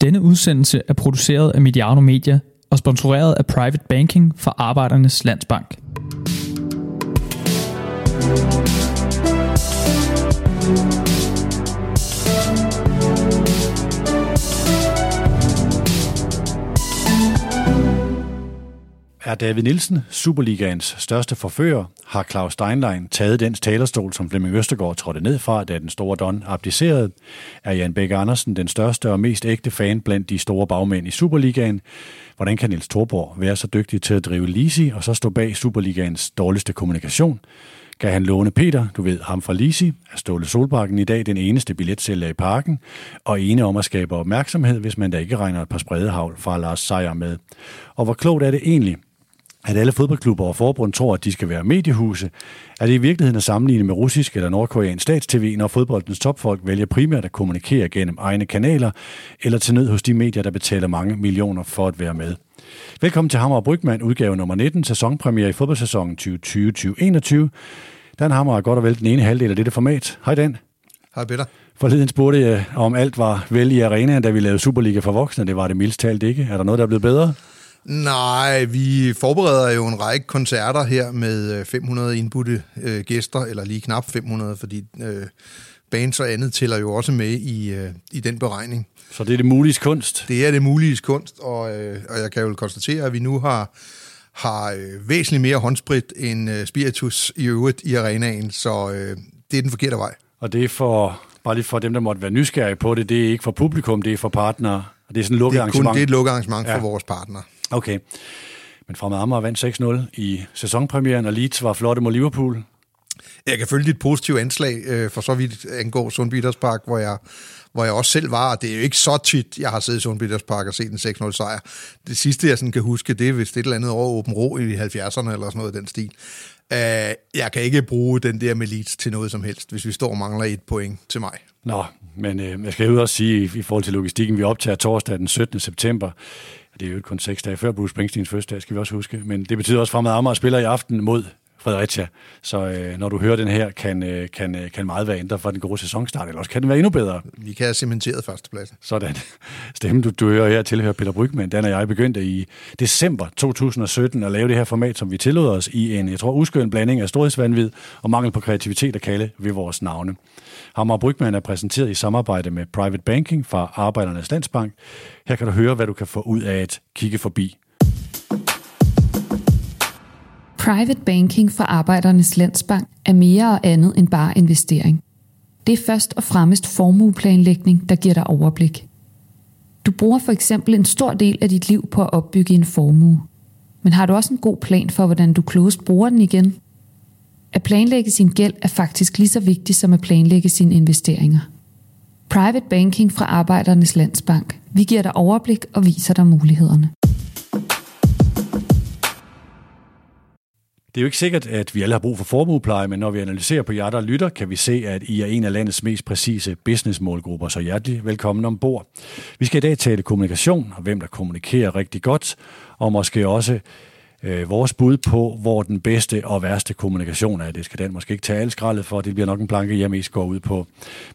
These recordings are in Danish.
Denne udsendelse er produceret af Mediano Media og sponsoreret af Private Banking for Arbejdernes Landsbank. Er David Nielsen Superligaens største forfører, har Claus Steinlein taget dens talerstol, som Flemming Østergaard trådte ned fra, da den store Don abdicerede? Er Jan Bæk Andersen den største og mest ægte fan blandt de store bagmænd i Superligaen? Hvordan kan Niels Thorborg være så dygtig til at drive Lisi og så stå bag Superligaens dårligste kommunikation? Kan han låne Peter, du ved ham fra Lisi, er Ståle Solbakken i dag den eneste billetsælger i parken, og ene om at skabe opmærksomhed, hvis man da ikke regner et par spredehavl fra Lars Seier med. Og hvor klogt er det egentlig, at alle fodboldklubber og forbund tror, at de skal være mediehuse, er det i virkeligheden at sammenligne med russisk eller nordkoreansk statstv, når fodboldens topfolk vælger primært at kommunikere gennem egne kanaler, eller til nød hos de medier, der betaler mange millioner for at være med. Velkommen til Hammer og Brygman, udgave nummer 19, sæsonpremiere i fodboldsæsonen 2020-2021. Dan Hammer er godt og vel den ene halvdel af dette format. Hej Dan. Hej Peter. Forleden spurgte jeg, om alt var vel i arenaen, da vi lavede Superliga for voksne. Det var det mildst talt ikke. Er der noget, der er blevet bedre? Nej, vi forbereder jo en række koncerter her med 500 øh, indbudte øh, gæster, eller lige knap 500, fordi øh, bands og andet tæller jo også med i, øh, i den beregning. Så det er det mulige kunst? Det er det mulige kunst, og, øh, og jeg kan jo konstatere, at vi nu har har øh, væsentligt mere håndsprit end øh, spiritus i øvrigt i arenaen, så øh, det er den forkerte vej. Og det er for, bare lige for dem, der måtte være nysgerrige på det, det er ikke for publikum, det er for partnere, og det er sådan et lukket det er kun, arrangement? Det er et lukket arrangement ja. for vores partnere. Okay. Men Fremad Amager vandt 6-0 i sæsonpremieren, og Leeds var flotte mod Liverpool. Jeg kan følge dit positive anslag, øh, for så vidt angår Sundby Park, hvor jeg, hvor jeg også selv var, og det er jo ikke så tit, jeg har siddet i Sundby Park og set en 6-0 sejr. Det sidste, jeg sådan kan huske, det er vist et eller andet over Åben Rå i 70'erne eller sådan noget i den stil. Uh, jeg kan ikke bruge den der med Leeds til noget som helst, hvis vi står og mangler et point til mig. Nå, men øh, jeg skal jo også sige, i forhold til logistikken, vi optager torsdag den 17. september. Det er jo kun seks dage før Bruce Springsteens første dag, skal vi også huske. Men det betyder også, at Fremad Amager spiller i aften mod Fredericia. Så øh, når du hører den her, kan, øh, kan, øh, kan meget være ændret for den gode sæsonstart, eller også kan den være endnu bedre. Vi kan have cementeret førstepladsen. Sådan. Stemmen, du, du hører her, tilhører Peter Brygman. Dan og jeg begyndte i december 2017 at lave det her format, som vi tillod os i en, jeg tror, uskøn blanding af storhedsvandvid og mangel på kreativitet at kalde ved vores navne. Hammer Brygman er præsenteret i samarbejde med Private Banking fra Arbejdernes Landsbank. Her kan du høre, hvad du kan få ud af at kigge forbi Private banking for Arbejdernes Landsbank er mere og andet end bare investering. Det er først og fremmest formueplanlægning, der giver dig overblik. Du bruger for eksempel en stor del af dit liv på at opbygge en formue. Men har du også en god plan for, hvordan du klogest bruger den igen? At planlægge sin gæld er faktisk lige så vigtigt som at planlægge sine investeringer. Private Banking fra Arbejdernes Landsbank. Vi giver dig overblik og viser dig mulighederne. Det er jo ikke sikkert, at vi alle har brug for formuepleje, men når vi analyserer på jer, der lytter, kan vi se, at I er en af landets mest præcise businessmålgrupper, så hjertelig velkommen ombord. Vi skal i dag tale kommunikation, og hvem der kommunikerer rigtig godt, og måske også øh, vores bud på, hvor den bedste og værste kommunikation er. Det skal den måske ikke tage alle skraldet for, det bliver nok en planke, jeg mest går ud på.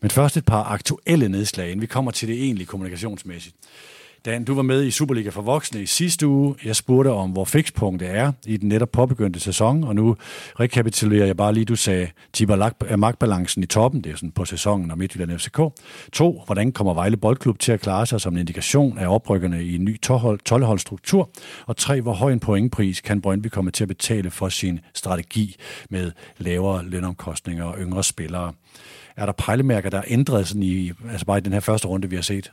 Men først et par aktuelle nedslag, inden vi kommer til det egentlige kommunikationsmæssigt. Dan, du var med i Superliga for Voksne i sidste uge. Jeg spurgte om, hvor fikspunktet er i den netop påbegyndte sæson, og nu rekapitulerer jeg bare lige, du sagde, tipper øh, magtbalancen i toppen, det er sådan på sæsonen og Midtjylland FCK. To, hvordan kommer Vejle Boldklub til at klare sig som en indikation af oprykkerne i en ny 12-holdstruktur? Og tre, hvor høj en pointpris kan Brøndby komme til at betale for sin strategi med lavere lønomkostninger og yngre spillere? Er der pejlemærker, der er ændret sådan i, altså bare i den her første runde, vi har set?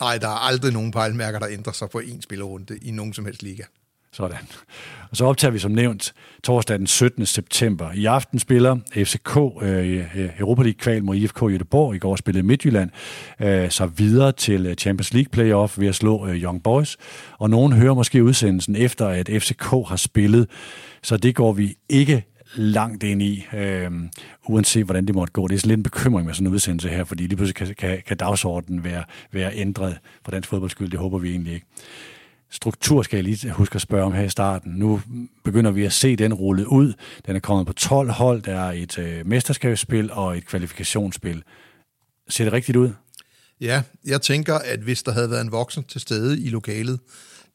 Nej, der er aldrig nogen pejlmærker, der ændrer sig på en spillerunde i nogen som helst liga. Sådan. Og så optager vi som nævnt torsdag den 17. september. I aften spiller FCK øh, Europa League kval mod IFK Göteborg. I går spillede Midtjylland øh, så videre til øh, Champions League playoff ved at slå øh, Young Boys. Og nogen hører måske udsendelsen efter, at FCK har spillet. Så det går vi ikke langt ind i, øh, uanset hvordan det måtte gå. Det er lidt en bekymring med sådan en udsendelse her, fordi lige pludselig kan, kan, kan dagsordenen være, være ændret for dansk fodbolds skyld. Det håber vi egentlig ikke. Struktur skal jeg lige huske at spørge om her i starten. Nu begynder vi at se den rullet ud. Den er kommet på 12 hold. Der er et øh, mesterskabsspil og et kvalifikationsspil. Ser det rigtigt ud? Ja, jeg tænker, at hvis der havde været en voksen til stede i lokalet,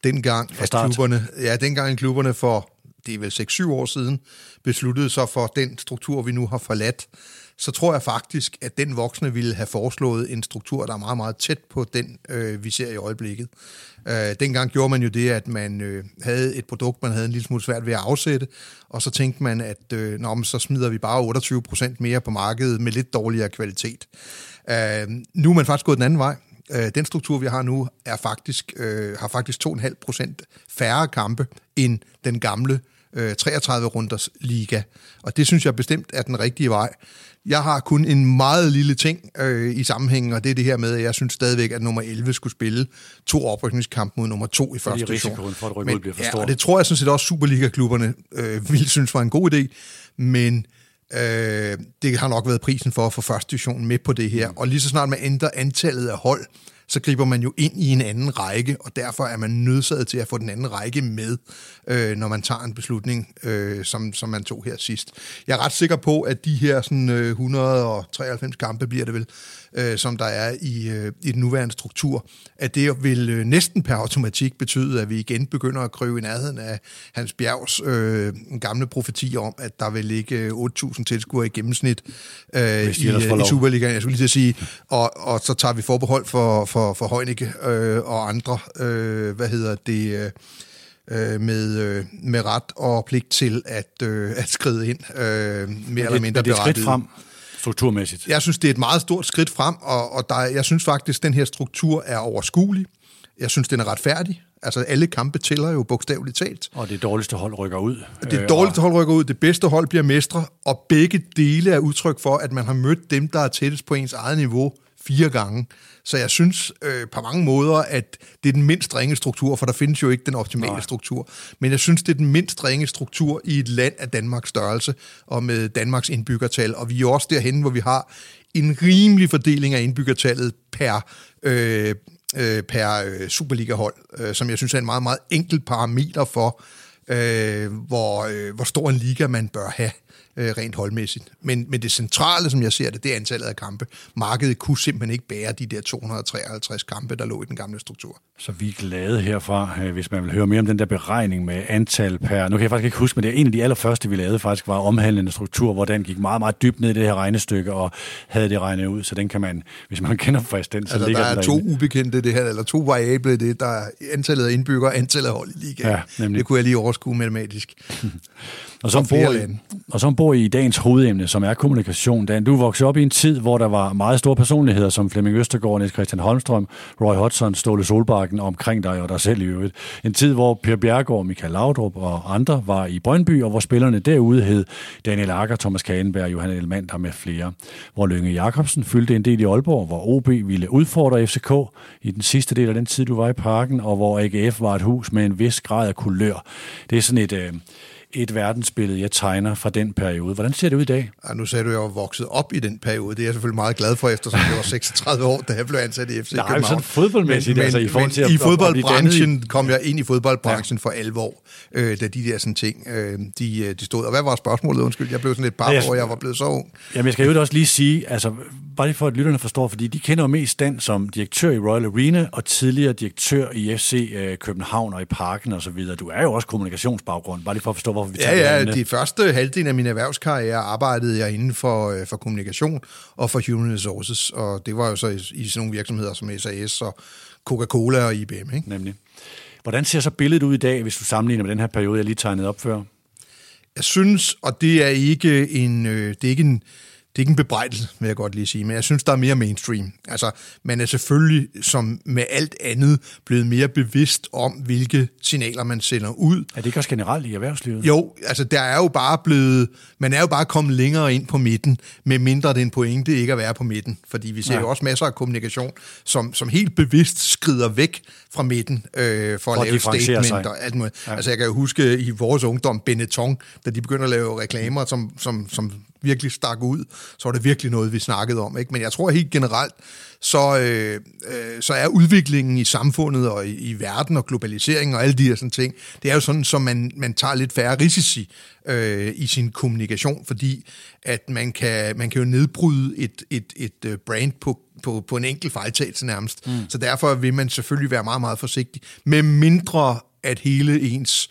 dengang, at klubberne, ja, dengang klubberne for, det er vel 6-7 år siden, besluttede sig for den struktur, vi nu har forladt, så tror jeg faktisk, at den voksne ville have foreslået en struktur, der er meget, meget tæt på den, øh, vi ser i øjeblikket. Øh, dengang gjorde man jo det, at man øh, havde et produkt, man havde en lille smule svært ved at afsætte, og så tænkte man, at øh, nå, så smider vi bare 28 procent mere på markedet med lidt dårligere kvalitet. Øh, nu er man faktisk gået den anden vej. Øh, den struktur, vi har nu, er faktisk, øh, har faktisk 2,5 procent færre kampe end den gamle øh, 33-runders liga. Og det synes jeg bestemt er den rigtige vej. Jeg har kun en meget lille ting øh, i sammenhængen, og det er det her med, at jeg synes stadigvæk, at nummer 11 skulle spille to oprykningskampe mod nummer 2 i første division. risikoen for at ud bliver for ja, og det tror jeg sådan set også, Superliga-klubberne øh, ville synes var en god idé, men øh, det har nok været prisen for at få første division med på det her. Og lige så snart man ændrer antallet af hold, så griber man jo ind i en anden række, og derfor er man nødsaget til at få den anden række med, øh, når man tager en beslutning, øh, som, som man tog her sidst. Jeg er ret sikker på, at de her sådan, øh, 193 kampe bliver det vel, øh, som der er i, øh, i den nuværende struktur, at det vil øh, næsten per automatik betyde, at vi igen begynder at kryve i nærheden af Hans Bjergs øh, gamle profeti om, at der vil ligge øh, 8.000 tilskuere i gennemsnit øh, i, øh, i. Superligaen. Jeg skulle lige til at sige, og, og så tager vi forbehold for, for, for Heunicke øh, og andre, øh, hvad hedder det, øh, med, øh, med ret og pligt til at, øh, at skride ind øh, mere eller det, mindre men det er berettiget. frem strukturmæssigt. Jeg synes, det er et meget stort skridt frem, og, og der, er- jeg synes faktisk, at den her struktur er overskuelig. Jeg synes, den er retfærdig. Altså, alle kampe tæller jo bogstaveligt talt. Og det dårligste hold rykker ud. Det Øh, dårligste hold rykker ud, det bedste hold bliver mestre, og begge dele er udtryk for, at man har mødt dem, der er tættest på ens eget niveau fire gange. Så jeg synes øh, på mange måder, at det er den mindst ringe struktur, for der findes jo ikke den optimale Nej. struktur. Men jeg synes, det er den mindst ringe struktur i et land af Danmarks størrelse og med Danmarks indbyggertal. Og vi er også derhen, hvor vi har en rimelig fordeling af indbyggertallet per, øh, øh, per øh, Superliga-hold, øh, som jeg synes er en meget, meget enkel parameter for, øh, hvor, øh, hvor stor en liga man bør have øh, rent holdmæssigt. Men, men det centrale, som jeg ser det, det er antallet af kampe. Markedet kunne simpelthen ikke bære de der 253 kampe, der lå i den gamle struktur. Så vi er glade herfra, øh, hvis man vil høre mere om den der beregning med antal per... Nu kan jeg faktisk ikke huske, men det er en af de allerførste, vi lavede faktisk, var omhandlende struktur, hvor den gik meget, meget dybt ned i det her regnestykke, og havde det regnet ud, så den kan man, hvis man kender fristen, så Altså, ligger der er den to derinde. ubekendte det her, eller to variable i det. Der er antallet af indbyggere og antallet af hold i ligaen. Ja, nemlig. det kunne jeg lige overskue matematisk. Og flere bor I, og så bor I dagens hovedemne, som er kommunikation. Dan, du voksede op i en tid, hvor der var meget store personligheder, som Flemming Østergaard, Niels Christian Holmstrøm, Roy Hodgson, Ståle Solbakken omkring dig og dig selv i øvrigt. En tid, hvor Per Bjergård, Michael Laudrup og andre var i Brøndby, og hvor spillerne derude hed Daniel Akker, Thomas Kagenberg, Johan Elmand med flere. Hvor Lønge Jacobsen fyldte en del i Aalborg, hvor OB ville udfordre FCK i den sidste del af den tid, du var i parken, og hvor AGF var et hus med en vis grad af kulør. Det er sådan et... Øh, et verdensbillede, jeg tegner fra den periode. Hvordan ser det ud i dag? Ja, nu sagde du, at jeg var vokset op i den periode. Det er jeg selvfølgelig meget glad for, eftersom jeg var 36 år, da jeg blev ansat i FC Nej, København. sådan fodboldmæssigt, men, altså, i forhold til at- i at- at fodboldbranchen dannet kom jeg ind i fodboldbranchen ja. for alvor, øh, da de der sådan ting, øh, de, øh, de stod. Og hvad var spørgsmålet? Undskyld, jeg blev sådan lidt par Ja, år, jeg var blevet så ung. Jamen, jeg skal jo også lige sige, altså, bare lige for at lytterne forstår, fordi de kender jo mest Dan som direktør i Royal Arena og tidligere direktør i FC øh, København og i Parken og så videre. Du er jo også kommunikationsbaggrund, bare lige for at forstå, hvorfor vi tager Ja, ja, de første halvdel af min erhvervskarriere arbejdede jeg inden for, øh, for kommunikation og for human resources, og det var jo så i, i sådan nogle virksomheder som SAS og Coca-Cola og IBM. Ikke? Nemlig. Hvordan ser så billedet ud i dag, hvis du sammenligner med den her periode, jeg lige tegnede op før? Jeg synes, og det er ikke en, øh, det er ikke en, det er ikke en bebrejdelse, vil jeg godt lige sige, men jeg synes, der er mere mainstream. Altså, man er selvfølgelig, som med alt andet, blevet mere bevidst om, hvilke signaler man sender ud. Er det ikke også generelt i erhvervslivet? Jo, altså der er jo bare blevet, man er jo bare kommet længere ind på midten, med mindre det er en pointe ikke at være på midten. Fordi vi ser ja. jo også masser af kommunikation, som, som helt bevidst skrider væk fra midten øh, for, at at lave differentiere statement sig. og alt muligt. Ja. Altså jeg kan jo huske i vores ungdom, Benetton, da de begyndte at lave reklamer, som, som, som virkelig stak ud, så var det virkelig noget, vi snakkede om. Ikke? Men jeg tror helt generelt, så, øh, øh, så er udviklingen i samfundet og i, i verden og globalisering og alle de her sådan ting, det er jo sådan, så man, man tager lidt færre risici øh, i sin kommunikation, fordi at man kan, man kan jo nedbryde et, et, et øh, brand på, på, på en enkelt fejltagelse nærmest. Mm. Så derfor vil man selvfølgelig være meget, meget forsigtig, med mindre at hele ens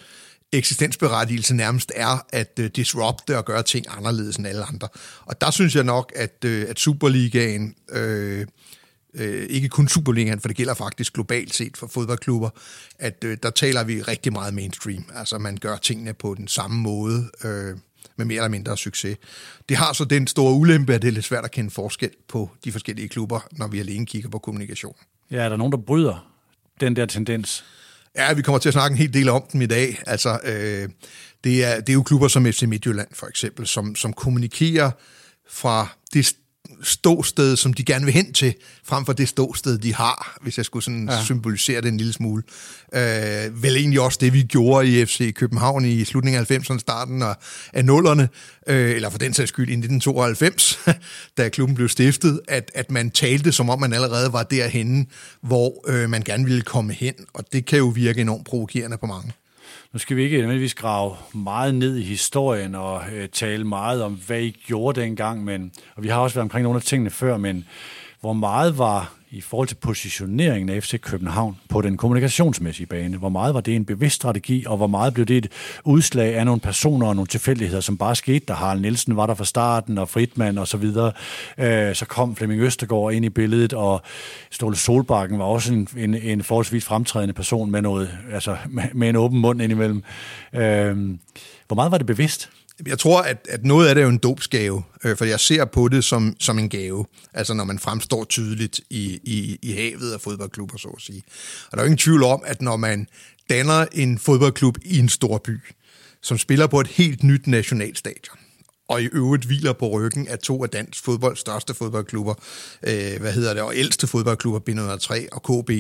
eksistensberettigelse nærmest er at øh, disrupte og gøre ting anderledes end alle andre. Og der synes jeg nok, at, øh, at Superligaen, øh, øh, ikke kun Superligaen, for det gælder faktisk globalt set for fodboldklubber, at øh, der taler vi rigtig meget mainstream. Altså man gør tingene på den samme måde, øh, med mere eller mindre succes. Det har så den store ulempe, at det er lidt svært at kende forskel på de forskellige klubber, når vi alene kigger på kommunikation. Ja, er der nogen, der bryder den der tendens? Ja, vi kommer til at snakke en hel del om dem i dag. Altså, øh, det, er, det er jo klubber som FC Midtjylland for eksempel, som, som kommunikerer fra det ståsted, som de gerne vil hen til, frem for det ståsted, de har, hvis jeg skulle sådan ja. symbolisere det en lille smule. Øh, vel egentlig også det, vi gjorde i FC København i slutningen af 90'erne, starten af, af nullerne, øh, eller for den sags skyld i 1992, da klubben blev stiftet, at, at man talte, som om man allerede var derhenne, hvor øh, man gerne ville komme hen, og det kan jo virke enormt provokerende på mange. Nu skal vi ikke nødvendigvis grave meget ned i historien og øh, tale meget om, hvad I gjorde dengang, men, og vi har også været omkring nogle af tingene før, men hvor meget var i forhold til positioneringen af FC København på den kommunikationsmæssige bane? Hvor meget var det en bevidst strategi, og hvor meget blev det et udslag af nogle personer og nogle tilfældigheder, som bare skete, der Harald Nielsen var der fra starten, og Fritman og så videre. Øh, så kom Flemming Østergaard ind i billedet, og Ståle Solbakken var også en, en, en forholdsvis fremtrædende person med, noget, altså med, med en åben mund indimellem. Øh, hvor meget var det bevidst? Jeg tror, at, at noget af det er jo en dobsgave, øh, for jeg ser på det som, som en gave, altså når man fremstår tydeligt i, i, i havet af fodboldklubber, så at sige. Og der er jo ingen tvivl om, at når man danner en fodboldklub i en stor by, som spiller på et helt nyt nationalstadion, og i øvrigt hviler på ryggen af to af dansk fodbold største fodboldklubber, øh, hvad hedder det, og ældste fodboldklubber, B103 og KB,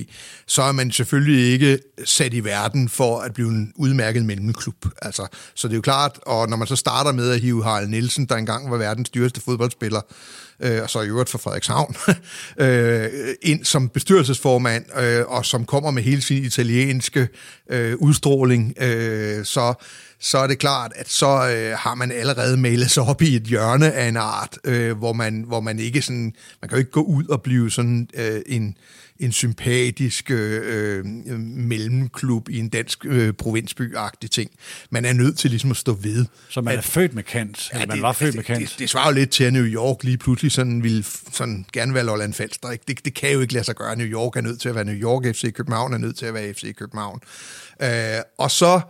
så er man selvfølgelig ikke sat i verden for at blive en udmærket mellemklub. Altså, så det er jo klart, og når man så starter med at hive Harald Nielsen, der engang var verdens dyreste fodboldspiller, øh, og så i øvrigt for Frederikshavn, øh, ind som bestyrelsesformand, øh, og som kommer med hele sin italienske øh, udstråling, øh, så så er det klart, at så øh, har man allerede malet sig op i et hjørne af en art, øh, hvor, man, hvor man ikke sådan, man kan jo ikke gå ud og blive sådan øh, en, en sympatisk øh, øh, mellemklub i en dansk øh, provinsby-agtig ting. Man er nødt til ligesom at stå ved. Så man at, er født med kant, ja, man det, var født altså, med kant. Det, det, det svarer jo lidt til, at New York lige pludselig sådan ville sådan gerne være Lolland Falster. Ikke? Det, det kan jo ikke lade sig gøre. New York er nødt til at være New York, FC København er nødt til at være FC København. Øh, og så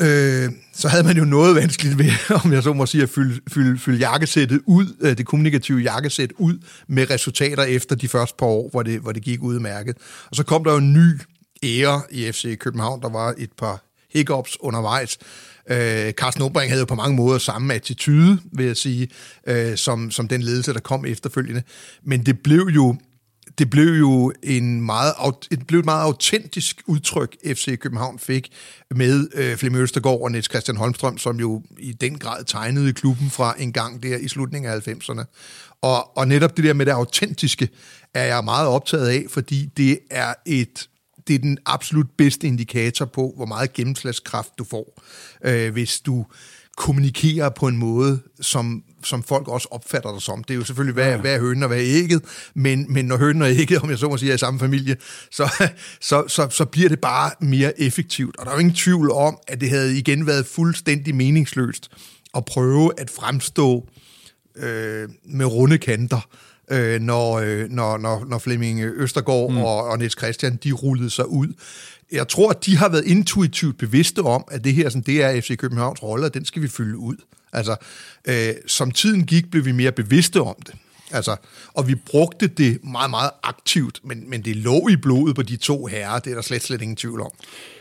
øh, så havde man jo noget vanskeligt ved, om jeg så må sige, at fylde, fylde, fylde jakkesættet ud, øh, det kommunikative jakkesæt ud med resultater efter de første par år, hvor det, hvor det gik udmærket. Og så kom der jo en ny ære i FC København, der var et par hiccups undervejs. Øh, Carsten Obring havde jo på mange måder samme attitude, vil jeg sige, øh, som, som den ledelse, der kom efterfølgende. Men det blev jo det blev jo en meget, et, blev et meget autentisk udtryk, FC København fik med øh, Flemming Østergaard og Niels Christian Holmstrøm, som jo i den grad tegnede klubben fra en gang der i slutningen af 90'erne. Og, og netop det der med det autentiske er jeg meget optaget af, fordi det er et det er den absolut bedste indikator på, hvor meget gennemslagskraft du får, øh, hvis du kommunikerer på en måde, som, som folk også opfatter dig som. Det er jo selvfølgelig, hvad, ja. hvad er hønen og hvad er ægget, men, men når hønen og ægget, om jeg så må sige, er i samme familie, så, så, så, så bliver det bare mere effektivt. Og der er jo ingen tvivl om, at det havde igen været fuldstændig meningsløst at prøve at fremstå øh, med runde kanter, øh, når, øh, når, når, når Flemming Østergaard mm. og, og Niels Christian, de rullede sig ud jeg tror, at de har været intuitivt bevidste om, at det her sådan, det er FC Københavns rolle, og den skal vi fylde ud. Altså, øh, som tiden gik, blev vi mere bevidste om det. Altså, og vi brugte det meget, meget aktivt, men, men det lå i blodet på de to herrer, det er der slet, slet ingen tvivl om.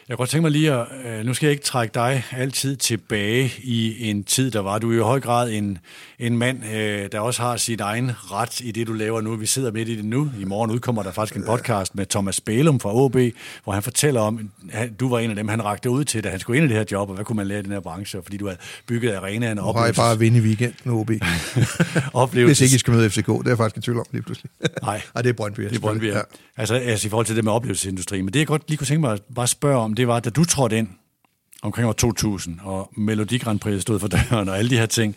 Jeg kunne godt tænke mig lige at, øh, nu skal jeg ikke trække dig altid tilbage i en tid, der var. Du er i høj grad en, en mand, øh, der også har sin egen ret i det, du laver nu. Vi sidder midt i det nu. I morgen udkommer der faktisk en podcast med Thomas Bælum fra OB, hvor han fortæller om, at du var en af dem, han rakte ud til, da han skulle ind i det her job, og hvad kunne man lære i den her branche, fordi du havde bygget arenaen og oplevelses... bare at vinde i weekenden OB. Hvis ikke I skal møde FCK, det er jeg faktisk i tvivl om lige pludselig. Nej. Nej, det er Brøndby. Det er Brøndby, ja. Altså, altså i forhold til det med oplevelsesindustrien. Men det jeg godt lige kunne tænke mig at bare spørge om, det var, da du trådte ind omkring år 2000, og Melodi Grand Prix stod for døren, og alle de her ting,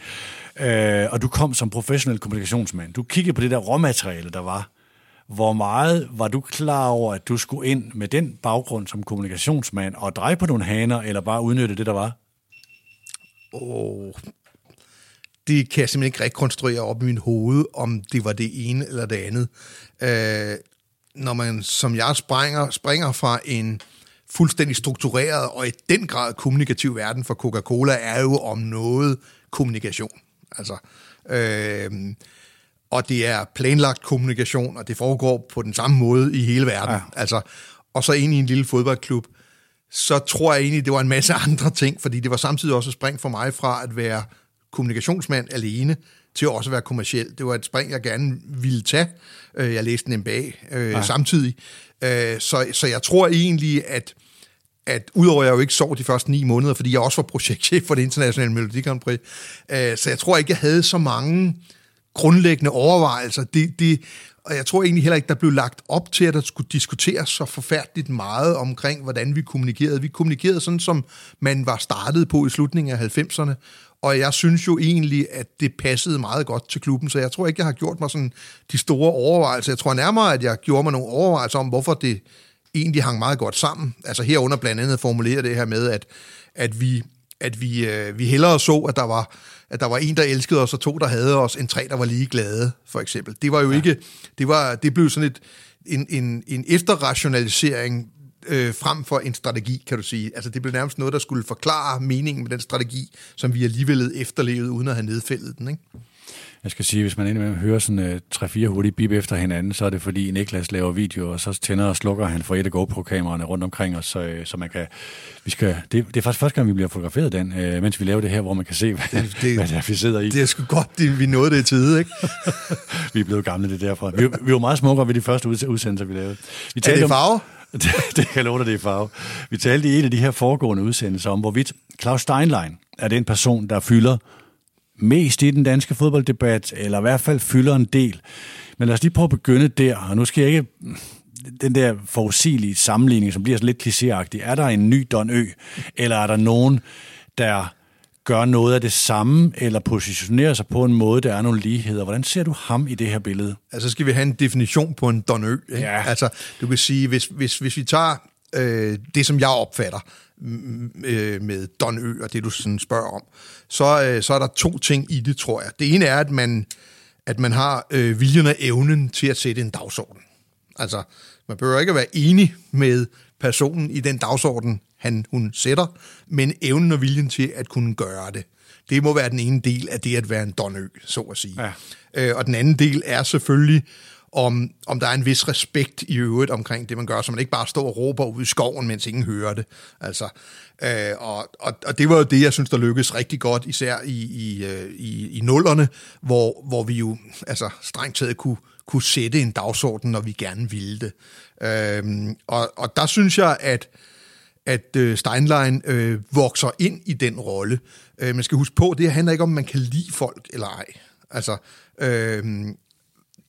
øh, og du kom som professionel kommunikationsmand. Du kiggede på det der råmateriale, der var. Hvor meget var du klar over, at du skulle ind med den baggrund som kommunikationsmand og dreje på nogle haner, eller bare udnytte det, der var? Oh, det kan jeg simpelthen ikke rekonstruere op i min hoved, om det var det ene eller det andet. Øh, når man som jeg springer, springer fra en fuldstændig struktureret og i den grad kommunikativ verden for Coca-Cola, er jo om noget kommunikation. Altså, øh, og det er planlagt kommunikation, og det foregår på den samme måde i hele verden. Ja. Altså, og så ind i en lille fodboldklub, så tror jeg egentlig, det var en masse andre ting, fordi det var samtidig også et spring for mig fra at være kommunikationsmand alene til også at være kommersiel. Det var et spring, jeg gerne ville tage. Øh, jeg læste en MBA øh, ja. samtidig. Øh, så, så jeg tror egentlig, at at udover at jeg jo ikke sov de første ni måneder, fordi jeg også var projektchef for det internationale Melodi Grand Prix, så jeg tror ikke, jeg havde så mange grundlæggende overvejelser. Det, det, og jeg tror egentlig heller ikke, der blev lagt op til, at der skulle diskuteres så forfærdeligt meget omkring, hvordan vi kommunikerede. Vi kommunikerede sådan, som man var startet på i slutningen af 90'erne, og jeg synes jo egentlig, at det passede meget godt til klubben, så jeg tror ikke, jeg har gjort mig sådan de store overvejelser. Jeg tror nærmere, at jeg gjorde mig nogle overvejelser om, hvorfor det egentlig hang meget godt sammen. Altså herunder blandt andet formulere det her med, at, at vi at vi, øh, vi hellere så, at der, var, at der var en, der elskede os, og to, der havde os, end tre, der var lige glade, for eksempel. Det var jo ja. ikke, det, var, det blev sådan et, en, en, en efterrationalisering øh, frem for en strategi, kan du sige. Altså det blev nærmest noget, der skulle forklare meningen med den strategi, som vi alligevel efterlevede, uden at have nedfældet den, ikke? Jeg skal sige, hvis man indimellem hører sådan tre 3-4 hurtige bip efter hinanden, så er det fordi Niklas laver video, og så tænder og slukker han for et af GoPro-kameraerne rundt omkring os, så, uh, så man kan... Vi skal, det, det er faktisk første gang, vi bliver fotograferet den, uh, mens vi laver det her, hvor man kan se, hvad det, det, hvad det er, vi sidder i. Det er sgu godt, det, vi nåede det i tide, ikke? vi er blevet gamle, det derfra. Vi, vi var meget smukkere ved de første udsendelser, vi lavede. Vi er det farve? det, det kan jeg love dig, det er farve. Vi talte i en af de her foregående udsendelser om, hvorvidt Claus Steinlein er den person, der fylder mest i den danske fodbolddebat, eller i hvert fald fylder en del. Men lad os lige prøve at begynde der, og nu skal jeg ikke den der forudsigelige sammenligning, som bliver så lidt klichéagtig. Er der en ny Don Ø, eller er der nogen, der gør noget af det samme, eller positionerer sig på en måde, der er nogle ligheder. Hvordan ser du ham i det her billede? Altså skal vi have en definition på en Don Ø. Ikke? Ja. Altså, du kan sige, hvis, hvis, hvis vi tager øh, det, som jeg opfatter øh, med Don Ø, og det du sådan spørger om, så, øh, så er der to ting i det, tror jeg. Det ene er, at man, at man har øh, viljen og evnen til at sætte en dagsorden. Altså, man behøver ikke at være enig med personen i den dagsorden, han hun sætter, men evnen og viljen til at kunne gøre det. Det må være den ene del af det at være en donø, så at sige. Ja. Øh, og den anden del er selvfølgelig, om, om der er en vis respekt i øvrigt omkring det, man gør, så man ikke bare står og råber ud i skoven, mens ingen hører det. Altså, øh, og, og, og det var jo det, jeg synes, der lykkedes rigtig godt, især i, i, øh, i, i nullerne, hvor, hvor vi jo altså, strengt taget kunne, kunne sætte en dagsorden, når vi gerne ville det. Øh, og, og der synes jeg, at at øh, Steinlein øh, vokser ind i den rolle. Øh, man skal huske på, det handler ikke om, man kan lide folk eller ej. Altså, øh,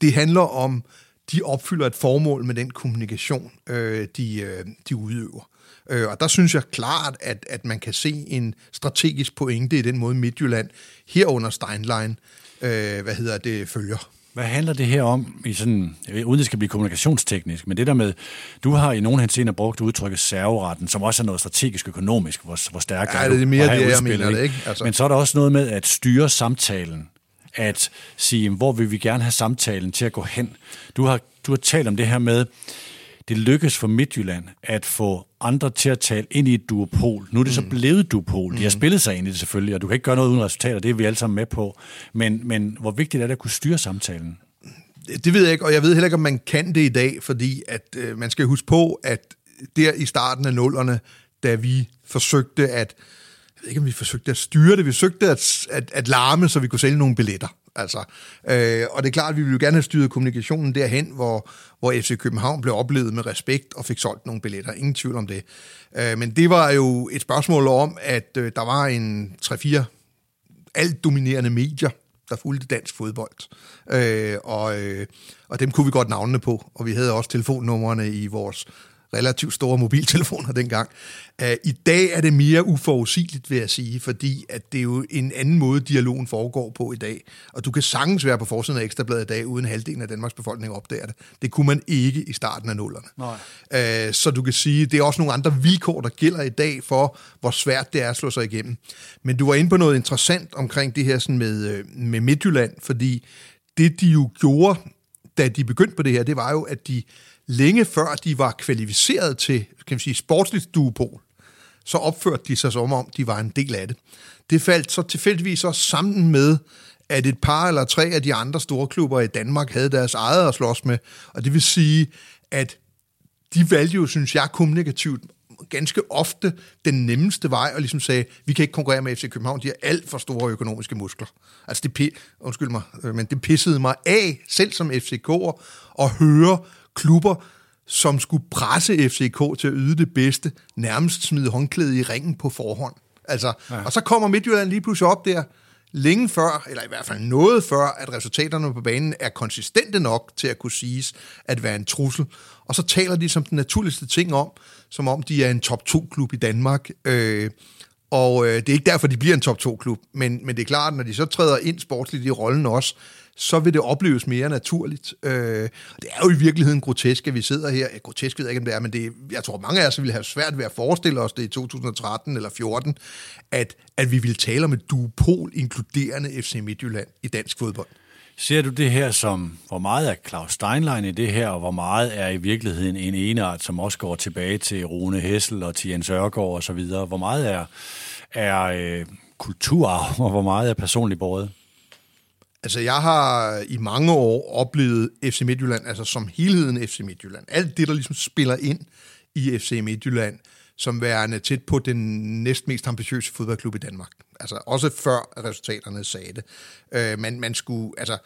det handler om, de opfylder et formål med den kommunikation, øh, de, øh, de udøver. Øh, og der synes jeg klart, at, at man kan se en strategisk pointe i den måde Midtjylland herunder Steinlein, øh, hvad hedder det, følger. Hvad handler det her om, i sådan, uden det skal blive kommunikationsteknisk, men det der med, du har i nogen henseender brugt udtrykket serveretten, som også er noget strategisk økonomisk, hvor, hvor stærkt ja, er det er mere det, jeg mener det, ikke? Altså. Men så er der også noget med at styre samtalen, at sige, hvor vil vi gerne have samtalen til at gå hen. Du har, du har talt om det her med, det lykkes for Midtjylland at få andre til at tale ind i et duopol. Nu er det mm. så blevet duopol. De har mm. spillet sig ind i det selvfølgelig, og du kan ikke gøre noget uden resultater, det er vi alle sammen med på. Men, men hvor vigtigt er det at kunne styre samtalen? Det ved jeg ikke, og jeg ved heller ikke, om man kan det i dag, fordi at øh, man skal huske på, at der i starten af nullerne, da vi forsøgte at, jeg ved ikke om vi forsøgte at styre det, vi forsøgte at, at, at larme, så vi kunne sælge nogle billetter. Altså, øh, og det er klart, at vi ville jo gerne have styret kommunikationen derhen, hvor, hvor FC København blev oplevet med respekt og fik solgt nogle billetter. Ingen tvivl om det. Øh, men det var jo et spørgsmål om, at øh, der var en 3-4 alt dominerende medier, der fulgte dansk fodbold. Øh, og, øh, og dem kunne vi godt navnene på, og vi havde også telefonnumrene i vores relativt store mobiltelefoner dengang. Uh, I dag er det mere uforudsigeligt, vil jeg sige, fordi at det er jo en anden måde, dialogen foregår på i dag. Og du kan sagtens være på forsiden af Ekstrabladet i dag, uden halvdelen af Danmarks befolkning opdager det. Det kunne man ikke i starten af nullerne. Nej. Uh, så du kan sige, det er også nogle andre vilkår, der gælder i dag for, hvor svært det er at slå sig igennem. Men du var inde på noget interessant omkring det her sådan med, øh, med Midtjylland, fordi det de jo gjorde, da de begyndte på det her, det var jo, at de længe før de var kvalificeret til kan man sige, sportsligt duopol, så opførte de sig som om, de var en del af det. Det faldt så tilfældigvis også sammen med, at et par eller tre af de andre store klubber i Danmark havde deres eget at slås med, og det vil sige, at de valgte jo, synes jeg, kommunikativt ganske ofte den nemmeste vej, og ligesom sagde, vi kan ikke konkurrere med FC København, de har alt for store økonomiske muskler. Altså det, undskyld mig, øh, men det pissede mig af, selv som FCK'er, at høre klubber, som skulle presse FCK til at yde det bedste, nærmest smide håndklædet i ringen på forhånd. Altså, ja. Og så kommer Midtjylland lige pludselig op der, længe før, eller i hvert fald noget før, at resultaterne på banen er konsistente nok til at kunne siges at være en trussel. Og så taler de som den naturligste ting om, som om de er en top 2-klub i Danmark. Øh, og øh, det er ikke derfor, de bliver en top 2-klub, men, men det er klart, når de så træder ind sportsligt i rollen også, så vil det opleves mere naturligt. Øh, det er jo i virkeligheden grotesk, at vi sidder her. Grotesk ved jeg ikke, om det er, men det, jeg tror, mange af os vil have svært ved at forestille os det i 2013 eller 14, at, at vi vil tale om et duopol inkluderende FC Midtjylland i dansk fodbold. Ser du det her som, hvor meget er Claus Steinlein i det her, og hvor meget er i virkeligheden en enart, som også går tilbage til Rune Hessel og til Jens Ørgaard og så videre? Hvor meget er, er øh, kulturarv, og hvor meget er personligt båret? Altså, jeg har i mange år oplevet FC Midtjylland, altså som helheden FC Midtjylland. Alt det, der ligesom spiller ind i FC Midtjylland, som værende tæt på den næstmest ambitiøse fodboldklub i Danmark. Altså også før resultaterne sagde det. Øh, man, man skulle, altså,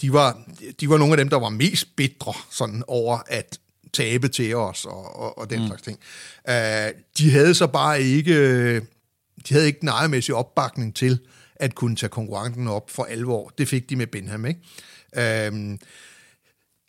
de var, de var nogle af dem, der var mest bitre sådan over at tabe til os og, og, og den mm. slags ting. Øh, de havde så bare ikke, de havde ikke den ejermæssige opbakning til, at kunne tage konkurrenten op for alvor. Det fik de med Benham, ikke? Øhm,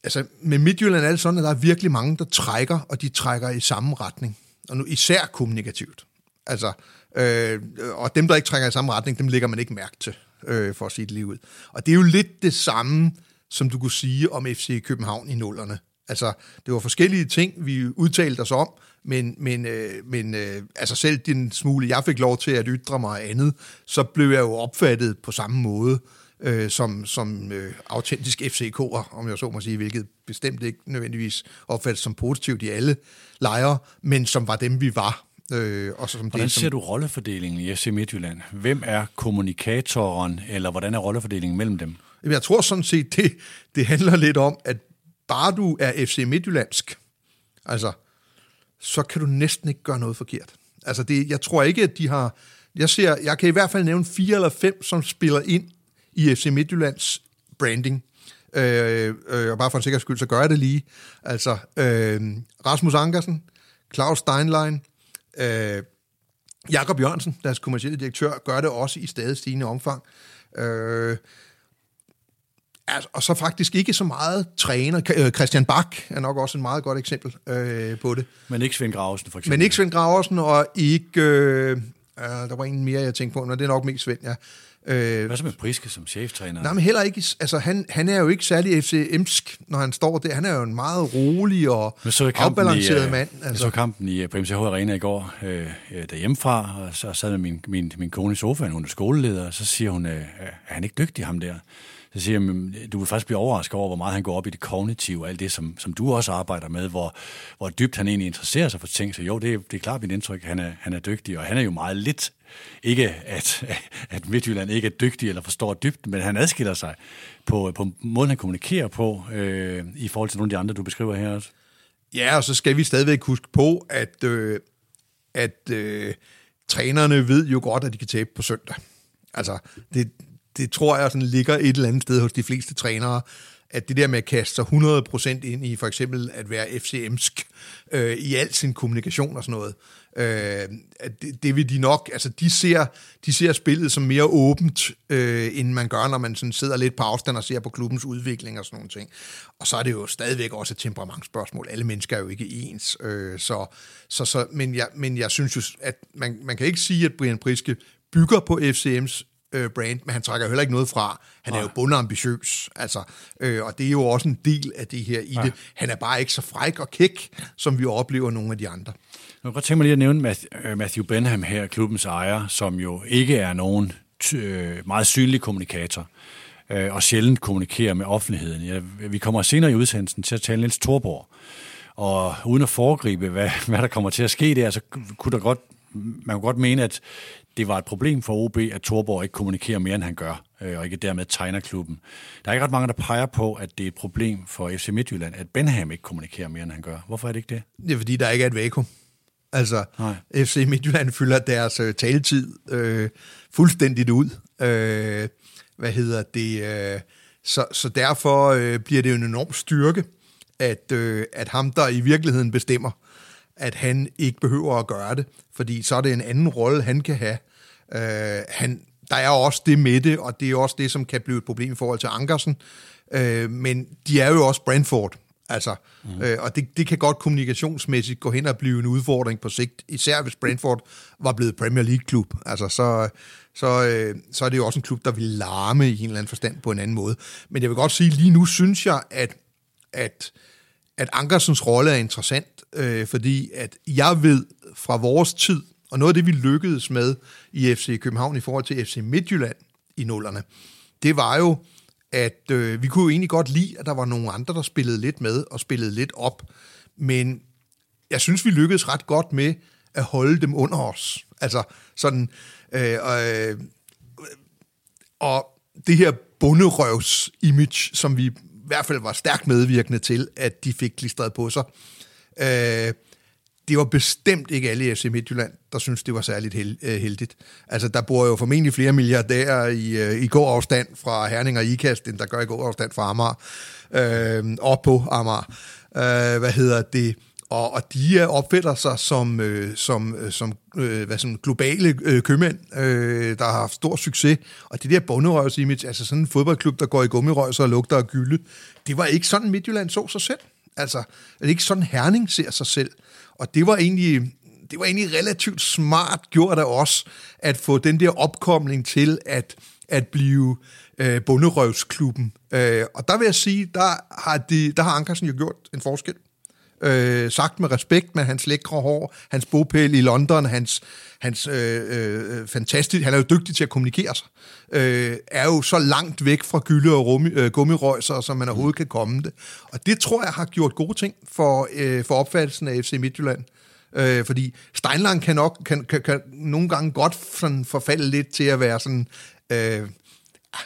altså, med Midtjylland er det sådan, at der er virkelig mange, der trækker, og de trækker i samme retning. Og nu især kommunikativt. Altså, øh, og dem, der ikke trækker i samme retning, dem lægger man ikke mærke til, øh, for at sige det lige ud. Og det er jo lidt det samme, som du kunne sige om FC København i nullerne. Altså, det var forskellige ting, vi udtalte os om, men, men, øh, men øh, altså selv den smule, jeg fik lov til at ytre mig andet, så blev jeg jo opfattet på samme måde øh, som, som øh, autentisk FCK'er, om jeg så må sige, hvilket bestemt ikke nødvendigvis opfattes som positivt i alle lejre, men som var dem, vi var. Øh, og som hvordan det, som... ser du rollefordelingen i FC Midtjylland? Hvem er kommunikatoren, eller hvordan er rollefordelingen mellem dem? Jeg tror sådan set, det, det handler lidt om, at bare du er FC Midtjyllandsk, altså så kan du næsten ikke gøre noget forkert. Altså, det, jeg tror ikke, at de har... Jeg, ser, jeg kan i hvert fald nævne fire eller fem, som spiller ind i FC Midtjyllands branding. Øh, øh, og bare for en sikkerheds skyld, så gør jeg det lige. Altså, øh, Rasmus Ankersen, Claus Steinlein, øh, Jakob Jørgensen, deres kommercielle direktør, gør det også i stadig stigende omfang. Øh, Altså, og så faktisk ikke så meget træner. Øh, Christian Bak er nok også en meget godt eksempel øh, på det. Men ikke Svend Graversen, for eksempel. Men ikke Svend Graversen, og ikke... Øh, øh, der var en mere, jeg tænkte på, men det er nok mest Svend, ja. Øh, Hvad så med Priske som cheftræner? Nej, men heller ikke... Altså, han, han er jo ikke særlig FCM'sk, når han står der. Han er jo en meget rolig og afbalanceret i, mand. Altså. Jeg så kampen i, på MCH Arena i går øh, derhjemmefra, og så sad med min, min, min kone i sofaen, hun er skoleleder, og så siger hun, øh, er han ikke dygtig, ham der? Så siger jeg, øh, du vil faktisk blive overrasket over, hvor meget han går op i det kognitive, og alt det, som, som du også arbejder med, hvor, hvor dybt han egentlig interesserer sig for ting. Så jo, det, er, det er klart mit indtryk, han er, han er dygtig, og han er jo meget lidt, ikke at, at Midtjylland ikke er dygtig eller forstår dybt, men han adskiller sig på, på måden, han kommunikerer på, øh, i forhold til nogle af de andre, du beskriver her også. Ja, og så skal vi stadigvæk huske på, at øh, at øh, trænerne ved jo godt, at de kan tabe på søndag. Altså, det, det tror jeg sådan ligger et eller andet sted hos de fleste trænere, at det der med at kaste sig 100% ind i for eksempel at være FCM'sk øh, i al sin kommunikation og sådan noget, øh, det, det vil de nok, altså de ser, de ser spillet som mere åbent, øh, end man gør, når man sådan sidder lidt på afstand og ser på klubbens udvikling og sådan nogle ting. Og så er det jo stadigvæk også et temperamentsspørgsmål. Alle mennesker er jo ikke ens. Øh, så, så, så, men, jeg, men jeg synes jo, at man, man kan ikke sige, at Brian Priske bygger på FCM's øh, brand, men han trækker heller ikke noget fra. Han er jo bundambitiøs, altså, øh, og det er jo også en del af det her i ja. det. Han er bare ikke så fræk og kæk, som vi oplever nogle af de andre. Jeg kan godt tænke mig lige at nævne øh, Matthew Benham her, klubbens ejer, som jo ikke er nogen øh, meget synlig kommunikator øh, og sjældent kommunikerer med offentligheden. Ja, vi kommer senere i udsendelsen til at tale Niels Thorborg, og uden at foregribe, hvad, hvad der kommer til at ske der, så kunne der godt, man kunne godt mene, at det var et problem for OB, at Torborg ikke kommunikerer mere, end han gør, øh, og ikke dermed tegner klubben. Der er ikke ret mange, der peger på, at det er et problem for FC Midtjylland, at Benham ikke kommunikerer mere, end han gør. Hvorfor er det ikke det? Det er, fordi der ikke er et vakuum. Altså, Nej. FC Midtjylland fylder deres øh, taletid øh, fuldstændigt ud. Øh, hvad hedder det? Øh, så, så derfor øh, bliver det jo en enorm styrke, at, øh, at ham, der i virkeligheden bestemmer, at han ikke behøver at gøre det, fordi så er det en anden rolle, han kan have. Øh, han, der er også det med det, og det er også det, som kan blive et problem i forhold til Ankersen. Øh, men de er jo også Brentford, altså, mm. øh, og det, det kan godt kommunikationsmæssigt gå hen og blive en udfordring på sigt, især hvis Brentford var blevet Premier League-klub. Altså, så, så, øh, så er det jo også en klub, der vil larme i en eller anden forstand på en anden måde. Men jeg vil godt sige, lige nu synes jeg, at, at, at Ankersens rolle er interessant, øh, fordi at jeg ved fra vores tid, og noget af det, vi lykkedes med i FC København i forhold til FC Midtjylland i nullerne, det var jo, at øh, vi kunne jo egentlig godt lide, at der var nogle andre, der spillede lidt med og spillede lidt op. Men jeg synes, vi lykkedes ret godt med at holde dem under os. Altså sådan... Øh, øh, og det her bunderøvs-image, som vi hvert fald var stærkt medvirkende til, at de fik klistret på sig, Øh, det var bestemt ikke alle i FC Midtjylland, der synes det var særligt held, øh, heldigt. Altså, der bor jo formentlig flere milliardærer i, øh, i god afstand fra Herning og Ikast, end der gør i god afstand fra Amager, øh, op på Amager. Øh, hvad hedder det? Og, og de opfatter sig som, øh, som, øh, som, øh, hvad, som globale øh, købmænd, øh, der har haft stor succes. Og det der bonderøvs-image, altså sådan en fodboldklub, der går i gummirøjser og lugter af gylde, det var ikke sådan, Midtjylland så sig selv. Altså, det er ikke sådan, Herning ser sig selv? Og det var egentlig, det var egentlig relativt smart gjort af os, at få den der opkomling til at, at blive øh, bunderøvsklubben. Øh, og der vil jeg sige, der har, de, der har Ankersen jo gjort en forskel. Øh, sagt med respekt med hans lækre hår, hans bopæl i London, hans, hans øh, øh, fantastisk, han er jo dygtig til at kommunikere sig, øh, er jo så langt væk fra gylde og rum, øh, gummirøjser, som man overhovedet kan komme det. Og det tror jeg har gjort gode ting for, øh, for opfattelsen af FC Midtjylland. Øh, fordi Steinlang kan nok kan, kan, kan nogle gange godt sådan forfalde lidt til at være sådan... Øh, ah,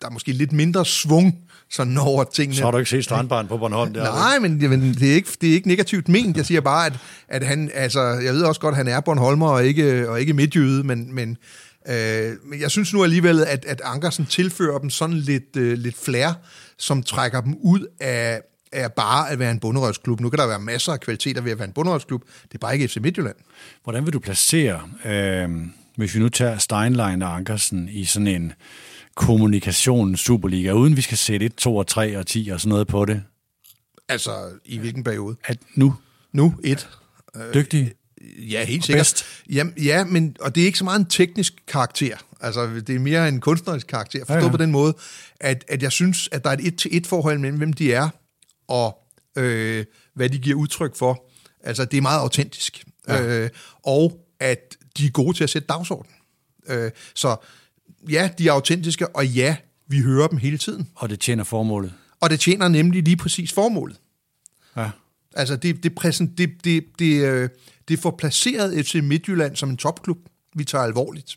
der er måske lidt mindre svung sådan over tingene. Så har du ikke set strandbarn på Bornholm der? Nej, men det, men det, er ikke, det er ikke negativt ment. Jeg siger bare, at, at han, altså, jeg ved også godt, at han er Bornholmer og ikke, og ikke midtjyde, men, men, øh, men jeg synes nu alligevel, at, at Ankersen tilfører dem sådan lidt, øh, lidt flair, som trækker dem ud af, af bare at være en bunderøvsklub. Nu kan der være masser af kvaliteter ved at være en bunderøvsklub. Det er bare ikke FC Midtjylland. Hvordan vil du placere, øh, hvis vi nu tager Steinlein og Ankersen i sådan en kommunikation Superliga, uden vi skal sætte 1, 2 og 3 og 10 og sådan noget på det? Altså, i hvilken periode? At nu? Nu, et. Dygtig? Ja, helt sikkert. Bedst. Jamen, ja, men, og det er ikke så meget en teknisk karakter. Altså, det er mere en kunstnerisk karakter. Forstået ja, ja. på den måde, at, at jeg synes, at der er et et-til-et forhold mellem, hvem de er, og øh, hvad de giver udtryk for. Altså, det er meget autentisk. Ja. Øh, og at de er gode til at sætte dagsorden. Øh, så ja, de er autentiske, og ja, vi hører dem hele tiden. Og det tjener formålet. Og det tjener nemlig lige præcis formålet. Ja. Altså, det, det, præsent, det, det, det, øh, det får placeret FC Midtjylland som en topklub, vi tager alvorligt.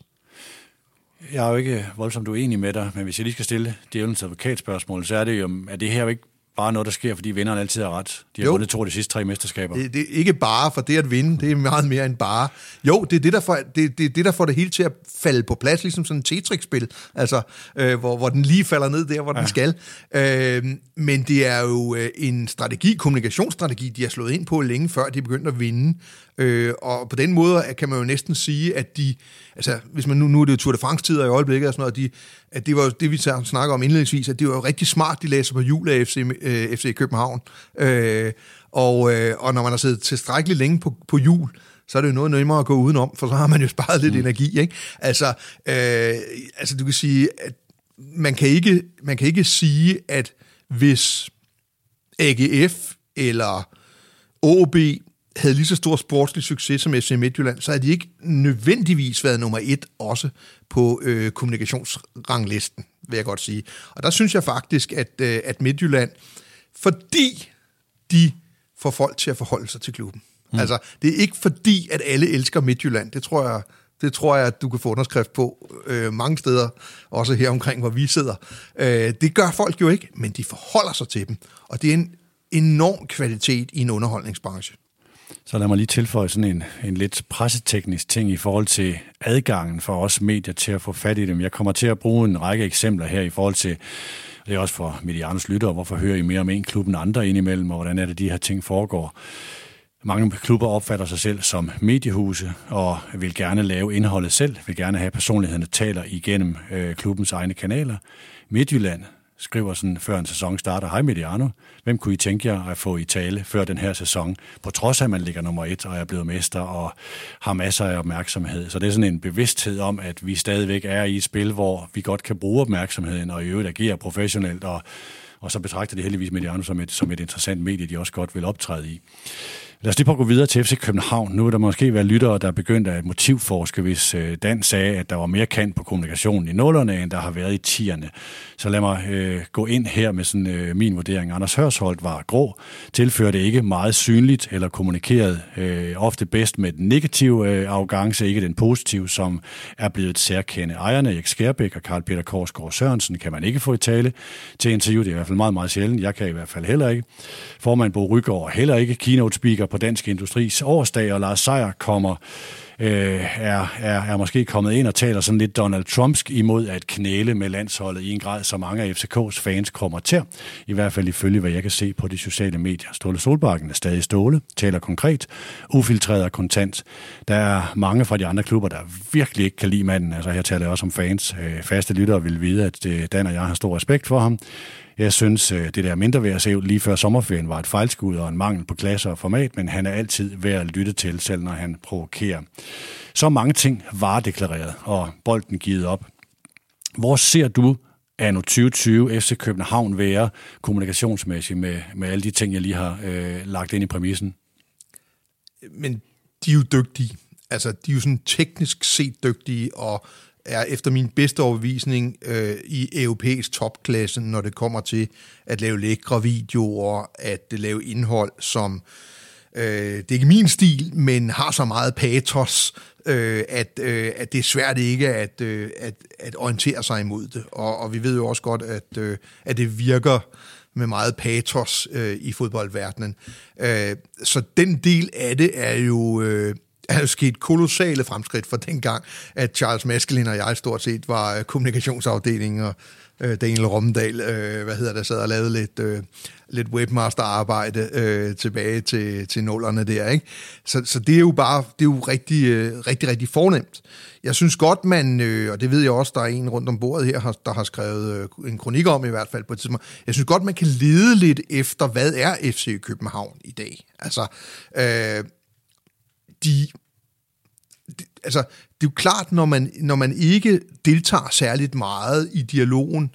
Jeg er jo ikke voldsomt uenig med dig, men hvis jeg lige skal stille djævelens advokatspørgsmål, så er det jo, at det her jo ikke bare noget, der sker, fordi vinderen altid har ret? De har jo. vundet to af de sidste tre mesterskaber. Det, det er ikke bare for det at vinde, det er meget mere end bare. Jo, det er det, der får det, det, det, der får det hele til at falde på plads, ligesom sådan en Tetris-spil, altså, øh, hvor, hvor den lige falder ned der, hvor ja. den skal. Øh, men det er jo øh, en strategi, kommunikationsstrategi, de har slået ind på længe før de begyndte at vinde. Øh, og på den måde kan man jo næsten sige, at de, altså hvis man nu, nu er det jo Tour de France-tider i øjeblikket og sådan noget, de, at det var det, vi snakker om indledningsvis, at det var jo rigtig smart, de læser på jul af FC, øh, FC København. Øh, og, øh, og når man har siddet tilstrækkeligt længe på, på jul, så er det jo noget nemmere at gå udenom, for så har man jo sparet lidt mm. energi. Ikke? Altså, øh, altså, du kan sige, at man kan, ikke, man kan ikke sige, at hvis AGF eller OB havde lige så stor sportslig succes som FC Midtjylland, så havde de ikke nødvendigvis været nummer et også på øh, kommunikationsranglisten, vil jeg godt sige. Og der synes jeg faktisk, at, øh, at Midtjylland, fordi de får folk til at forholde sig til klubben. Mm. Altså, det er ikke fordi, at alle elsker Midtjylland. Det tror jeg, det tror jeg, at du kan få underskrift på øh, mange steder, også her omkring, hvor vi sidder. Øh, det gør folk jo ikke, men de forholder sig til dem. Og det er en enorm kvalitet i en underholdningsbranche. Så lad mig lige tilføje sådan en, en lidt presseteknisk ting i forhold til adgangen for os medier til at få fat i dem. Jeg kommer til at bruge en række eksempler her i forhold til, det er også for Medianos lyttere, hvorfor hører I mere om en klub end andre indimellem, og hvordan er det, de her ting foregår. Mange klubber opfatter sig selv som mediehuse og vil gerne lave indholdet selv, vil gerne have personlighederne taler igennem øh, klubbens egne kanaler. Midtjylland skriver sådan, før en sæson starter, Hej Mediano, hvem kunne I tænke jer at få i tale før den her sæson? På trods af, at man ligger nummer et og er blevet mester og har masser af opmærksomhed. Så det er sådan en bevidsthed om, at vi stadigvæk er i et spil, hvor vi godt kan bruge opmærksomheden og i øvrigt agere professionelt, og, og så betragter de heldigvis Mediano som et, som et interessant medie, de også godt vil optræde i. Lad os lige prøve at gå videre til FC København. Nu er der måske være lyttere, der er begyndt at motivforske, hvis øh, Dan sagde, at der var mere kant på kommunikationen i nullerne, end der har været i tierne. Så lad mig øh, gå ind her med sådan, øh, min vurdering. Anders Hørsholdt var grå, tilførte ikke meget synligt eller kommunikeret øh, ofte bedst med den negative øh, arrogance, ikke den positive, som er blevet et særkende. Ejerne, Erik Skærbæk og Karl Peter Korsgaard Sørensen, kan man ikke få i tale til interview. Det er i hvert fald meget, meget sjældent. Jeg kan i hvert fald heller ikke. Formand Bo Rygaard heller ikke. Keynote speaker på Dansk Industris årsdag, og Lars Seier kommer øh, er, er, er måske kommet ind og taler sådan lidt Donald Trumpsk imod at knæle med landsholdet i en grad, så mange af FCK's fans kommer til. I hvert fald ifølge, hvad jeg kan se på de sociale medier. Ståle Solbakken er stadig Ståle, taler konkret, ufiltreret og kontant. Der er mange fra de andre klubber, der virkelig ikke kan lide manden. Altså her taler jeg også om fans. Øh, faste lyttere vil vide, at øh, Dan og jeg har stor respekt for ham. Jeg synes, øh, det der mindre at se lige før sommerferien var et fejlskud og en mangel på klasse og format, men han er altid værd at lytte til, selv når han provokerer. Så mange ting var deklareret, og bolden givet op. Hvor ser du anno 2020 FC København være kommunikationsmæssigt med, med alle de ting, jeg lige har øh, lagt ind i præmissen? Men de er jo dygtige. Altså, de er jo sådan teknisk set dygtige, og er efter min bedste overbevisning øh, i europæisk topklasse, når det kommer til at lave lækre videoer, at lave indhold, som øh, det er ikke min stil, men har så meget patos, øh, at, øh, at det er svært ikke at, øh, at, at orientere sig imod det. Og, og vi ved jo også godt, at, øh, at det virker med meget patos øh, i fodboldverdenen. Øh, så den del af det er jo... Øh, er jo sket kolossale fremskridt fra dengang, at Charles Maskelin og jeg stort set var øh, kommunikationsafdelingen, og øh, Daniel Romdal, øh, hvad hedder det, sad og lavede lidt, øh, lidt webmaster-arbejde øh, tilbage til, til nullerne der, ikke? Så, så det er jo bare, det er jo rigtig, øh, rigtig, rigtig fornemt. Jeg synes godt, man, øh, og det ved jeg også, der er en rundt om bordet her, der har skrevet øh, en kronik om i hvert fald på et tidspunkt, jeg synes godt, man kan lede lidt efter, hvad er FC København i dag? Altså, øh, de, altså, det er jo klart, når man, når man ikke deltager særligt meget i dialogen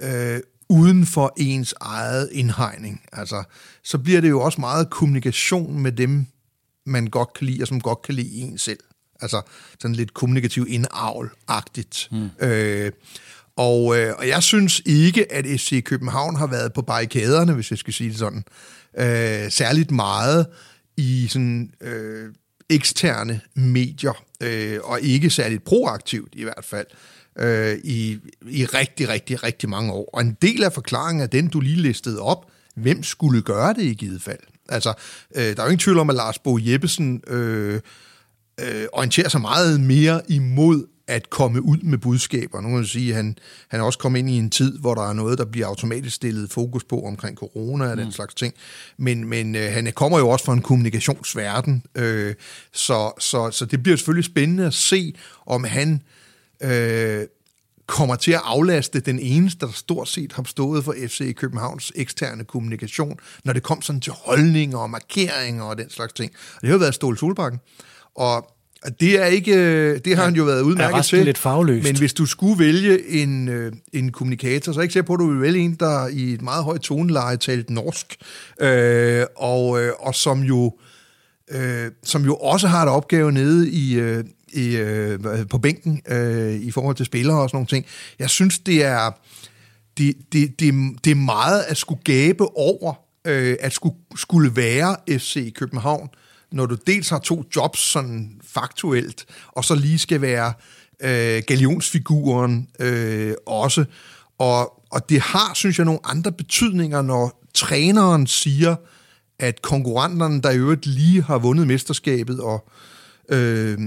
øh, uden for ens eget indhegning, altså, så bliver det jo også meget kommunikation med dem, man godt kan lide, og som godt kan lide en selv. Altså sådan lidt kommunikativ indavl-agtigt. Mm. Øh, og, øh, og jeg synes ikke, at FC København har været på barrikaderne, hvis jeg skal sige det sådan, øh, særligt meget i sådan øh, eksterne medier, øh, og ikke særligt proaktivt i hvert fald, øh, i, i rigtig, rigtig, rigtig mange år. Og en del af forklaringen er den, du lige listede op, hvem skulle gøre det i givet fald? Altså, øh, der er jo ingen tvivl om, at Lars Bo Jeppesen øh, øh, orienterer sig meget mere imod at komme ud med budskaber. Nu kan man sige, at han, han også kommet ind i en tid, hvor der er noget, der bliver automatisk stillet fokus på omkring corona og den mm. slags ting. Men, men øh, han kommer jo også fra en kommunikationsverden, øh, så, så, så det bliver selvfølgelig spændende at se, om han øh, kommer til at aflaste den eneste, der stort set har stået for FC Københavns eksterne kommunikation, når det kom sådan til holdninger og markeringer og den slags ting. Og det har jo været Ståle Solbakken. Og det er ikke, det har ja, han jo været udmærket til. lidt fagløst. Men hvis du skulle vælge en, øh, en kommunikator, så er jeg ikke sikker på, at du vil vælge en, der i et meget højt toneleje talte norsk, øh, og, øh, og som jo øh, som jo også har et opgave nede i, øh, i, øh, på bænken øh, i forhold til spillere og sådan nogle ting. Jeg synes, det er, det, det, det, det er meget at skulle gabe over, øh, at skulle, skulle være FC København, når du dels har to jobs sådan faktuelt, og så lige skal være øh, galionsfiguren øh, også. Og, og det har, synes jeg, nogle andre betydninger, når træneren siger, at konkurrenterne, der i øvrigt lige har vundet mesterskabet, og, øh,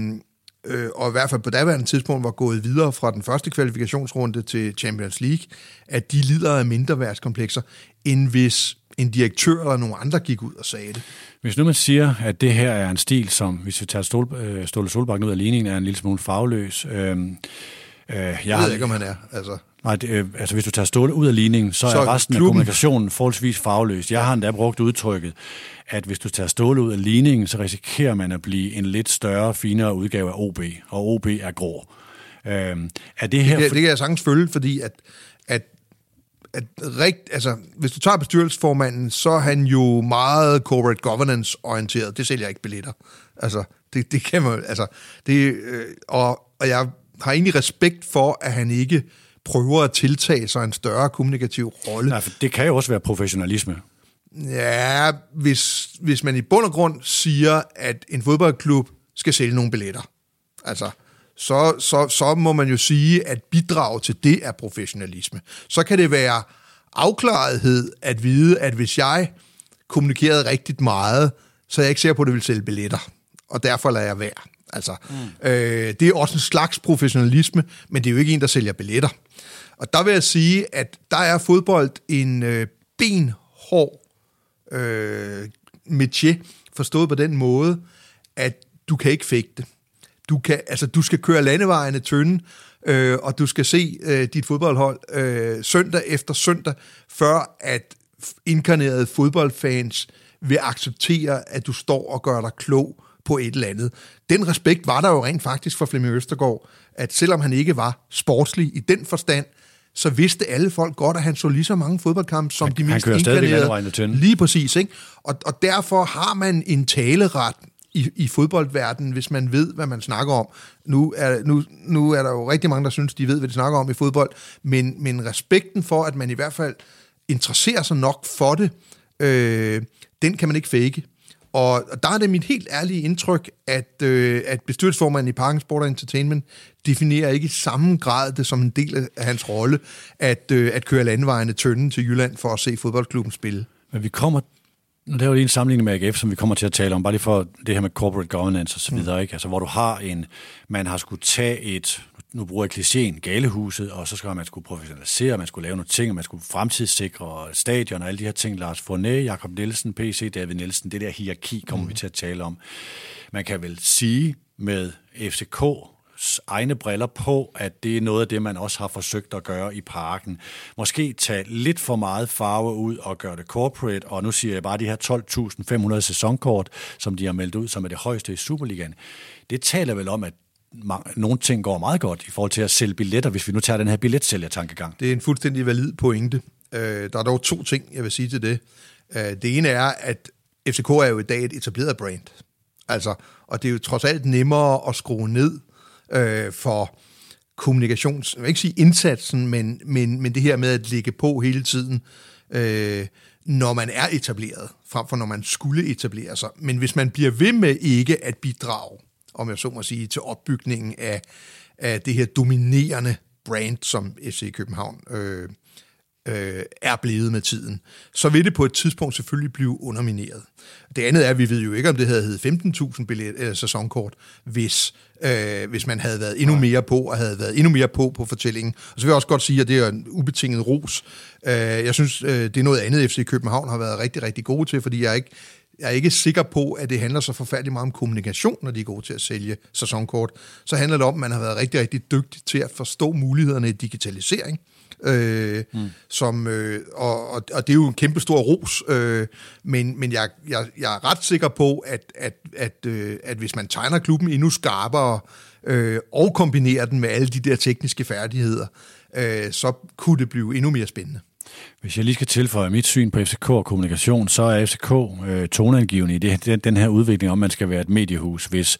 øh, og i hvert fald på daværende tidspunkt var gået videre fra den første kvalifikationsrunde til Champions League, at de lider af mindre værtskomplekser, end hvis en direktør eller nogen andre gik ud og sagde det. Hvis nu man siger, at det her er en stil, som, hvis vi tager Stol, øh, Ståle Solbakken ud af ligningen, er en lille smule fagløs. Øh, øh, jeg, jeg ved ikke, om han er. Altså. Nej, det, øh, altså hvis du tager Ståle ud af ligningen, så, så er resten klubben... af kommunikationen forholdsvis fagløs. Jeg har endda brugt udtrykket, at hvis du tager Ståle ud af ligningen, så risikerer man at blive en lidt større, finere udgave af OB, og OB er grå. Øh, er det, her... det, det kan jeg sagtens følge, fordi at, at rigt, altså, hvis du tager bestyrelsesformanden, så er han jo meget corporate governance orienteret. Det sælger ikke billetter. Altså, det, det kan man, altså, det, øh, og, og jeg har egentlig respekt for, at han ikke prøver at tiltage sig en større kommunikativ rolle. Nej, for det kan jo også være professionalisme. Ja, hvis, hvis man i bund og grund siger, at en fodboldklub skal sælge nogle billetter. Altså, så, så, så må man jo sige, at bidrag til det er professionalisme. Så kan det være afklarethed at vide, at hvis jeg kommunikerede rigtig meget, så er jeg ikke sikker på, at det vil sælge billetter. Og derfor lader jeg være. Altså, mm. øh, det er også en slags professionalisme, men det er jo ikke en, der sælger billetter. Og der vil jeg sige, at der er fodbold en øh, benhård øh, métier, forstået på den måde, at du kan ikke fægte. Du, kan, altså, du skal køre landevejene tynde, øh, og du skal se øh, dit fodboldhold øh, søndag efter søndag, før at inkarnerede fodboldfans vil acceptere, at du står og gør dig klog på et eller andet. Den respekt var der jo rent faktisk for Flemming Østergaard, at selvom han ikke var sportslig i den forstand, så vidste alle folk godt, at han så lige så mange fodboldkampe som han, de mest inkarnerede. Lige præcis, ikke? Og, og derfor har man en taleret i, i fodboldverdenen, hvis man ved, hvad man snakker om. Nu er, nu, nu er der jo rigtig mange, der synes, de ved, hvad de snakker om i fodbold, men, men respekten for, at man i hvert fald interesserer sig nok for det, øh, den kan man ikke fake. Og der er det mit helt ærlige indtryk, at, øh, at bestyrelsesformanden i Parken Sport og Entertainment definerer ikke i samme grad det som en del af hans rolle, at, øh, at køre landvejene tønden til Jylland for at se fodboldklubben spille. Men vi kommer nu laver lige en sammenligning med AGF, som vi kommer til at tale om, bare lige for det her med corporate governance og så videre, mm. ikke? Altså, hvor du har en, man har skulle tage et, nu bruger jeg klichéen, galehuset, og så skal man skulle professionalisere, man skulle lave nogle ting, man skulle fremtidssikre stadion og alle de her ting. Lars Forné, Jakob Nielsen, PC, David Nielsen, det der hierarki kommer mm. vi til at tale om. Man kan vel sige med FCK, egne briller på, at det er noget af det, man også har forsøgt at gøre i parken. Måske tage lidt for meget farve ud og gøre det corporate, og nu siger jeg bare de her 12.500 sæsonkort, som de har meldt ud, som er det højeste i Superligaen. Det taler vel om, at nogle ting går meget godt i forhold til at sælge billetter, hvis vi nu tager den her billetsælgertankegang. Det er en fuldstændig valid pointe. Øh, der er dog to ting, jeg vil sige til det. Øh, det ene er, at FCK er jo i dag et etableret brand. Altså, og det er jo trods alt nemmere at skrue ned øh, for kommunikations, jeg vil ikke sige indsatsen, men, men, men det her med at ligge på hele tiden, øh, når man er etableret, frem for når man skulle etablere sig. Men hvis man bliver ved med ikke at bidrage, om jeg så må sige, til opbygningen af, af det her dominerende brand, som FC København øh, øh, er blevet med tiden, så vil det på et tidspunkt selvfølgelig blive undermineret. Det andet er, at vi ved jo ikke, om det havde heddet 15.000 billet, eller sæsonkort, hvis, øh, hvis man havde været endnu mere på, og havde været endnu mere på på fortællingen. Og så vil jeg også godt sige, at det er en ubetinget ros. Øh, jeg synes, øh, det er noget andet, FC København har været rigtig, rigtig gode til, fordi jeg er ikke jeg er ikke sikker på, at det handler så forfærdeligt meget om kommunikation, når de er gode til at sælge sæsonkort. Så handler det om, at man har været rigtig, rigtig dygtig til at forstå mulighederne i digitalisering. Øh, mm. som, øh, og, og, og det er jo en kæmpe stor ros, øh, men, men jeg, jeg, jeg er ret sikker på, at, at, at, øh, at hvis man tegner klubben endnu skarpere øh, og kombinerer den med alle de der tekniske færdigheder, øh, så kunne det blive endnu mere spændende. Hvis jeg lige skal tilføje mit syn på FCK og kommunikation, så er FCK øh, toneangivende i det, den, den her udvikling om, man skal være et mediehus. Hvis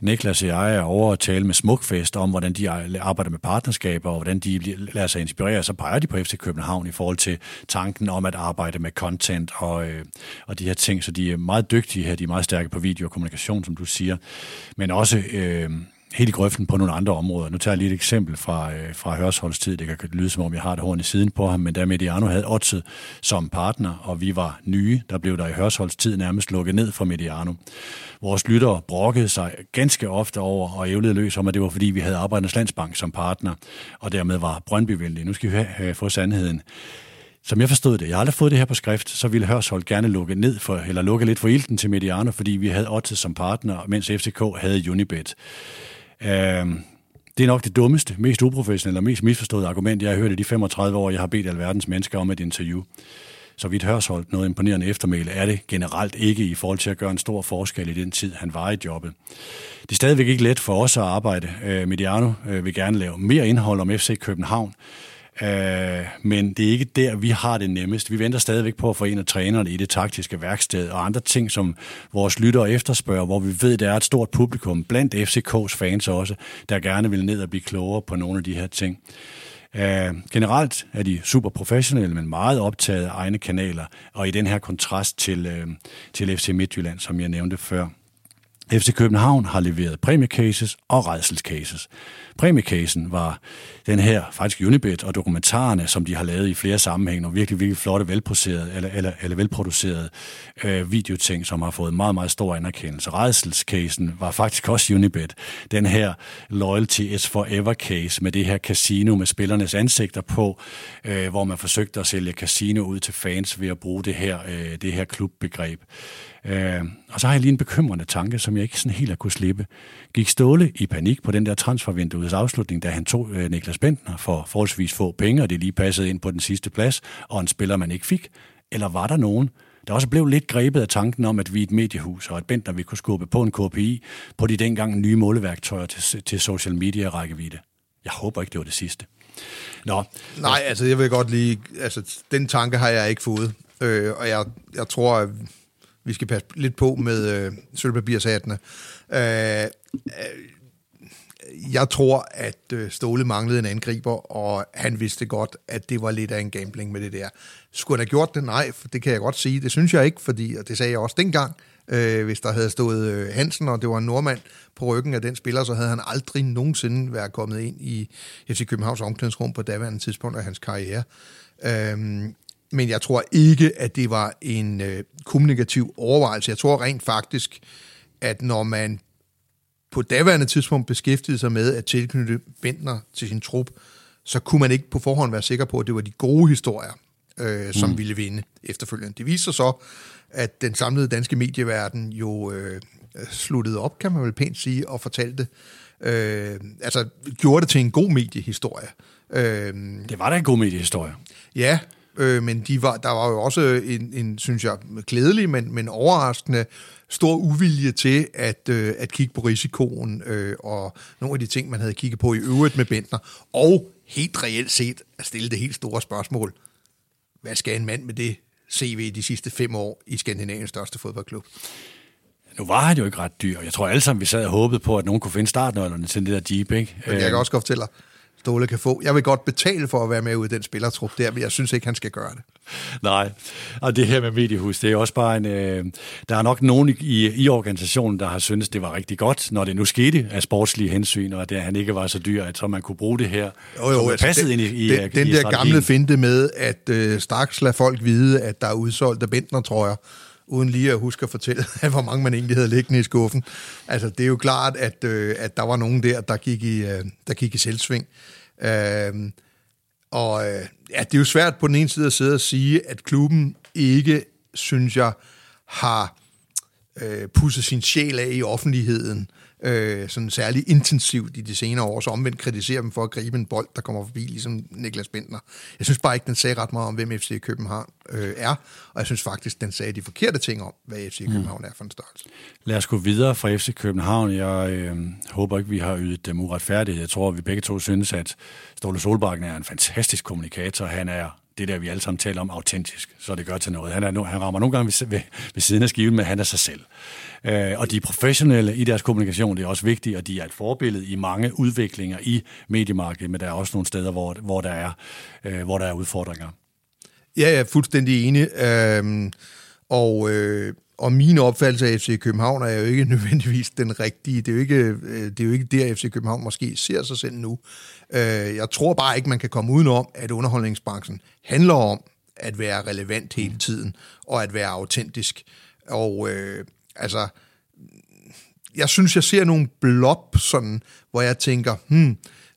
Niklas og jeg er over at tale med Smukfest om, hvordan de arbejder med partnerskaber, og hvordan de lader sig inspirere, så peger de på FC København i forhold til tanken om at arbejde med content og, øh, og de her ting. Så de er meget dygtige her, de er meget stærke på video og kommunikation, som du siger. Men også... Øh, helt i grøften på nogle andre områder. Nu tager jeg lige et eksempel fra, øh, fra Hørsholds tid. Det kan lyde som om, jeg har det horn i siden på ham, men da Mediano havde Otze som partner, og vi var nye, der blev der i Hørsholds tid nærmest lukket ned for Mediano. Vores lyttere brokkede sig ganske ofte over og ævlede løs om, at det var fordi, vi havde Arbejdernes Landsbank som partner, og dermed var Brøndby Nu skal vi have, øh, få sandheden. Som jeg forstod det, jeg har aldrig fået det her på skrift, så ville Hørsholdt gerne lukke ned for, eller lukke lidt for ilten til Mediano, fordi vi havde Otte som partner, mens FCK havde Unibet. Øh, det er nok det dummeste, mest uprofessionelle og mest misforståede argument, jeg har hørt i de 35 år, jeg har bedt alverdens mennesker om et interview. Så vidt Hørsholdt noget imponerende eftermæle er det generelt ikke i forhold til at gøre en stor forskel i den tid, han var i jobbet. Det er stadigvæk ikke let for os at arbejde. Øh, Mediano øh, vil gerne lave mere indhold om FC København, Øh, men det er ikke der, vi har det nemmest. Vi venter stadigvæk på at få en af trænerne i det taktiske værksted og andre ting, som vores lyttere efterspørger, hvor vi ved, der er et stort publikum blandt FCK's fans også, der gerne vil ned og blive klogere på nogle af de her ting. Uh, generelt er de super professionelle, men meget optaget af egne kanaler, og i den her kontrast til, uh, til FC Midtjylland, som jeg nævnte før. FC København har leveret præmiecases og redselscases. Præmiecasen var den her, faktisk Unibet og dokumentarerne, som de har lavet i flere sammenhænge, og virkelig, virkelig flotte, velproducerede, eller, eller, eller velproducerede øh, videoting, som har fået meget, meget stor anerkendelse. Redselscasen var faktisk også Unibet. Den her Loyalty is Forever case med det her casino med spillernes ansigter på, øh, hvor man forsøgte at sælge casino ud til fans ved at bruge det her, øh, det her klubbegreb. Øh, og så har jeg lige en bekymrende tanke, som jeg ikke sådan helt har kunne slippe. Gik Ståle i panik på den der transfervinduets afslutning, da han tog øh, Niklas Bentner for forholdsvis få penge, og det lige passede ind på den sidste plads, og en spiller, man ikke fik? Eller var der nogen, der også blev lidt grebet af tanken om, at vi er et mediehus, og at Bentner vi kunne skubbe på en KPI på de dengang nye måleværktøjer til, til social media rækkevidde? Jeg håber ikke, det var det sidste. Nå. Nej, altså jeg vil godt lige... Altså, den tanke har jeg ikke fået. Øh, og jeg, jeg tror, at vi skal passe lidt på med øh, sølvpapirshattene. Øh, øh, jeg tror, at øh, Ståle manglede en angriber, og han vidste godt, at det var lidt af en gambling med det der. Skulle han have gjort det? Nej, for det kan jeg godt sige. Det synes jeg ikke, fordi, og det sagde jeg også dengang, øh, hvis der havde stået øh, Hansen, og det var en nordmand på ryggen af den spiller, så havde han aldrig nogensinde været kommet ind i FC Københavns omklædningsrum på daværende tidspunkt af hans karriere. Øh, men jeg tror ikke, at det var en øh, kommunikativ overvejelse. Jeg tror rent faktisk, at når man på daværende tidspunkt beskæftigede sig med at tilknytte Bentner til sin trup, så kunne man ikke på forhånd være sikker på, at det var de gode historier, øh, som mm. ville vinde efterfølgende. Det viser så, at den samlede danske medieverden jo øh, sluttede op, kan man vel pænt sige, og fortalte, øh, altså gjorde det til en god mediehistorie. Øh, det var da en god mediehistorie. Ja, øh, men de var, der var jo også en, en synes jeg, glædelig, men, men overraskende stor uvilje til at, øh, at kigge på risikoen øh, og nogle af de ting, man havde kigget på i øvrigt med Bentner, og helt reelt set at stille det helt store spørgsmål. Hvad skal en mand med det CV de sidste fem år i Skandinaviens største fodboldklub? Nu var han jo ikke ret dyr. Jeg tror alle sammen, vi sad og håbede på, at nogen kunne finde startnøglerne til det der Jeep, ikke? Men jeg kan også godt fortælle Ståle kan få. Jeg vil godt betale for at være med ud i den spillertrup der, men jeg synes ikke, han skal gøre det. Nej, og det her med mediehus, det er også bare en... Øh, der er nok nogen i, i organisationen, der har syntes, det var rigtig godt, når det nu skete af sportslige hensyn, og at det, han ikke var så dyr, at så man kunne bruge det her, jo, jo, altså, passet den, ind i, i Den, i den der gamle finte med, at øh, straks lader folk vide, at der er udsolgt af Bentner, tror jeg, uden lige at huske at fortælle, hvor mange man egentlig havde liggende i skuffen. Altså, det er jo klart, at, øh, at der var nogen der, der gik i, øh, der gik i selvsving. Øh, og øh, ja, det er jo svært på den ene side at sidde og sige, at klubben ikke, synes jeg, har øh, pusset sin sjæl af i offentligheden øh, sådan særlig intensivt i de senere år, så omvendt kritiserer dem for at gribe en bold, der kommer forbi, ligesom Niklas Bentner. Jeg synes bare ikke, den sagde ret meget om, hvem FC København øh, er, og jeg synes faktisk, den sagde de forkerte ting om, hvad FC mm. København mm. er for en størrelse. Lad os gå videre fra FC København. Jeg øh, håber ikke, vi har ydet dem uretfærdigt. Jeg tror, at vi begge to synes, at Ståle Solbakken er en fantastisk kommunikator. Han er det der, vi alle sammen taler om, autentisk, så det gør til noget. Han, er, han rammer nogle gange ved, ved, ved siden af skiven, men han er sig selv. Øh, og de er professionelle i deres kommunikation, det er også vigtigt, og de er et forbillede i mange udviklinger i mediemarkedet, men der er også nogle steder, hvor, hvor, der, er, øh, hvor der er udfordringer. Ja, jeg er fuldstændig enig. Øh, og, øh, og min opfattelse af FC København er jo ikke nødvendigvis den rigtige. Det er jo ikke, øh, det er jo ikke der, FC København måske ser sig selv nu. Øh, jeg tror bare ikke, man kan komme udenom, at underholdningsbranchen handler om at være relevant hele tiden, og at være autentisk. Og øh, altså, jeg synes, jeg ser nogle blop, sådan, hvor jeg tænker, hmm,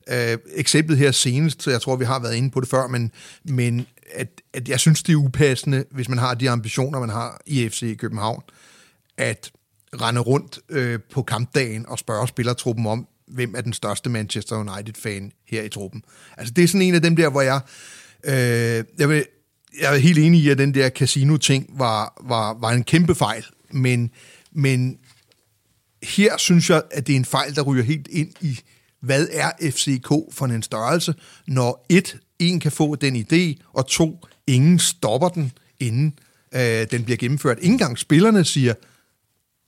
øh, eksemplet her senest, jeg tror, vi har været inde på det før, men, men at, at jeg synes, det er upassende, hvis man har de ambitioner, man har i FC København, at rende rundt øh, på kampdagen og spørge spillertruppen om, hvem er den største Manchester United-fan her i truppen. Altså, det er sådan en af dem der, hvor jeg... Øh, jeg, vil, jeg er helt enig i, at den der casino-ting var, var, var en kæmpe fejl, men, men her synes jeg, at det er en fejl, der ryger helt ind i, hvad er FCK for en størrelse, når et, en kan få den idé, og to, ingen stopper den, inden øh, den bliver gennemført. Ingen gang spillerne siger,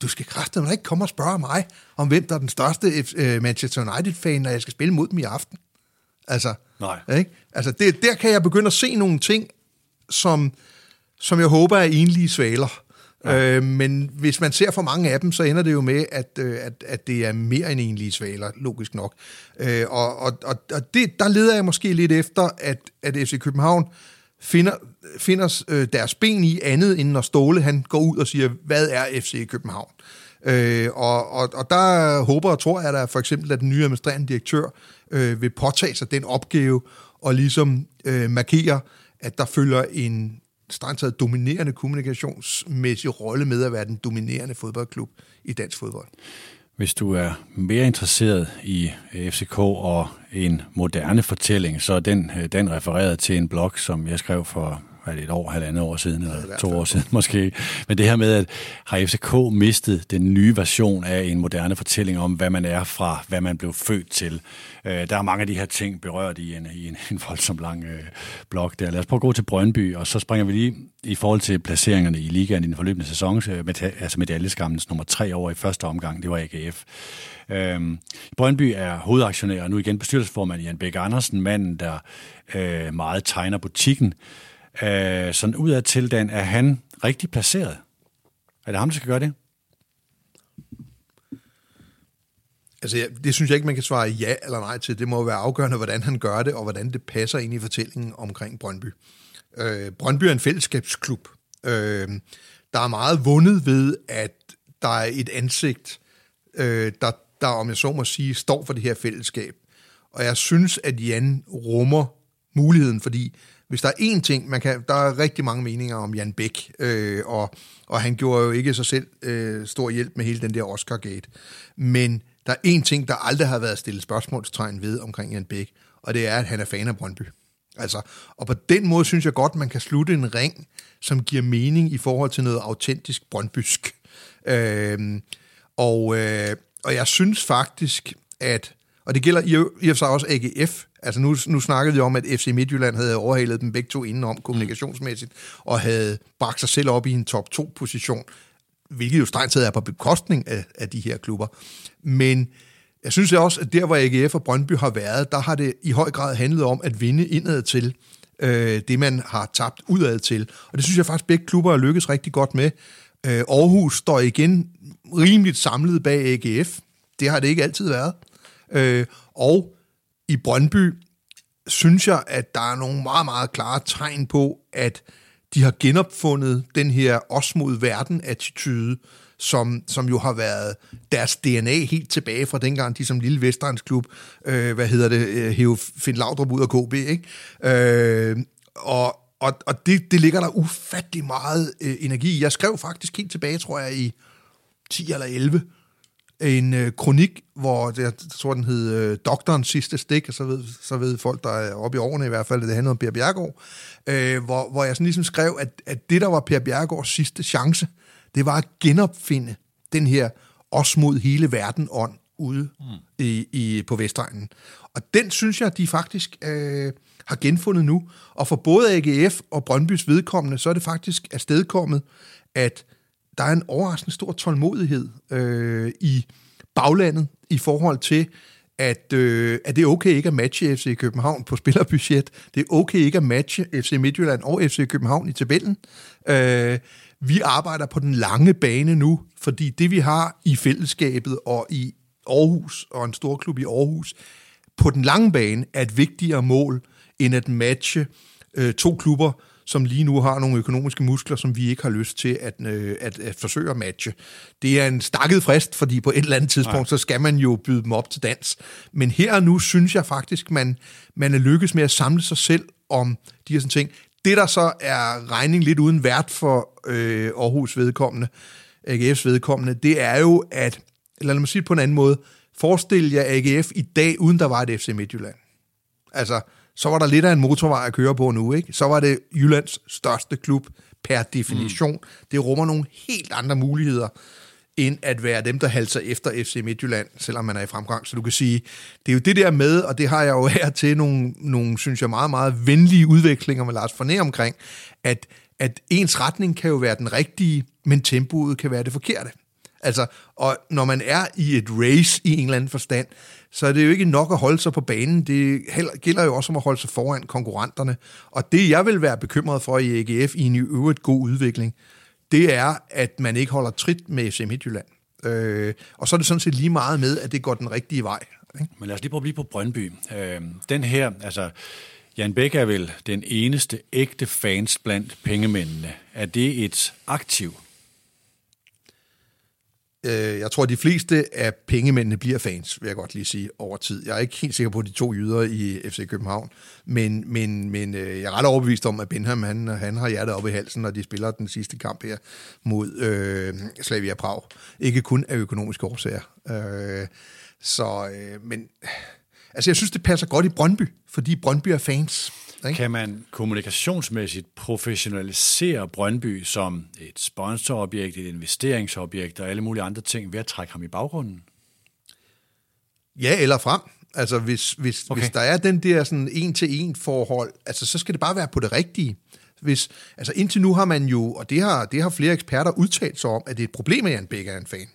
du skal kraftedeme ikke komme og spørge mig, om hvem der er den største øh, Manchester United-fan, når jeg skal spille mod dem i aften. Altså, Nej. Ikke? altså det, der kan jeg begynde at se nogle ting, som, som jeg håber er enlige svaler. Ja. Øh, men hvis man ser for mange af dem, så ender det jo med, at, øh, at, at det er mere end enlige svaler, logisk nok. Øh, og og, og det, der leder jeg måske lidt efter, at, at FC København finder, finder øh, deres ben i andet, end når Ståle han går ud og siger, hvad er FC København? Øh, og, og, og der håber og tror jeg, at for eksempel, at den nye administrerende direktør øh, vil påtage sig den opgave og ligesom øh, markere, at der følger en strengt dominerende kommunikationsmæssig rolle med at være den dominerende fodboldklub i dansk fodbold. Hvis du er mere interesseret i øh, FCK og en moderne fortælling, så er den, øh, den refereret til en blog, som jeg skrev for er det et år, halvandet år siden, eller to år siden måske. Men det her med, at har FCK mistet den nye version af en moderne fortælling om, hvad man er fra, hvad man blev født til. Øh, der er mange af de her ting berørt i en, i en, en voldsom lang øh, blok der. Lad os prøve at gå til Brøndby, og så springer vi lige i forhold til placeringerne i ligaen i den forløbende sæson, med, altså medaljeskammens nummer tre over i første omgang, det var AGF. Øhm, Brøndby er hovedaktionær, og nu igen bestyrelsesformand Jan Bæk Andersen, manden, der øh, meget tegner butikken. Øh, sådan ud af er han rigtig placeret? Er det ham, der skal gøre det? Altså, ja, det synes jeg ikke, man kan svare ja eller nej til. Det må være afgørende, hvordan han gør det, og hvordan det passer ind i fortællingen omkring Brøndby. Øh, Brøndby er en fællesskabsklub. Øh, der er meget vundet ved, at der er et ansigt, øh, der, der, om jeg så må sige, står for det her fællesskab. Og jeg synes, at Jan rummer muligheden, fordi hvis der er én ting, man kan, der er rigtig mange meninger om Jan Bæk, øh, og, og han gjorde jo ikke sig selv øh, stor hjælp med hele den der Oscar-gate. Men der er én ting, der aldrig har været stillet spørgsmålstegn ved omkring Jan Bæk, og det er, at han er fan af Brøndby. Altså, og på den måde synes jeg godt, man kan slutte en ring, som giver mening i forhold til noget autentisk brøndbysk. Øh, og, øh, og jeg synes faktisk, at, og det gælder i, i og for sig også AGF, Altså nu, nu snakkede vi om, at FC Midtjylland havde overhalet dem begge to indenom kommunikationsmæssigt, og havde bragt sig selv op i en top 2-position, hvilket jo strengt taget er på bekostning af, af de her klubber. Men jeg synes også, at der, hvor AGF og Brøndby har været, der har det i høj grad handlet om at vinde indad til øh, det, man har tabt udad til. Og det synes jeg faktisk, begge klubber har lykkes rigtig godt med. Øh, Aarhus står igen rimeligt samlet bag AGF. Det har det ikke altid været. Øh, og i Brøndby synes jeg, at der er nogle meget, meget klare tegn på, at de har genopfundet den her os mod verden-attitude, som, som jo har været deres DNA helt tilbage fra dengang, de som lille Vestegnsklub, øh, hvad hedder det, øh, hæve Finn Laudrup ud af KB, ikke? Øh, og og, og det, det ligger der ufattelig meget øh, energi Jeg skrev faktisk helt tilbage, tror jeg, i 10 eller 11, en øh, kronik, hvor jeg tror, den hed øh, Doktorens sidste stik, og så ved, så ved folk, der er oppe i årene i hvert fald, at det handler om Per Bjergård, øh, hvor, hvor jeg sådan ligesom skrev, at, at det, der var Per Bjergårds sidste chance, det var at genopfinde den her os mod hele verden ånd ude mm. i, i, på Vestegnen. Og den synes jeg, de faktisk øh, har genfundet nu. Og for både AGF og Brøndbys vedkommende, så er det faktisk afstedkommet, at der er en overraskende stor tålmodighed øh, i baglandet i forhold til, at, øh, at det er okay ikke at matche FC København på spillerbudget. Det er okay ikke at matche FC Midtjylland og FC København i tabellen. Øh, vi arbejder på den lange bane nu, fordi det vi har i fællesskabet og i Aarhus og en stor klub i Aarhus, på den lange bane er et vigtigere mål end at matche øh, to klubber, som lige nu har nogle økonomiske muskler, som vi ikke har lyst til at, øh, at, at forsøge at matche. Det er en stakket frist, fordi på et eller andet tidspunkt, Nej. så skal man jo byde dem op til dans. Men her og nu synes jeg faktisk, man, man er lykkes med at samle sig selv om de her sådan ting. Det, der så er regning lidt uden vært for øh, Aarhus vedkommende, AGF's vedkommende, det er jo, at, eller lad mig sige det på en anden måde, forestil jer AGF i dag, uden der var et FC Midtjylland. Altså, så var der lidt af en motorvej at køre på nu, ikke? Så var det Jyllands største klub per definition. Mm. Det rummer nogle helt andre muligheder, end at være dem, der halser efter FC Midtjylland, selvom man er i fremgang. Så du kan sige, det er jo det der med, og det har jeg jo her til nogle, nogle synes jeg, meget, meget venlige udvekslinger med Lars Forné omkring, at, at ens retning kan jo være den rigtige, men tempoet kan være det forkerte. Altså, og når man er i et race i en eller anden forstand, så er det jo ikke nok at holde sig på banen. Det gælder jo også om at holde sig foran konkurrenterne. Og det, jeg vil være bekymret for i AGF i en i øvrigt god udvikling, det er, at man ikke holder trit med FC Midtjylland. Øh, og så er det sådan set lige meget med, at det går den rigtige vej. Ikke? Men lad os lige prøve at blive på Brøndby. Øh, den her, altså... Jan Bæk er vel den eneste ægte fans blandt pengemændene. Er det et aktiv Øh, jeg tror, at de fleste af pengemændene bliver fans, vil jeg godt lige sige, over tid. Jeg er ikke helt sikker på de to jyder i FC København, men, men, men øh, jeg er ret overbevist om, at Benham han, han har hjertet op i halsen, når de spiller den sidste kamp her mod øh, Slavia Prag. Ikke kun af økonomiske årsager. Øh, så, øh, men altså, jeg synes, det passer godt i Brøndby, fordi Brøndby er fans. Ikke? Kan man kommunikationsmæssigt professionalisere Brøndby som et sponsorobjekt, et investeringsobjekt og alle mulige andre ting ved at trække ham i baggrunden? Ja, eller frem. Altså, hvis, hvis, okay. hvis der er den der sådan en-til-en forhold, altså, så skal det bare være på det rigtige. Hvis, altså, indtil nu har man jo, og det har, det har flere eksperter udtalt sig om, at det er et problem, at Jan Bæk er en fan.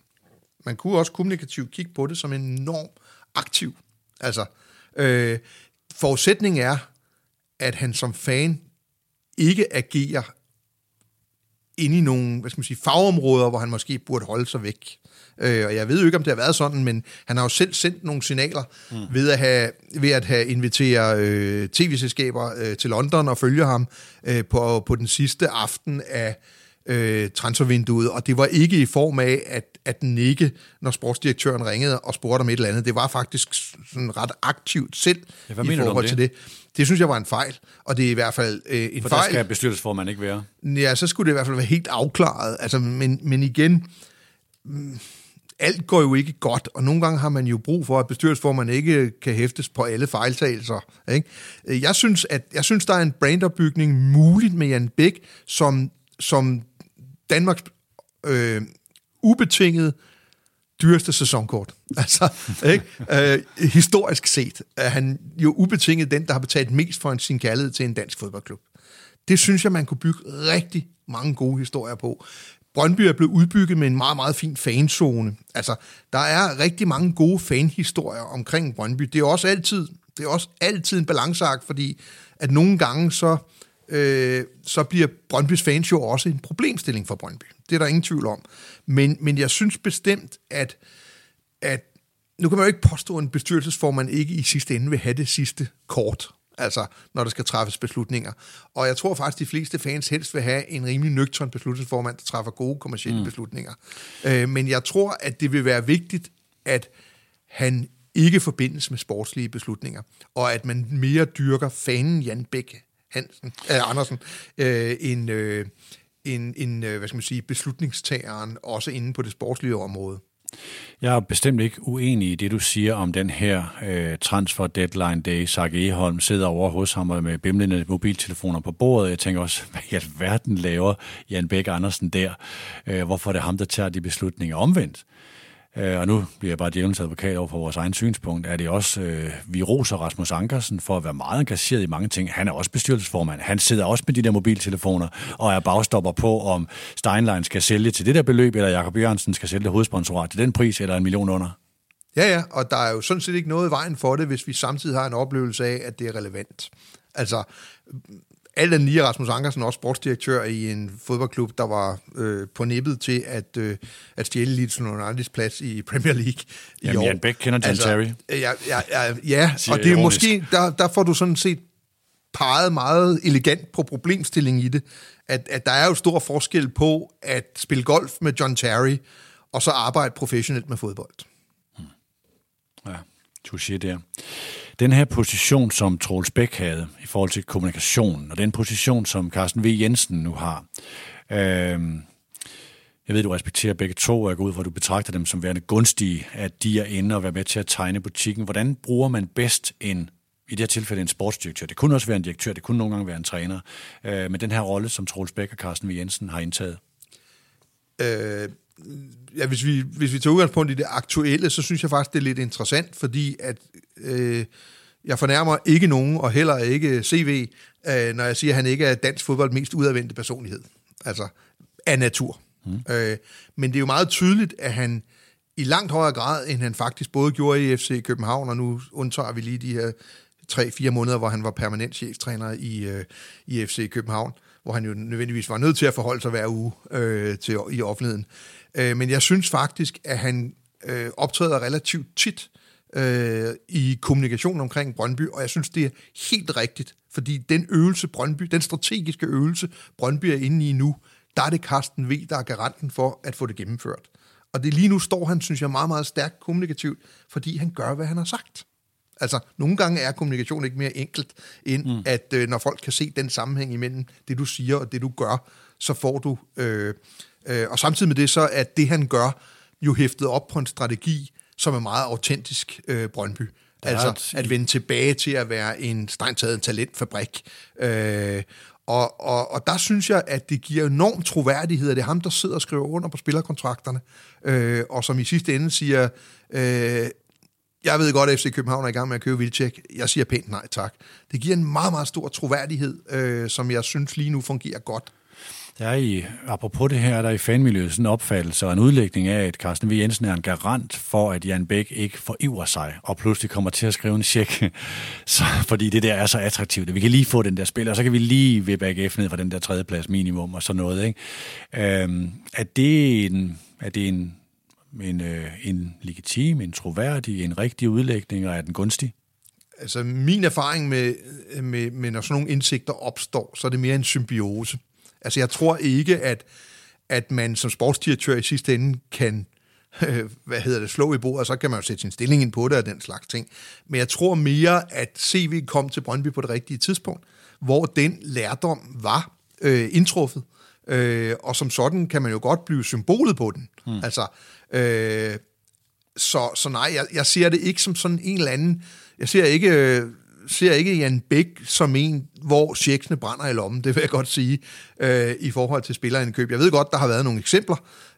Man kunne også kommunikativt kigge på det som en enorm aktiv. Altså, øh, forudsætningen er, at han som fan ikke agerer inde i nogle hvad skal man sige, fagområder, hvor han måske burde holde sig væk. Øh, og jeg ved jo ikke, om det har været sådan, men han har jo selv sendt nogle signaler mm. ved, at have, ved at have inviteret øh, tv-selskaber øh, til London og følge ham øh, på, på den sidste aften af øh, transfervinduet, og det var ikke i form af, at, at den ikke, når sportsdirektøren ringede og spurgte om et eller andet, det var faktisk sådan ret aktivt selv ja, i forhold det? til det. Det synes jeg var en fejl, og det er i hvert fald øh, en For fejl. For der skal bestyrelsesformand ikke være? Ja, så skulle det i hvert fald være helt afklaret. Altså, men, men igen, alt går jo ikke godt, og nogle gange har man jo brug for, at bestyrelsesformand ikke kan hæftes på alle fejltagelser. Ikke? Jeg, synes, at, jeg synes, der er en brandopbygning muligt med Jan Bæk, som, som Danmarks øh, ubetinget dyreste sæsonkort. Altså, ikke? Øh, historisk set er han jo ubetinget den, der har betalt mest for sin kærlighed til en dansk fodboldklub. Det synes jeg, man kunne bygge rigtig mange gode historier på. Brøndby er blevet udbygget med en meget, meget fin fanzone. Altså, der er rigtig mange gode fanhistorier omkring Brøndby. Det er også altid, det er også altid en balanceakt, fordi at nogle gange så, øh, så bliver Brøndbys fans jo også en problemstilling for Brøndby. Det er der ingen tvivl om. Men, men jeg synes bestemt, at, at nu kan man jo ikke påstå, at en bestyrelsesformand ikke i sidste ende vil have det sidste kort altså når der skal træffes beslutninger. Og jeg tror faktisk, de fleste fans helst vil have en rimelig nøgtern beslutningsformand, der træffer gode kommersielle mm. beslutninger. Øh, men jeg tror, at det vil være vigtigt, at han ikke forbindes med sportslige beslutninger, og at man mere dyrker fanen Jan Bæk Hansen, äh, Andersen, øh, en, øh, en, en øh, hvad skal man sige, beslutningstageren, også inde på det sportslige område. Jeg er bestemt ikke uenig i det, du siger om den her øh, transfer deadline day. Sark Eholm sidder over hos ham med bimlende mobiltelefoner på bordet. Jeg tænker også, hvad i alverden laver Jan Bæk Andersen der? Øh, hvorfor er det ham, der tager de beslutninger omvendt? Øh, og nu bliver jeg bare djævelens advokat over for vores egen synspunkt, er det også, øh, vi roser Rasmus Ankersen for at være meget engageret i mange ting. Han er også bestyrelsesformand. Han sidder også med de der mobiltelefoner og er bagstopper på, om Steinlein skal sælge til det der beløb, eller Jakob Jørgensen skal sælge hovedsponsorat til den pris, eller en million under. Ja, ja, og der er jo sådan set ikke noget i vejen for det, hvis vi samtidig har en oplevelse af, at det er relevant. Altså, alt den lige Rasmus Ankersen, også sportsdirektør i en fodboldklub, der var øh, på nippet til at, øh, at stjæle Leeds Uniteds plads i Premier League i Jamen, år. Jan Bæk kender John altså, Terry. Ja, ja, ja, ja og det er måske, der, der får du sådan set peget meget elegant på problemstillingen i det, at, at der er jo stor forskel på at spille golf med John Terry, og så arbejde professionelt med fodbold. Hmm. Ja, siger det. Den her position, som Troels Bæk havde i forhold til kommunikationen, og den position, som Carsten V. Jensen nu har, øh, jeg ved, du respekterer begge to, og jeg går ud fra, at du betragter dem som værende gunstige, at de er inde og være med til at tegne butikken. Hvordan bruger man bedst en i det her tilfælde en sportsdirektør. Det kunne også være en direktør, det kunne nogle gange være en træner. Øh, men den her rolle, som Troels Bæk og Carsten V. Jensen har indtaget. Øh, ja, hvis vi, hvis vi tager udgangspunkt i det aktuelle, så synes jeg faktisk, det er lidt interessant, fordi at øh, jeg fornærmer ikke nogen, og heller ikke CV, øh, når jeg siger, at han ikke er dansk fodbold mest udadvendte personlighed. Altså, af natur. Mm. Øh, men det er jo meget tydeligt, at han i langt højere grad, end han faktisk både gjorde i FC København, og nu undtager vi lige de her tre-fire måneder, hvor han var permanent cheftræner i, øh, i FC København, hvor han jo nødvendigvis var nødt til at forholde sig hver uge øh, til, i offentligheden. Øh, men jeg synes faktisk, at han øh, optræder relativt tit øh, i kommunikation omkring Brøndby, og jeg synes, det er helt rigtigt, fordi den øvelse Brøndby, den strategiske øvelse Brøndby er inde i nu, der er det Carsten V, der er garanten for at få det gennemført. Og det lige nu står han, synes jeg, meget, meget stærkt kommunikativt, fordi han gør, hvad han har sagt. Altså, nogle gange er kommunikation ikke mere enkelt, end mm. at øh, når folk kan se den sammenhæng imellem det, du siger og det, du gør, så får du... Øh, øh, og samtidig med det, så er det, han gør, jo hæftet op på en strategi, som er meget autentisk øh, Brøndby. Altså et... at vende tilbage til at være en strengt talentfabrik. Øh, og, og, og der synes jeg, at det giver enorm troværdighed, at det er ham, der sidder og skriver under på spillerkontrakterne, øh, og som i sidste ende siger, øh, jeg ved godt, at FC København er i gang med at købe Vilcek. Jeg siger pænt nej tak. Det giver en meget, meget stor troværdighed, øh, som jeg synes lige nu fungerer godt. Der er i, apropos det her, der er i fanmiljøet sådan en opfattelse og en udlægning af, at Carsten V. Jensen er en garant for, at Jan Bæk ikke forivrer sig, og pludselig kommer til at skrive en check, så, fordi det der er så attraktivt. Vi kan lige få den der spiller, og så kan vi lige vippe AGF ned fra den der tredjeplads minimum og sådan noget. Ikke? Øhm, er det en, er det en, en, øh, en legitim, en troværdig, en rigtig udlægning, og er den gunstig? Altså min erfaring med, med, med når sådan nogle indsigter opstår, så er det mere en symbiose. Altså, jeg tror ikke, at, at man som sportsdirektør i sidste ende kan øh, hvad hedder det, slå i bordet, og så kan man jo sætte sin stilling ind på det og den slags ting. Men jeg tror mere, at CV kom til Brøndby på det rigtige tidspunkt, hvor den lærdom var øh, indtruffet. Øh, og som sådan kan man jo godt blive symbolet på den. Hmm. Altså, øh, så, så nej, jeg, jeg ser det ikke som sådan en eller anden... Jeg ser ikke, øh, ser ikke Jan Bæk som en, hvor checksene brænder i lommen, det vil jeg godt sige, øh, i forhold til spillerindkøb. Jeg ved godt, der har været nogle eksempler,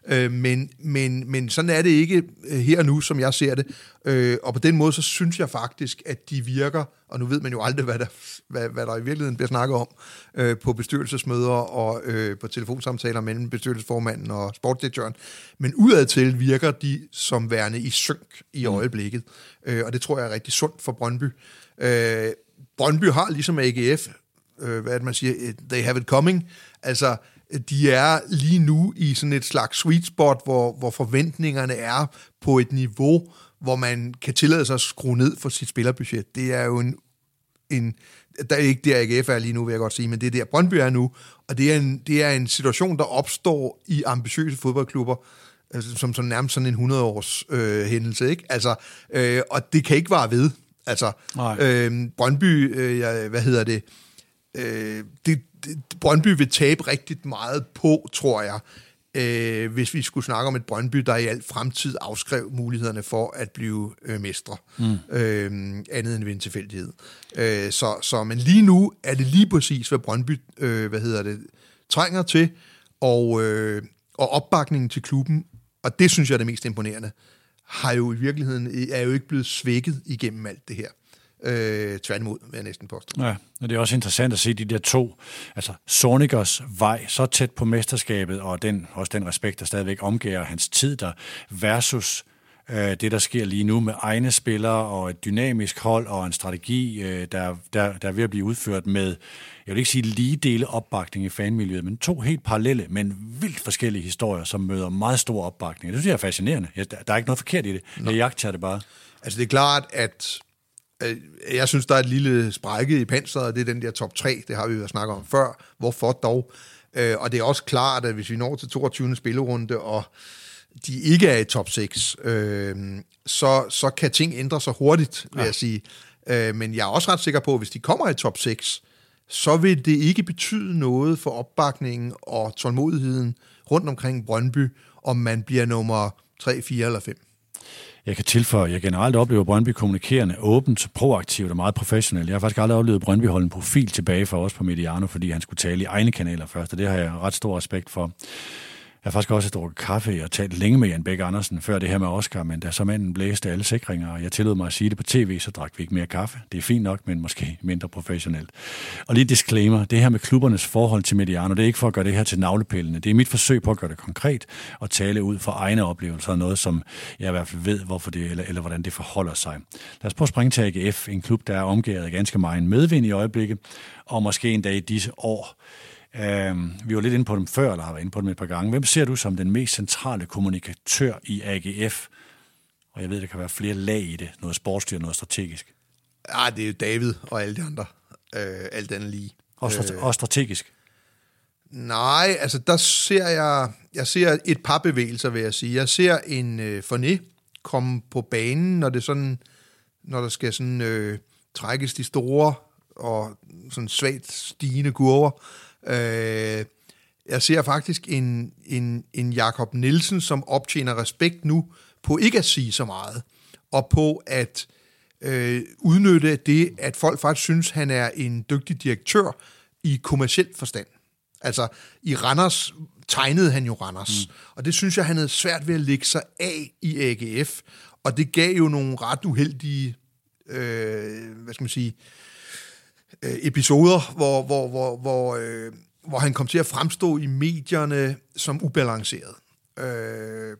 øh, men, men, men sådan er det ikke øh, her nu, som jeg ser det. Øh, og på den måde, så synes jeg faktisk, at de virker, og nu ved man jo aldrig, hvad der, hvad, hvad der i virkeligheden bliver snakket om, øh, på bestyrelsesmøder og øh, på telefonsamtaler mellem bestyrelsesformanden og sportsdirektøren, men udadtil virker de som værende i synk i mm. øjeblikket, øh, og det tror jeg er rigtig sundt for Brøndby. Øh, Brøndby har ligesom AGF, øh, hvad er det, man siger, øh, they have it coming. Altså, de er lige nu i sådan et slags sweet spot, hvor, hvor forventningerne er på et niveau, hvor man kan tillade sig at skrue ned for sit spillerbudget. Det er jo en, en der er ikke der AGF er lige nu, vil jeg godt sige, men det er der Brøndby er nu, og det er en, det er en situation, der opstår i ambitiøse fodboldklubber, altså, som, som nærmest sådan en 100-års øh, hændelse, ikke? Altså, øh, og det kan ikke vare ved. Altså, øh, Brøndby, øh, hvad hedder det, øh, det, det, Brøndby vil tabe rigtig meget på, tror jeg, øh, hvis vi skulle snakke om et Brøndby, der i alt fremtid afskrev mulighederne for at blive øh, mestre. Mm. Øh, andet end ved en tilfældighed. Øh, så, så, men lige nu er det lige præcis, hvad Brøndby, øh, hvad hedder det, trænger til, og, øh, og opbakningen til klubben, og det synes jeg er det mest imponerende, har jo i virkeligheden, er jo ikke blevet svækket igennem alt det her. Øh, tværtimod, vil jeg næsten påstå. Ja, og det er også interessant at se de der to, altså Sonikers vej så tæt på mesterskabet, og den, også den respekt, der stadigvæk omgiver hans tid der, versus øh, det, der sker lige nu med egne spillere og et dynamisk hold og en strategi, øh, der, der, der er ved at blive udført med, jeg vil ikke sige lige dele opbakning i fanmiljøet, men to helt parallelle, men vildt forskellige historier, som møder meget stor opbakning. Det synes jeg er fascinerende. Der er ikke noget forkert i det. Jeg jagter det bare. Altså det er klart, at Øh, jeg synes, der er et lille sprække i panseret, og det er den der top 3, det har vi jo snakket om før. Hvorfor dog? Øh, og det er også klart, at hvis vi når til 22. spillerunde, og de ikke er i top 6, øh, så, så kan ting ændre sig hurtigt, vil ja. jeg sige. men jeg er også ret sikker på, at hvis de kommer i top 6, så vil det ikke betyde noget for opbakningen og tålmodigheden rundt omkring Brøndby, om man bliver nummer 3, 4 eller 5. Jeg kan tilføje, at jeg generelt oplever Brøndby kommunikerende, åbent, proaktivt og meget professionelt. Jeg har faktisk aldrig oplevet Brøndby holde en profil tilbage for os på Mediano, fordi han skulle tale i egne kanaler først, og det har jeg ret stor respekt for. Jeg har faktisk også drukket kaffe og talt længe med Jan Bæk Andersen før det her med Oscar, men da så manden blæste alle sikringer, og jeg tillod mig at sige det på tv, så drak vi ikke mere kaffe. Det er fint nok, men måske mindre professionelt. Og lige disclaimer, det her med klubbernes forhold til Mediano, det er ikke for at gøre det her til navlepillene. Det er mit forsøg på at gøre det konkret og tale ud fra egne oplevelser, noget som jeg i hvert fald ved, hvorfor det, eller, eller hvordan det forholder sig. Lad os prøve at springe til AGF, en klub, der er omgivet af ganske meget medvind i øjeblikket, og måske en dag i disse år vi var lidt inde på dem før, eller har været inde på dem et par gange. Hvem ser du som den mest centrale kommunikatør i AGF? Og jeg ved, der kan være flere lag i det. Noget sportsstyr, noget strategisk. Ja, det er jo David og alle de andre. Uh, alt andet lige. Og, strate- uh, og strategisk? Nej, altså der ser jeg, jeg ser et par bevægelser, vil jeg sige. Jeg ser en uh, Forné komme på banen, når det sådan, når der skal sådan uh, trækkes de store og sådan svagt stigende kurver. Øh, jeg ser faktisk en, en, en Jakob Nielsen, som optjener respekt nu på ikke at sige så meget, og på at øh, udnytte det, at folk faktisk synes, han er en dygtig direktør i kommersiel forstand. Altså, i Randers tegnede han jo Randers, mm. og det synes jeg, han havde svært ved at lægge sig af i AGF, og det gav jo nogle ret uheldige, øh, hvad skal man sige, øh, episoder, hvor, hvor, hvor, hvor, øh, hvor han kom til at fremstå i medierne som ubalanceret. Øh,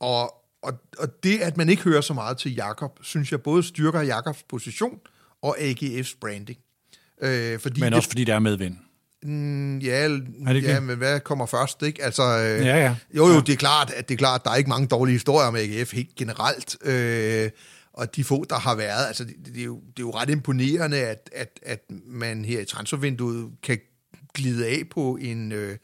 og, og, og det, at man ikke hører så meget til Jakob, synes jeg både styrker Jakobs position og AGF's branding. Øh, fordi men også det, fordi det er medvind. Mm, ja, er det ja, men hvad kommer først, ikke? Altså, øh, ja, ja. Jo, jo, det er klart, at det er klart, der er ikke mange dårlige historier om AGF helt generelt. Øh, og de få, der har været, altså det, det, er, jo, det er jo ret imponerende, at, at, at man her i transfervinduet kan glide af på en, øh,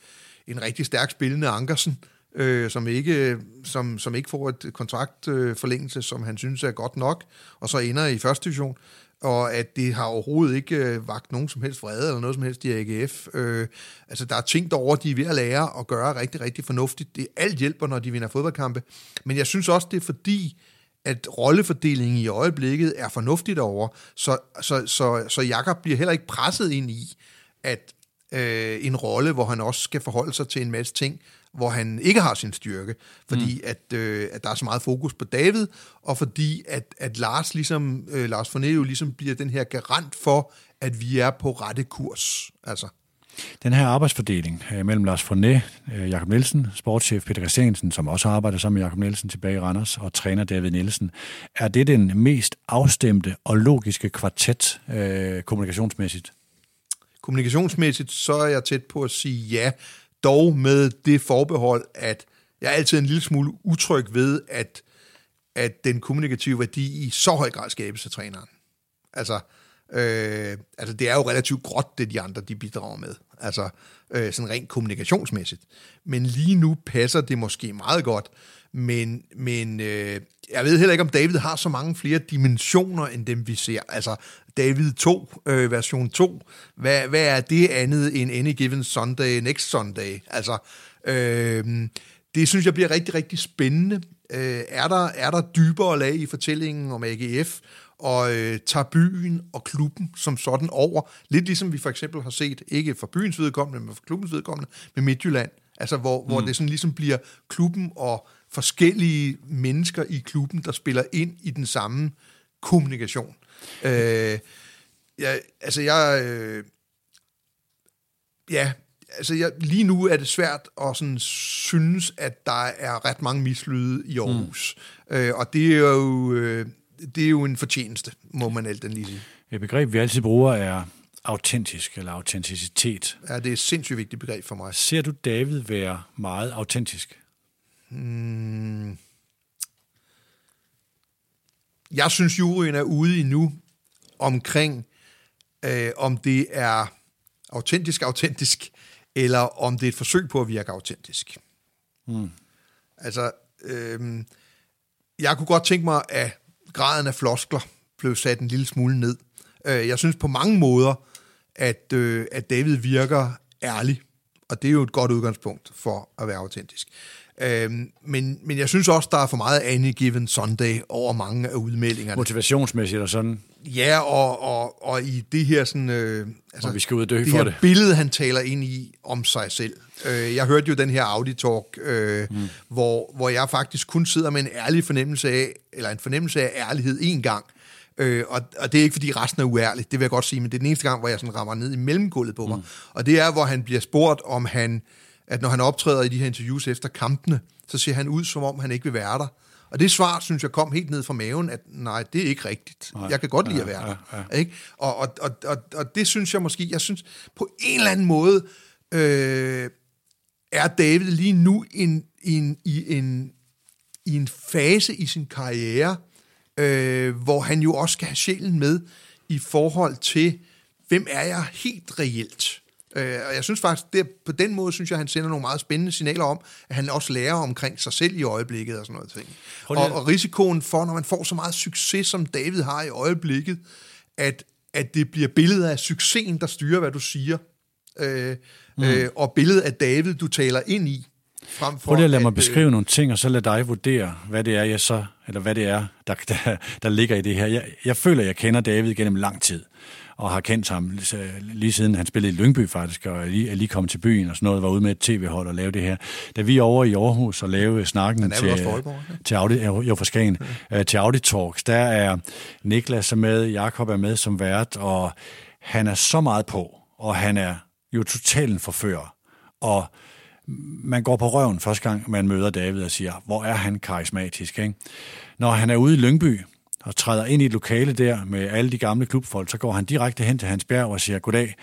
en rigtig stærk spillende Ankersen, øh, som, ikke, som, som ikke får et kontraktforlængelse, øh, som han synes er godt nok, og så ender i første division og at det har overhovedet ikke øh, vagt nogen som helst vrede eller noget som helst i AGF. Øh, altså, der er ting derovre, de er ved at lære og gøre rigtig, rigtig fornuftigt. Det alt hjælper, når de vinder fodboldkampe. Men jeg synes også, det er fordi, at rollefordelingen i øjeblikket er fornuftigt over, så, så, så, så Jakob bliver heller ikke presset ind i, at øh, en rolle, hvor han også skal forholde sig til en masse ting, hvor han ikke har sin styrke, fordi mm. at, øh, at der er så meget fokus på David, og fordi at, at Lars ligesom, øh, Lars Forné jo ligesom bliver den her garant for, at vi er på rette kurs. Altså. Den her arbejdsfordeling øh, mellem Lars Forné, øh, Jakob Nielsen, sportschef Peter Christiansen, som også arbejder sammen med Jakob Nielsen tilbage i Randers, og træner David Nielsen, er det den mest afstemte og logiske kvartet øh, kommunikationsmæssigt? Kommunikationsmæssigt, så er jeg tæt på at sige ja, dog med det forbehold, at jeg er altid en lille smule utryg ved, at, at den kommunikative værdi i så høj grad skabes af træneren. Altså, øh, Øh, altså det er jo relativt gråt, det de andre de bidrager med. Altså øh, sådan rent kommunikationsmæssigt. Men lige nu passer det måske meget godt, men, men øh, jeg ved heller ikke, om David har så mange flere dimensioner, end dem vi ser. Altså, David 2, øh, version 2, hvad, hvad er det andet end Any Given Sunday, Next Sunday? Altså, øh, det synes jeg bliver rigtig, rigtig spændende. Øh, er, der, er der dybere lag i fortællingen om AGF, og øh, tager byen og klubben som sådan over. Lidt ligesom vi for eksempel har set, ikke for byens vedkommende, men for klubbens vedkommende, med Midtjylland. Altså hvor, mm. hvor det sådan ligesom bliver klubben og forskellige mennesker i klubben, der spiller ind i den samme kommunikation. Øh, ja, altså jeg... Øh, ja, altså jeg, lige nu er det svært at sådan synes, at der er ret mange mislyde i Aarhus. Mm. Øh, og det er jo... Øh, det er jo en fortjeneste, må man alt den lige sige. Et begreb, vi altid bruger, er autentisk eller autenticitet. Ja, det er et sindssygt vigtigt begreb for mig. Ser du David være meget autentisk? Hmm. Jeg synes, juryen er ude i nu omkring, øh, om det er autentisk autentisk, eller om det er et forsøg på at virke autentisk. Hmm. Altså, øh, jeg kunne godt tænke mig, at graden af floskler blev sat en lille smule ned. Øh, jeg synes på mange måder, at, øh, at David virker ærlig, og det er jo et godt udgangspunkt for at være autentisk. Øhm, men, men jeg synes også, der er for meget Any Given Sunday over mange af udmeldingerne. Motivationsmæssigt og sådan. Ja, og, og, og i det her sådan... Øh, altså, og vi skal ud og dø det for her det. billede, han taler ind i om sig selv. Øh, jeg hørte jo den her Audi-talk, øh, mm. hvor, hvor jeg faktisk kun sidder med en ærlig fornemmelse af, eller en fornemmelse af ærlighed en gang. Øh, og, og det er ikke, fordi resten er uærligt, det vil jeg godt sige, men det er den eneste gang, hvor jeg sådan rammer ned i mellemgulvet på mig. Mm. Og det er, hvor han bliver spurgt, om han, at når han optræder i de her interviews efter kampene, så ser han ud, som om han ikke vil være der. Og det svar, synes jeg, kom helt ned fra maven, at nej, det er ikke rigtigt. Nej. Jeg kan godt lide at være der. Ja, ja. Ikke? Og, og, og, og, og det synes jeg måske, jeg synes på en eller anden måde, øh, er David lige nu in, in, i, en, i en fase i sin karriere, øh, hvor han jo også skal have sjælen med i forhold til, hvem er jeg helt reelt? Øh, og jeg synes faktisk, det, på den måde synes jeg, han sender nogle meget spændende signaler om, at han også lærer omkring sig selv i øjeblikket og sådan noget ting. Og, og risikoen for, når man får så meget succes, som David har i øjeblikket, at, at det bliver billedet af succesen, der styrer, hvad du siger, øh, mm. øh, og billedet af David, du taler ind i, Frem for Prøv lige at lade mig øh, beskrive nogle ting, og så lad dig vurdere, hvad det er, jeg så, eller hvad det er, der, der, der ligger i det her. Jeg, jeg føler, jeg kender David gennem lang tid og har kendt ham lige siden han spillede i Lyngby faktisk, og er lige, er lige kommet til byen og sådan noget, var ude med et tv-hold og lave det her. Da vi er over i Aarhus og lave snakken til, til Audi, jo for Skagen, ja. til Audi Talks, der er Niklas er med, Jakob er med som vært, og han er så meget på, og han er jo totalt en forfører. Og man går på røven første gang, man møder David og siger, hvor er han karismatisk. Ikke? Når han er ude i Lyngby, og træder ind i et lokale der med alle de gamle klubfolk, så går han direkte hen til Hans Bjerg og siger, goddag,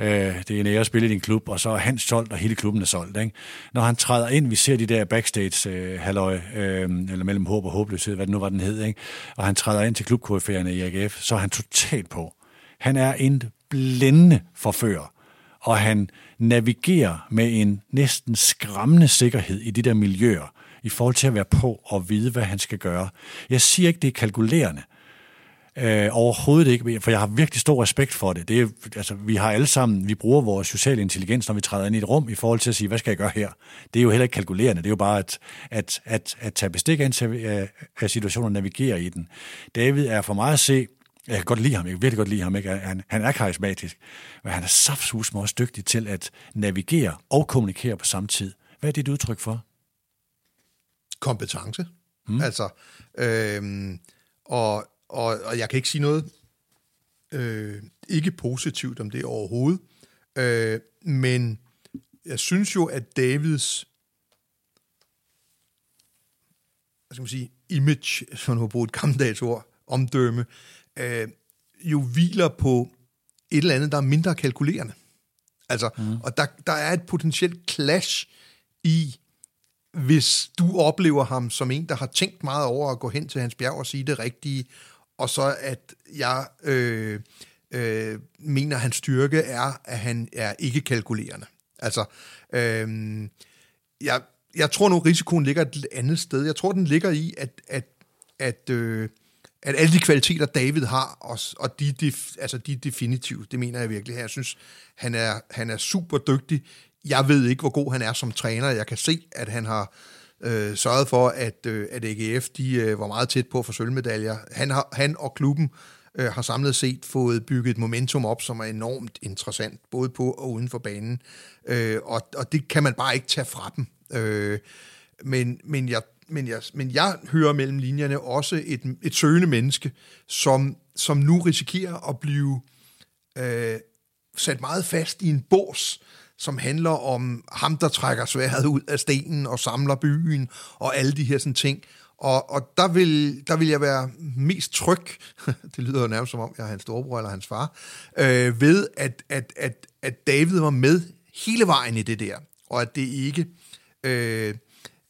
øh, det er en ære at spille i din klub, og så er han solgt, og hele klubben er solgt. Ikke? Når han træder ind, vi ser de der backstage øh, halløj, øh, eller mellem håb og håbløshed, hvad det nu var, den hed, ikke? og han træder ind til klubkoryfærerne i AGF, så er han totalt på. Han er en blændende forfører, og han navigerer med en næsten skræmmende sikkerhed i de der miljøer, i forhold til at være på og vide, hvad han skal gøre. Jeg siger ikke, det er kalkulerende. Øh, overhovedet ikke, for jeg har virkelig stor respekt for det. det er, altså, vi har alle sammen, vi bruger vores sociale intelligens, når vi træder ind i et rum, i forhold til at sige, hvad skal jeg gøre her? Det er jo heller ikke kalkulerende, det er jo bare at, at, at, at tage bestik af, af situationen og navigere i den. David er for mig at se, jeg kan godt lide ham, jeg kan virkelig godt lide ham, ikke? Han, han er karismatisk, men han er saftsus også dygtig til at navigere og kommunikere på samme tid. Hvad er det udtryk for? Kompetence. Mm. Altså, øhm, og, og, og jeg kan ikke sige noget øh, ikke positivt om det overhovedet, øh, men jeg synes jo, at Davids hvad skal man sige, image, som man har brugt et gammeldags ord, omdømme, øh, jo hviler på et eller andet, der er mindre kalkulerende. Altså, mm. og der, der er et potentielt clash i, hvis du oplever ham som en, der har tænkt meget over at gå hen til hans bjerg og sige det rigtige, og så at jeg øh, øh, mener, at hans styrke er, at han er ikke kalkulerende. Altså, øh, jeg, jeg tror nu, risikoen ligger et andet sted. Jeg tror, den ligger i, at, at, at øh, at alle de kvaliteter, David har, og, og de, de, altså de er definitive, det mener jeg virkelig. Jeg synes, han er, han er super dygtig. Jeg ved ikke, hvor god han er som træner. Jeg kan se, at han har øh, sørget for, at, øh, at AGF de, øh, var meget tæt på at få sølvmedaljer. Han, har, han og klubben øh, har samlet set fået bygget et momentum op, som er enormt interessant, både på og uden for banen. Øh, og, og det kan man bare ikke tage fra dem. Øh, men, men jeg men jeg, men jeg hører mellem linjerne også et, et søgende menneske, som, som nu risikerer at blive øh, sat meget fast i en bås, som handler om ham, der trækker sværet ud af stenen og samler byen og alle de her sådan ting. Og, og der, vil, der vil jeg være mest tryg, det lyder jo nærmest som om, jeg er hans storebror eller hans far, øh, ved at, at, at, at David var med hele vejen i det der, og at det ikke... Øh,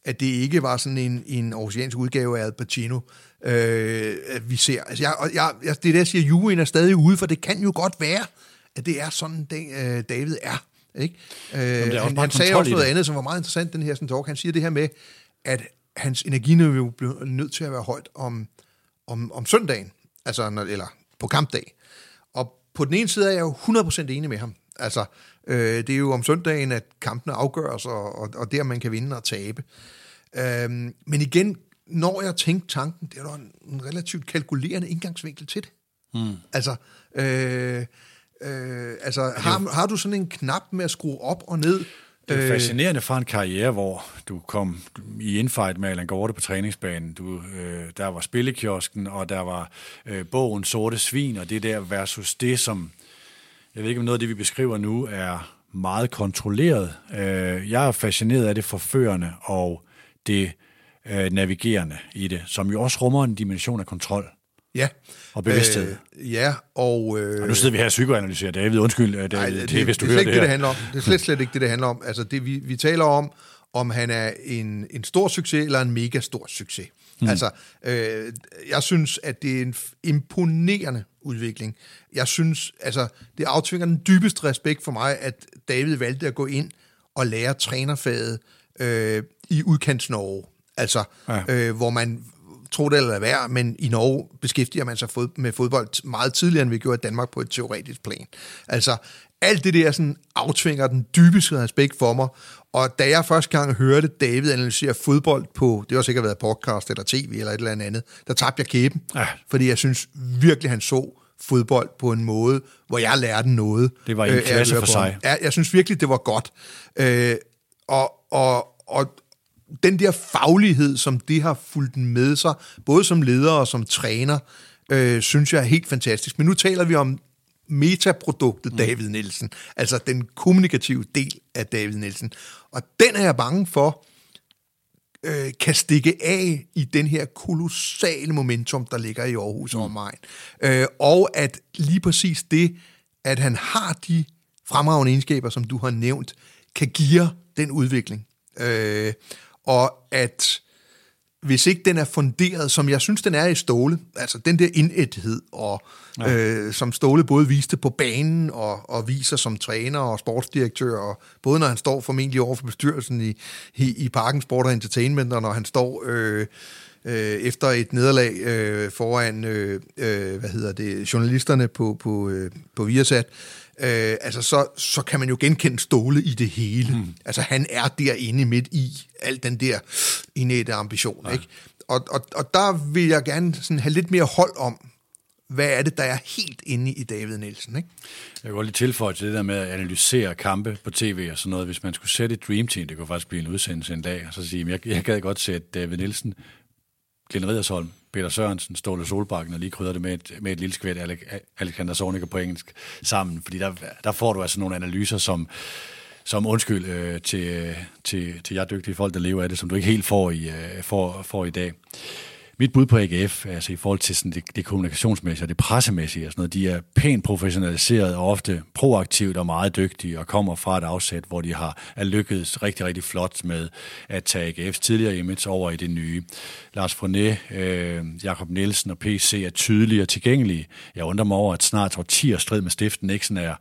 at det ikke var sådan en, en oceansk udgave af Al Pacino, øh, vi ser. Altså, jeg, jeg, jeg, det der siger, juryen er stadig ude, for det kan jo godt være, at det er sådan, det, øh, David er. Ikke? Øh, Jamen, han, han sagde også noget andet, som var meget interessant, den her sådan, talk. Han siger det her med, at hans energiniveau bliver nødt til at være højt om, om, om søndagen, altså, eller på kampdag. Og på den ene side er jeg jo 100% enig med ham. Altså, øh, det er jo om søndagen, at kampene afgøres, og, og, og der man kan vinde og tabe. Øh, men igen, når jeg tænkte tanken, det er jo en, en relativt kalkulerende indgangsvinkel til det. Mm. Altså, øh, øh, altså har, har du sådan en knap med at skrue op og ned? Det er øh, fascinerende fra en karriere, hvor du kom i infight med Alan Gorte på træningsbanen. Du, øh, der var spillekiosken, og der var øh, bogen Sorte Svin, og det der versus det, som jeg ved ikke, om noget af det, vi beskriver nu, er meget kontrolleret. Øh, jeg er fascineret af det forførende og det øh, navigerende i det, som jo også rummer en dimension af kontrol. Ja. Og bevidsthed. Øh, ja, og... Øh, og nu sidder vi her og psykoanalyserer. David, undskyld, David, nej, det, det, hvis du det, hører det, det, det handler om. Det er slet, slet ikke det, det handler om. Altså, det, vi, vi taler om, om han er en, en stor succes eller en mega stor succes. Mm. Altså, øh, jeg synes, at det er en imponerende udvikling. Jeg synes, altså, det aftvinger den dybeste respekt for mig, at David valgte at gå ind og lære trænerfaget øh, i udkants Norge. Altså, ja. øh, hvor man tro det eller være, men i Norge beskæftiger man sig fod, med fodbold meget tidligere, end vi gjorde i Danmark på et teoretisk plan. Altså, alt det der sådan aftvinger den dybeste respekt for mig, og da jeg første gang hørte David analysere fodbold på, det har sikkert været podcast eller tv eller et eller andet, der tabte jeg kæben, ja. fordi jeg synes virkelig, han så fodbold på en måde, hvor jeg lærte noget. Det var en øh, klasse for sig. Ja, jeg synes virkelig, det var godt. Øh, og, og, og den der faglighed, som det har fulgt med sig, både som leder og som træner, øh, synes jeg er helt fantastisk. Men nu taler vi om metaproduktet mm. David Nielsen, altså den kommunikative del af David Nielsen. Og den er jeg bange for, øh, kan stikke af i den her kolossale momentum, der ligger i Aarhus mm. omegn. Øh, og at lige præcis det, at han har de fremragende egenskaber, som du har nævnt, kan give den udvikling. Øh, og at hvis ikke den er funderet, som jeg synes, den er i Ståle, altså den der indæthed, og, ja. øh, som Ståle både viste på banen og, og viser som træner og sportsdirektør, og både når han står formentlig over for bestyrelsen i, i, i Parken Sport og Entertainment, og når han står øh, øh, efter et nederlag øh, foran, øh, øh, hvad hedder det, journalisterne på, på, øh, på Viasat, øh, altså så, så kan man jo genkende Ståle i det hele. Mm. Altså han er derinde midt i al den der indætte ambition, ja. ikke? Og, og, og der vil jeg gerne sådan have lidt mere hold om, hvad er det, der er helt inde i David Nielsen, ikke? Jeg kan godt lige tilføje til det der med at analysere kampe på tv og sådan noget. Hvis man skulle sætte et Dream Team, det kunne faktisk blive en udsendelse en dag, og så sige, jeg, jeg gad godt sætte David Nielsen, Glenn Ridersholm, Peter Sørensen, Ståle Solbakken og lige krydder det med et, med et lille skvæt Alexander Zorniger på engelsk sammen, fordi der, der får du altså nogle analyser, som, som undskyld øh, til, til, til jer dygtige folk, der lever af det, som du ikke helt får i, øh, får, får i dag. Mit bud på AGF, altså i forhold til sådan det, det kommunikationsmæssige og det pressemæssige og sådan noget, de er pænt professionaliseret og ofte proaktivt og meget dygtige og kommer fra et afsæt, hvor de har er lykkedes rigtig, rigtig flot med at tage AGF's tidligere image over i det nye. Lars Fournet, øh, Jakob Nielsen og PC er tydelige og tilgængelige. Jeg undrer mig over, at snart 10 strid med stiften ikke sådan er,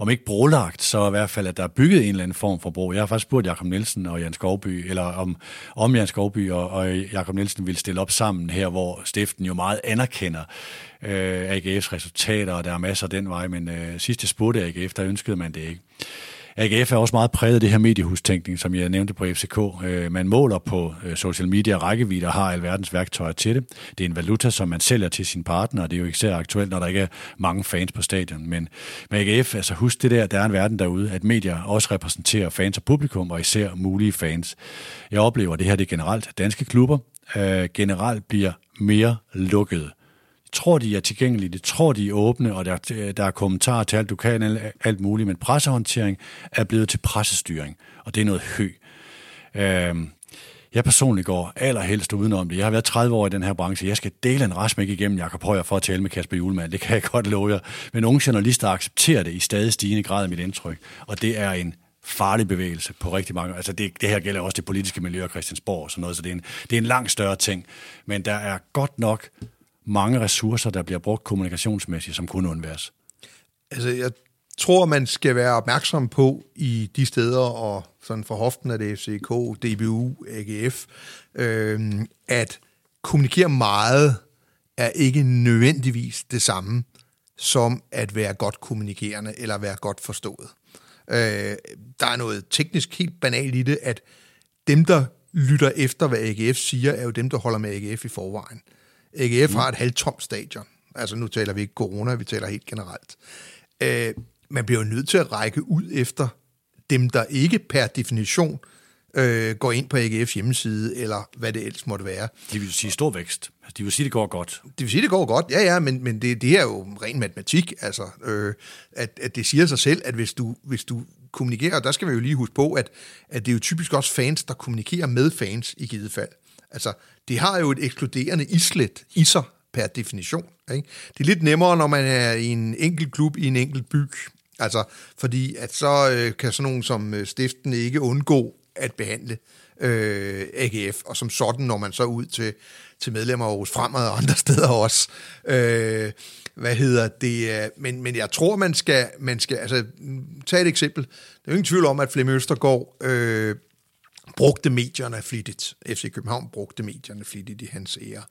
om ikke brolagt, så i hvert fald, at der er bygget en eller anden form for bro. Jeg har faktisk spurgt Jakob Nielsen og Jan Skovby, eller om, om Jan Skovby og, og Jakob Nielsen ville stille op sammen her, hvor stiften jo meget anerkender øh, AGF's resultater, og der er masser af den vej, men øh, sidste spurgte AGF, der ønskede man det ikke. AGF er også meget præget af det her mediehustænkning, som jeg nævnte på FCK. Øh, man måler på øh, social media rækkevidde og har alverdens værktøjer til det. Det er en valuta, som man sælger til sin partner, og det er jo især aktuelt, når der ikke er mange fans på stadion. Men med AGF, altså husk det der, der er en verden derude, at medier også repræsenterer fans og publikum, og især mulige fans. Jeg oplever det her det generelt. Danske klubber øh, generelt bliver mere lukkede tror, de er tilgængelige, de tror, de er åbne, og der, der er kommentarer til alt, du kan, alt, muligt, men pressehåndtering er blevet til pressestyring, og det er noget hø. Øh, jeg personligt går allerhelst udenom det. Jeg har været 30 år i den her branche. Jeg skal dele en rasmæk igennem Jakob Højer for at tale med Kasper Julemand. Det kan jeg godt love jer. Men unge journalister accepterer det i stadig stigende grad af mit indtryk. Og det er en farlig bevægelse på rigtig mange. Altså det, det her gælder også det politiske miljø og Christiansborg og sådan noget, så det er, en, det er en langt større ting. Men der er godt nok mange ressourcer, der bliver brugt kommunikationsmæssigt, som kunne undværes? Altså, jeg tror, man skal være opmærksom på i de steder, og sådan for hoften af det FCK, DBU, AGF, øh, at kommunikere meget er ikke nødvendigvis det samme som at være godt kommunikerende eller være godt forstået. Øh, der er noget teknisk helt banalt i det, at dem, der lytter efter, hvad AGF siger, er jo dem, der holder med AGF i forvejen. AGF mm. har et halvtomt stadion. Altså nu taler vi ikke corona, vi taler helt generelt. Øh, man bliver jo nødt til at række ud efter dem, der ikke per definition øh, går ind på AGF's hjemmeside, eller hvad det ellers måtte være. De vil sige stor vækst. Altså, de vil sige, det går godt. De vil sige, det går godt, ja, ja, men, men det, det er jo ren matematik, altså, øh, at, at det siger sig selv, at hvis du, hvis du kommunikerer, og der skal vi jo lige huske på, at, at det er jo typisk også fans, der kommunikerer med fans i givet fald. Altså, det har jo et ekskluderende islet i sig per definition. Ikke? Det er lidt nemmere, når man er i en enkelt klub i en enkelt by. Altså, fordi at så øh, kan sådan nogen som øh, stiften ikke undgå at behandle øh, AGF, og som sådan når man så ud til, til medlemmer af Aarhus Fremad og andre steder også. Øh, hvad hedder det? Øh, men, men jeg tror, man skal, man skal altså, tage et eksempel. Der er jo ingen tvivl om, at Flemming Østergaard øh, brugte medierne flittigt. FC København brugte medierne flittigt i hans ære.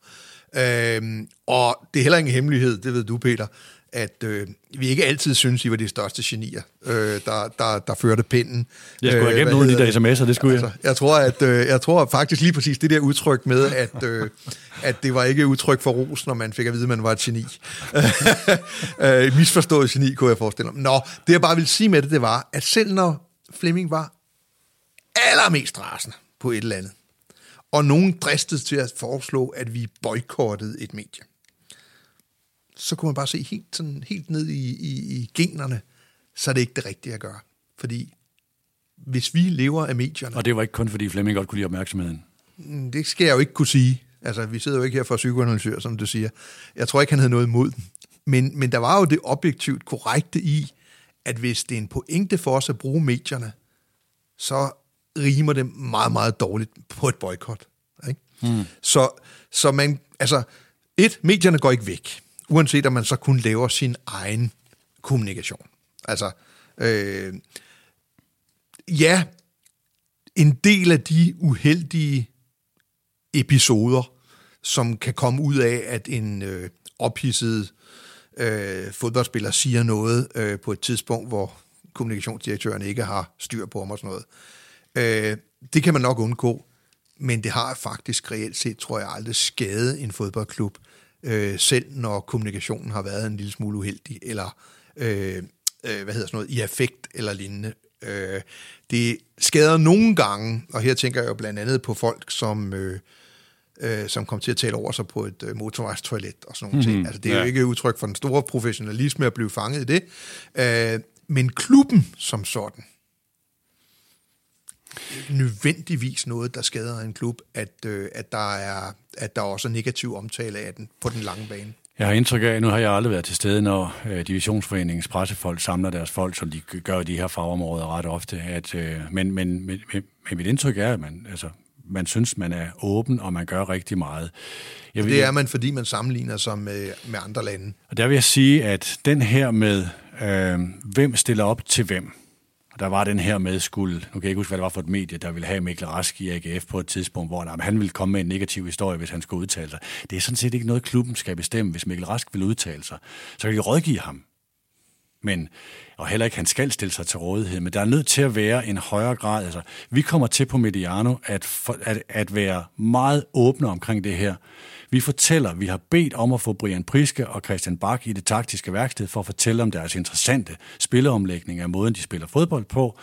Øhm, og det er heller ingen hemmelighed, det ved du, Peter, at øh, vi ikke altid synes, I var de største genier, øh, der, der, der førte pinden. Jeg skulle have gemt nogle af de der sms'er, det skulle altså, jeg. Jeg tror, at, øh, jeg tror faktisk lige præcis det der udtryk med, at, øh, at det var ikke udtryk for ros, når man fik at vide, at man var et geni. øh, misforstået geni, kunne jeg forestille mig. Nå, det jeg bare vil sige med det, det var, at selv når Flemming var allermest rasende på et eller andet. Og nogen dristede til at foreslå, at vi boykottede et medie. Så kunne man bare se helt, sådan, helt ned i, i, i generne, så er det ikke det rigtige at gøre. Fordi hvis vi lever af medierne... Og det var ikke kun, fordi Flemming godt kunne lide opmærksomheden? Mm, det skal jeg jo ikke kunne sige. Altså, vi sidder jo ikke her for psykoanalysør, som du siger. Jeg tror ikke, han havde noget imod den. Men, men der var jo det objektivt korrekte i, at hvis det er en pointe for os at bruge medierne, så rimer det meget, meget dårligt på et boykot. Ikke? Mm. Så, så man, altså, et, medierne går ikke væk, uanset om man så kun laver sin egen kommunikation. Altså, øh, ja, en del af de uheldige episoder, som kan komme ud af, at en øh, ophidset øh, fodboldspiller siger noget øh, på et tidspunkt, hvor kommunikationsdirektøren ikke har styr på ham og sådan noget. Øh, det kan man nok undgå, men det har faktisk reelt set, tror jeg, aldrig skadet en fodboldklub, øh, selv når kommunikationen har været en lille smule uheldig, eller øh, øh, hvad hedder sådan noget, i affekt eller lignende. Øh, det skader nogle gange, og her tænker jeg jo blandt andet på folk, som... Øh, øh, som kom til at tale over sig på et øh, motorvejstoilet og sådan nogle mm-hmm. ting. Altså, det er ja. jo ikke udtryk for den store professionalisme at blive fanget i det. Øh, men klubben som sådan, nødvendigvis noget, der skader en klub, at, øh, at, der er, at der også er negativ omtale af den på den lange bane. Jeg har indtryk af, nu har jeg aldrig været til stede, når øh, Divisionsforeningens pressefolk samler deres folk, som de gør i de her fagområder ret ofte. At, øh, men, men, men, men mit indtryk er, at man, altså, man synes, man er åben, og man gør rigtig meget. Jeg vil, det er man, fordi man sammenligner sig med, med andre lande. Og der vil jeg sige, at den her med, øh, hvem stiller op til hvem, der var den her med skulle, nu kan jeg ikke huske, hvad det var for et medie, der ville have Mikkel Rask i AGF på et tidspunkt, hvor han ville komme med en negativ historie, hvis han skulle udtale sig. Det er sådan set ikke noget, klubben skal bestemme. Hvis Mikkel Rask vil udtale sig, så kan de rådgive ham. Men, og heller ikke, han skal stille sig til rådighed, men der er nødt til at være en højere grad. Altså, vi kommer til på Mediano at, for, at, at være meget åbne omkring det her. Vi fortæller, vi har bedt om at få Brian Priske og Christian Bak i det taktiske værksted for at fortælle om deres interessante spilleomlægning af måden, de spiller fodbold på,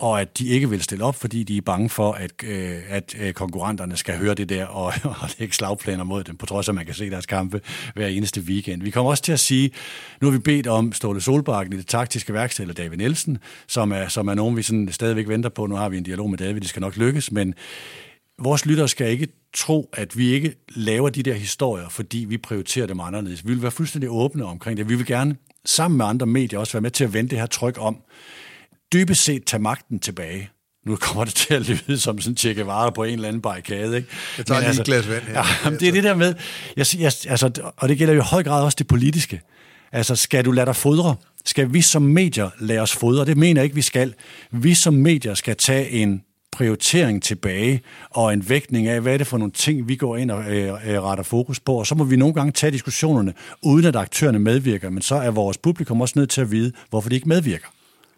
og at de ikke vil stille op, fordi de er bange for, at, øh, at øh, konkurrenterne skal høre det der og, og lægge slagplaner mod dem, på trods af, at man kan se deres kampe hver eneste weekend. Vi kommer også til at sige, nu har vi bedt om Ståle Solbakken i det taktiske værksted, eller David Nielsen, som er, som er nogen, vi sådan stadigvæk venter på. Nu har vi en dialog med David, det skal nok lykkes, men vores lyttere skal ikke tro, at vi ikke laver de der historier, fordi vi prioriterer dem anderledes. Vi vil være fuldstændig åbne omkring det. Vi vil gerne sammen med andre medier også være med til at vende det her tryk om. Dybest set tage magten tilbage. Nu kommer det til at lyde som sådan Che Guevara på en eller anden barrikade. Ikke? Jeg tager Men lige altså, et glas vand her. Ja, det er det der med, jeg, jeg, altså, og det gælder jo i høj grad også det politiske. Altså, skal du lade dig fodre? Skal vi som medier lade os fodre? Det mener jeg ikke, vi skal. Vi som medier skal tage en prioritering tilbage og en vægtning af, hvad er det for nogle ting, vi går ind og øh, øh, retter fokus på. Og så må vi nogle gange tage diskussionerne, uden at aktørerne medvirker, men så er vores publikum også nødt til at vide, hvorfor de ikke medvirker.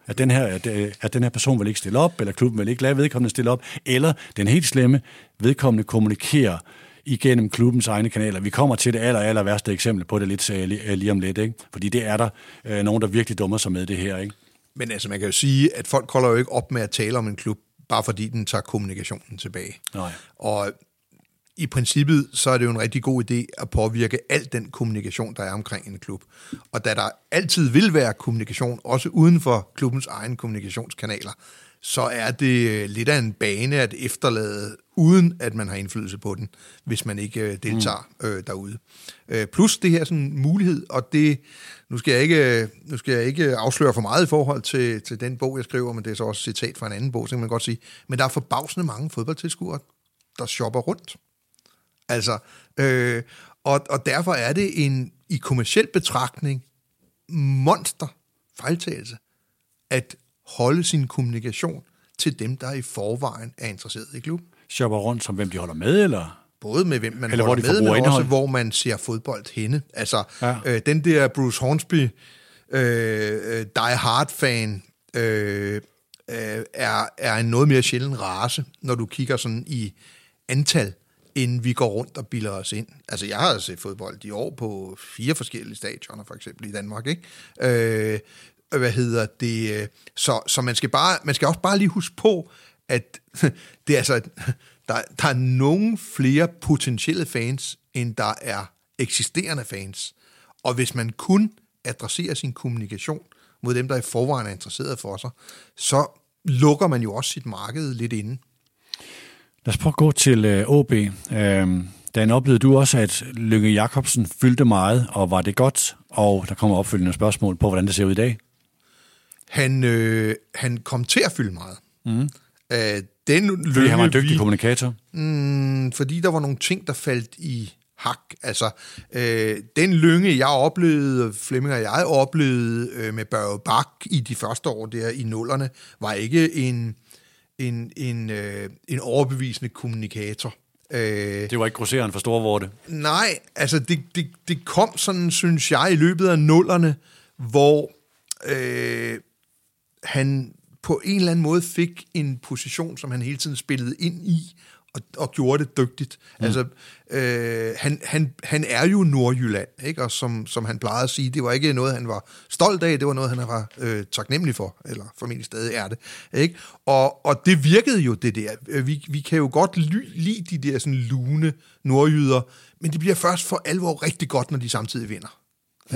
At den, her, at, øh, at den her person vil ikke stille op, eller klubben vil ikke lade vedkommende stille op, eller den helt slemme, vedkommende kommunikerer igennem klubbens egne kanaler. Vi kommer til det aller, aller værste eksempel på det lidt øh, lige om lidt, ikke? fordi det er der øh, nogen, der virkelig dummer sig med det her. Ikke? Men altså, man kan jo sige, at folk holder jo ikke op med at tale om en klub, bare fordi den tager kommunikationen tilbage. Nej. Og i princippet, så er det jo en rigtig god idé at påvirke al den kommunikation, der er omkring en klub. Og da der altid vil være kommunikation, også uden for klubbens egen kommunikationskanaler, så er det lidt af en bane at efterlade, uden at man har indflydelse på den, hvis man ikke øh, deltager mm. øh, derude. Øh, plus det her sådan mulighed, og det, nu skal, jeg ikke, nu skal jeg ikke afsløre for meget i forhold til, til den bog, jeg skriver, men det er så også citat fra en anden bog, så kan man godt sige, men der er forbavsende mange fodboldtilskuere, der shopper rundt. Altså, øh, og, og derfor er det en i kommersiel betragtning monster fejltagelse at holde sin kommunikation til dem, der i forvejen er interesseret i klubben. Shopper rundt som hvem de holder med, eller? Både med hvem man eller holder med, men indhold. også hvor man ser fodbold henne. Altså, ja. øh, den der Bruce Hornsby, øh, Die Hard-fan, øh, øh, er, er en noget mere sjælden race, når du kigger sådan i antal inden vi går rundt og bilder os ind. Altså, jeg har set fodbold i år på fire forskellige stadioner, for eksempel i Danmark, ikke? Øh, hvad hedder det? Så, så man, skal bare, man skal også bare lige huske på, at det er altså, der, der er nogle flere potentielle fans, end der er eksisterende fans. Og hvis man kun adresserer sin kommunikation mod dem, der i forvejen er interesseret for sig, så lukker man jo også sit marked lidt inde. Lad os prøve at gå til øh, OB. Øhm, Dan, oplevede du også, at Lykke Jacobsen fyldte meget, og var det godt? Og der kommer opfølgende spørgsmål på, hvordan det ser ud i dag. Han, øh, han kom til at fylde meget. Mm. Øh, den fordi han var en dygtig vi, kommunikator? Mm, fordi der var nogle ting, der faldt i hak. Altså, øh, den lynge, jeg oplevede, Flemming og jeg oplevede øh, med Børge Bak i de første år der i nullerne, var ikke en, en, en, øh, en overbevisende kommunikator. Øh, det var ikke grosserende for Storvorte. Nej, altså det, det, det kom sådan, synes jeg, i løbet af nullerne, hvor øh, han på en eller anden måde fik en position, som han hele tiden spillede ind i, og, og gjorde det dygtigt. Mm. Altså, øh, han, han, han er jo Nordjylland, ikke? og som, som han plejede at sige, det var ikke noget, han var stolt af, det var noget, han var øh, taknemmelig for, eller formentlig stadig er det. Ikke? Og, og det virkede jo, det der. Øh, vi, vi kan jo godt lide de der sådan lune nordjyder, men det bliver først for alvor rigtig godt, når de samtidig vinder.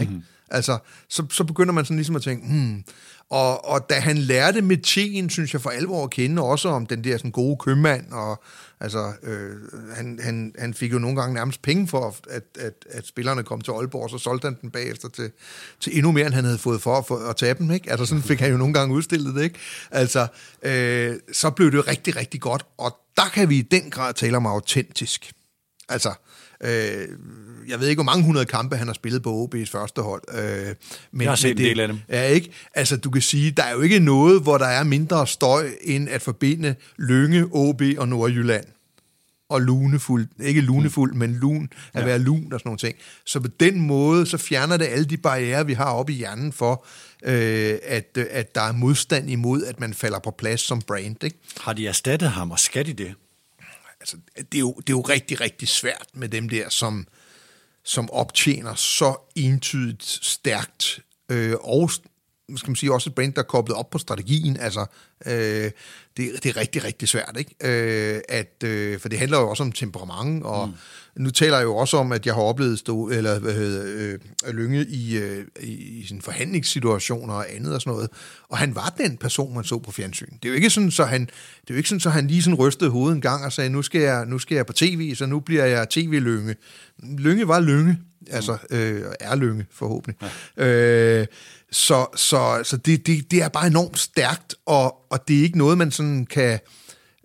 Ikke? Mm-hmm. Altså, så, så begynder man sådan ligesom at tænke, hmm. Og, og da han lærte med teen, synes jeg for alvor at kende, også om den der sådan gode købmand, og altså, øh, han, han, han fik jo nogle gange nærmest penge for, at, at, at spillerne kom til Aalborg, og så solgte han den bagefter til, til endnu mere, end han havde fået for, for at tage dem, ikke? Altså, sådan fik han jo nogle gange udstillet det, ikke? Altså, øh, så blev det rigtig, rigtig godt, og der kan vi i den grad tale om autentisk. Altså, Øh, jeg ved ikke, hvor mange hundrede kampe han har spillet på OB's første hold. Øh, men jeg har set det, en del af dem. Ja, ikke? Altså, du kan sige, der er jo ikke noget, hvor der er mindre støj, end at forbinde Lønge, OB og Nordjylland og lunefuld, ikke lunefuld, mm. men lun, at ja. være lun og sådan nogle ting. Så på den måde, så fjerner det alle de barriere, vi har oppe i hjernen for, øh, at, at der er modstand imod, at man falder på plads som brand. Ikke? Har de erstattet ham, og skal de det? Altså, det, er jo, det er jo rigtig, rigtig svært med dem der, som, som optjener så entydigt stærkt øh, og skal man sige, også et brand, der er koblet op på strategien. Altså, øh, det, det er rigtig, rigtig svært, ikke? Øh, at, øh, for det handler jo også om temperament, og mm. nu taler jeg jo også om, at jeg har oplevet stå, eller, hvad hedder, øh, Lønge i, øh, i sin forhandlingssituationer og andet og sådan noget, og han var den person, man så på fjernsyn. Det er jo ikke sådan, så han, det er jo ikke sådan, så han lige sådan rystede hovedet en gang og sagde, nu skal jeg, nu skal jeg på tv, så nu bliver jeg tv-Lønge. Lønge var Lønge, altså øh, er Lønge forhåbentlig. Ja. Øh, så, så, så det, det, det er bare enormt stærkt, og, og det er ikke noget, man sådan kan...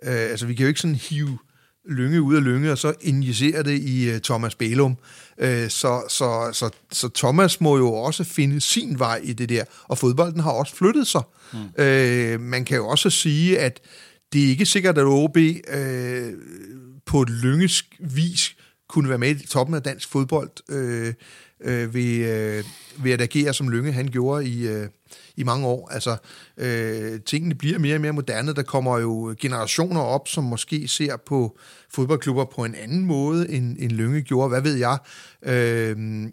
Øh, altså, vi kan jo ikke sådan hive lynge ud af lynge, og så injicere det i uh, Thomas Bælum. Øh, så, så, så, så Thomas må jo også finde sin vej i det der, og fodbolden har også flyttet sig. Mm. Øh, man kan jo også sige, at det er ikke sikkert, at OB øh, på et lyngesk vis kunne være med i toppen af dansk fodbold. Øh, øh, ved, øh, ved at agere, som Lønge han gjorde i, øh, i mange år. Altså, øh, tingene bliver mere og mere moderne. Der kommer jo generationer op, som måske ser på fodboldklubber på en anden måde, end, end Lønge gjorde. Hvad ved jeg? Øh,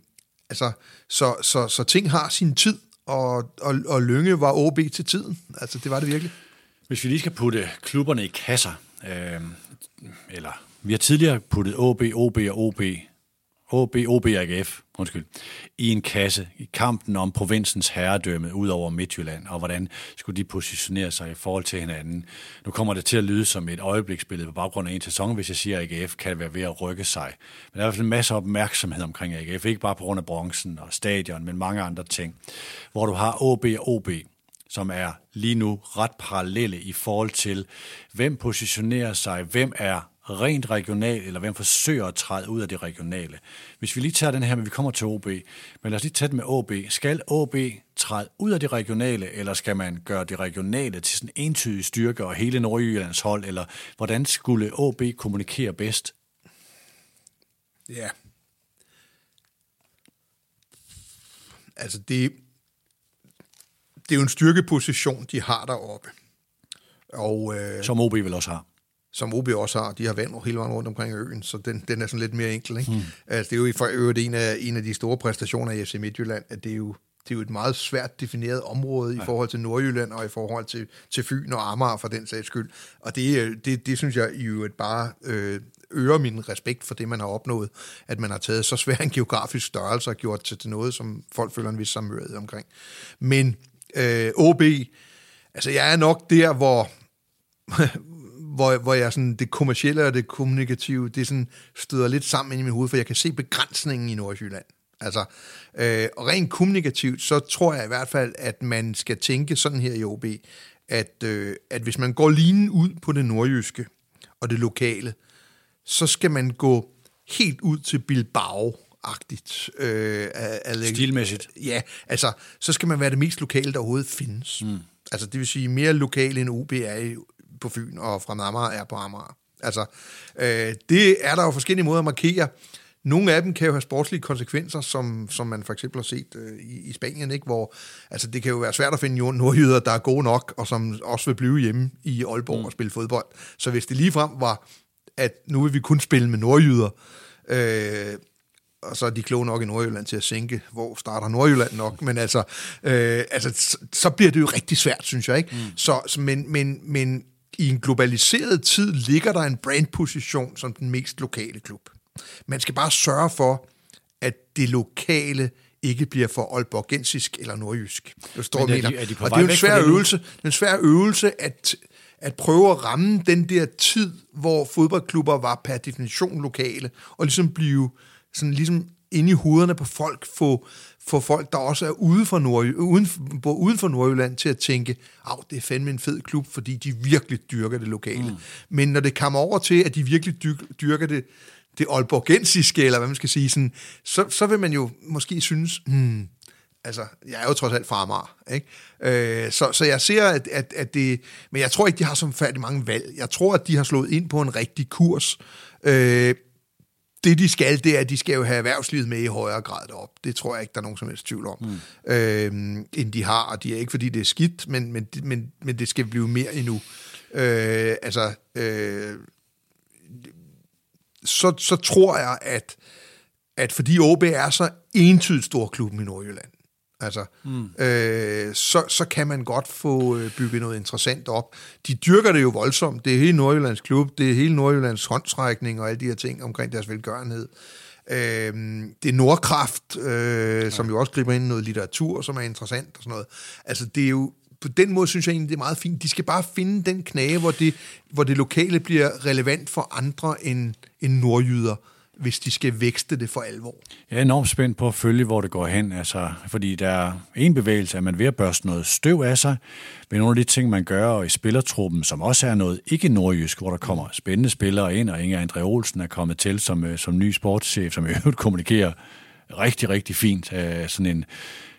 altså, så, så, så ting har sin tid, og, og, og Lønge var OB til tiden. Altså, det var det virkelig. Hvis vi lige skal putte klubberne i kasser, øh, eller vi har tidligere puttet OB, OB og OB OB, OB og AGF, undskyld, i en kasse i kampen om provinsens herredømme ud over Midtjylland, og hvordan skulle de positionere sig i forhold til hinanden. Nu kommer det til at lyde som et øjebliksbillede på baggrund af en sæson, hvis jeg siger, at AGF kan være ved at rykke sig. Men der er i hvert fald en masse opmærksomhed omkring AGF, ikke bare på grund af bronzen og stadion, men mange andre ting, hvor du har OB og OB, som er lige nu ret parallelle i forhold til, hvem positionerer sig, hvem er rent regional, eller hvem forsøger at træde ud af det regionale. Hvis vi lige tager den her, men vi kommer til OB, men lad os lige tage det med OB. Skal OB træde ud af det regionale, eller skal man gøre det regionale til sådan en entydig styrke og hele Nordjyllands hold, eller hvordan skulle OB kommunikere bedst? Ja. Altså det, det er jo en styrkeposition, de har deroppe. Og, øh, Som OB vel også har som OB også har. De har vand hele vejen rundt omkring øen, så den, den er sådan lidt mere enkel. Ikke? Mm. Altså, det er jo for øvrigt en af, en af de store præstationer i FC Midtjylland, at det er jo, det er jo et meget svært defineret område ja. i forhold til Nordjylland og i forhold til, til Fyn og Amager for den sags skyld. Og det, det, det synes jeg jo et bare øh, øger min respekt for det, man har opnået, at man har taget så svær en geografisk størrelse og gjort til, til noget, som folk føler en vis samhørighed omkring. Men øh, OB, altså jeg er nok der, hvor hvor, hvor jeg sådan, det kommercielle og det kommunikative, det sådan støder lidt sammen i mit hoved, for jeg kan se begrænsningen i Nordjylland. Altså, øh, og rent kommunikativt, så tror jeg i hvert fald, at man skal tænke sådan her i OB, at, øh, at hvis man går lige ud på det nordjyske og det lokale, så skal man gå helt ud til Bilbao, agtigt. Øh, Stilmæssigt? Ja, altså, så skal man være det mest lokale, der overhovedet findes. Mm. Altså, det vil sige mere lokal end OB er på Fyn, og fra Amager er på Amager. Altså, øh, det er der jo forskellige måder at markere. Nogle af dem kan jo have sportslige konsekvenser, som, som man for eksempel har set øh, i, i Spanien, ikke? hvor altså, det kan jo være svært at finde nordjyder, der er gode nok, og som også vil blive hjemme i Aalborg mm. og spille fodbold. Så hvis det ligefrem var, at nu vil vi kun spille med nordjyder, øh, og så er de kloge nok i Nordjylland til at sænke, hvor starter Nordjylland nok, men altså, øh, altså så, bliver det jo rigtig svært, synes jeg, ikke? Mm. Så, men, men, men i en globaliseret tid ligger der en brandposition som den mest lokale klub. Man skal bare sørge for, at det lokale ikke bliver for aalborgensisk eller nordjysk. Det står Men er de, er de og det er en svær øvelse, det er en svær øvelse at, at prøve at ramme den der tid, hvor fodboldklubber var per definition lokale, og ligesom blive sådan ligesom inde i hovederne på folk, få, få folk, der også er ude for, Nord, uden, uden for Nordjylland, til at tænke, at det er fandme en fed klub, fordi de virkelig dyrker det lokale. Mm. Men når det kommer over til, at de virkelig dyrker det det Aalborgensiske, eller hvad man skal sige, sådan, så, så vil man jo måske synes, hmm, altså, jeg er jo trods alt fra Amager, ikke? Øh, så, så jeg ser, at, at, at det, men jeg tror ikke, de har så færdig mange valg. Jeg tror, at de har slået ind på en rigtig kurs. Øh, det, de skal, det er, at de skal jo have erhvervslivet med i højere grad derop. Det tror jeg ikke, der er nogen som helst tvivl om. Mm. Øh, end de har, og de er ikke, fordi det er skidt, men, men, men, men det skal blive mere endnu. Øh, altså, øh, så, så tror jeg, at, at fordi OB er så entydigt stor klubben i Nordjylland, altså, mm. øh, så, så kan man godt få øh, bygget noget interessant op. De dyrker det jo voldsomt. Det er hele Nordjyllands klub, det er hele Nordjyllands håndtrækning og alle de her ting omkring deres velgørenhed. Øh, det er Nordkraft, øh, ja. som jo også griber ind i noget litteratur, som er interessant og sådan noget. Altså, det er jo på den måde synes jeg egentlig, det er meget fint. De skal bare finde den knage, hvor det, hvor det lokale bliver relevant for andre end, end nordjyder hvis de skal vækste det for alvor. Jeg er enormt spændt på at følge, hvor det går hen, altså, fordi der er en bevægelse, at man ved at børste noget støv af sig, ved nogle af de ting, man gør i spillertruppen, som også er noget ikke nordjysk, hvor der kommer spændende spillere ind, og Inger André Olsen er kommet til som, øh, som ny sportschef, som i øvrigt kommunikerer rigtig, rigtig fint. Øh, sådan en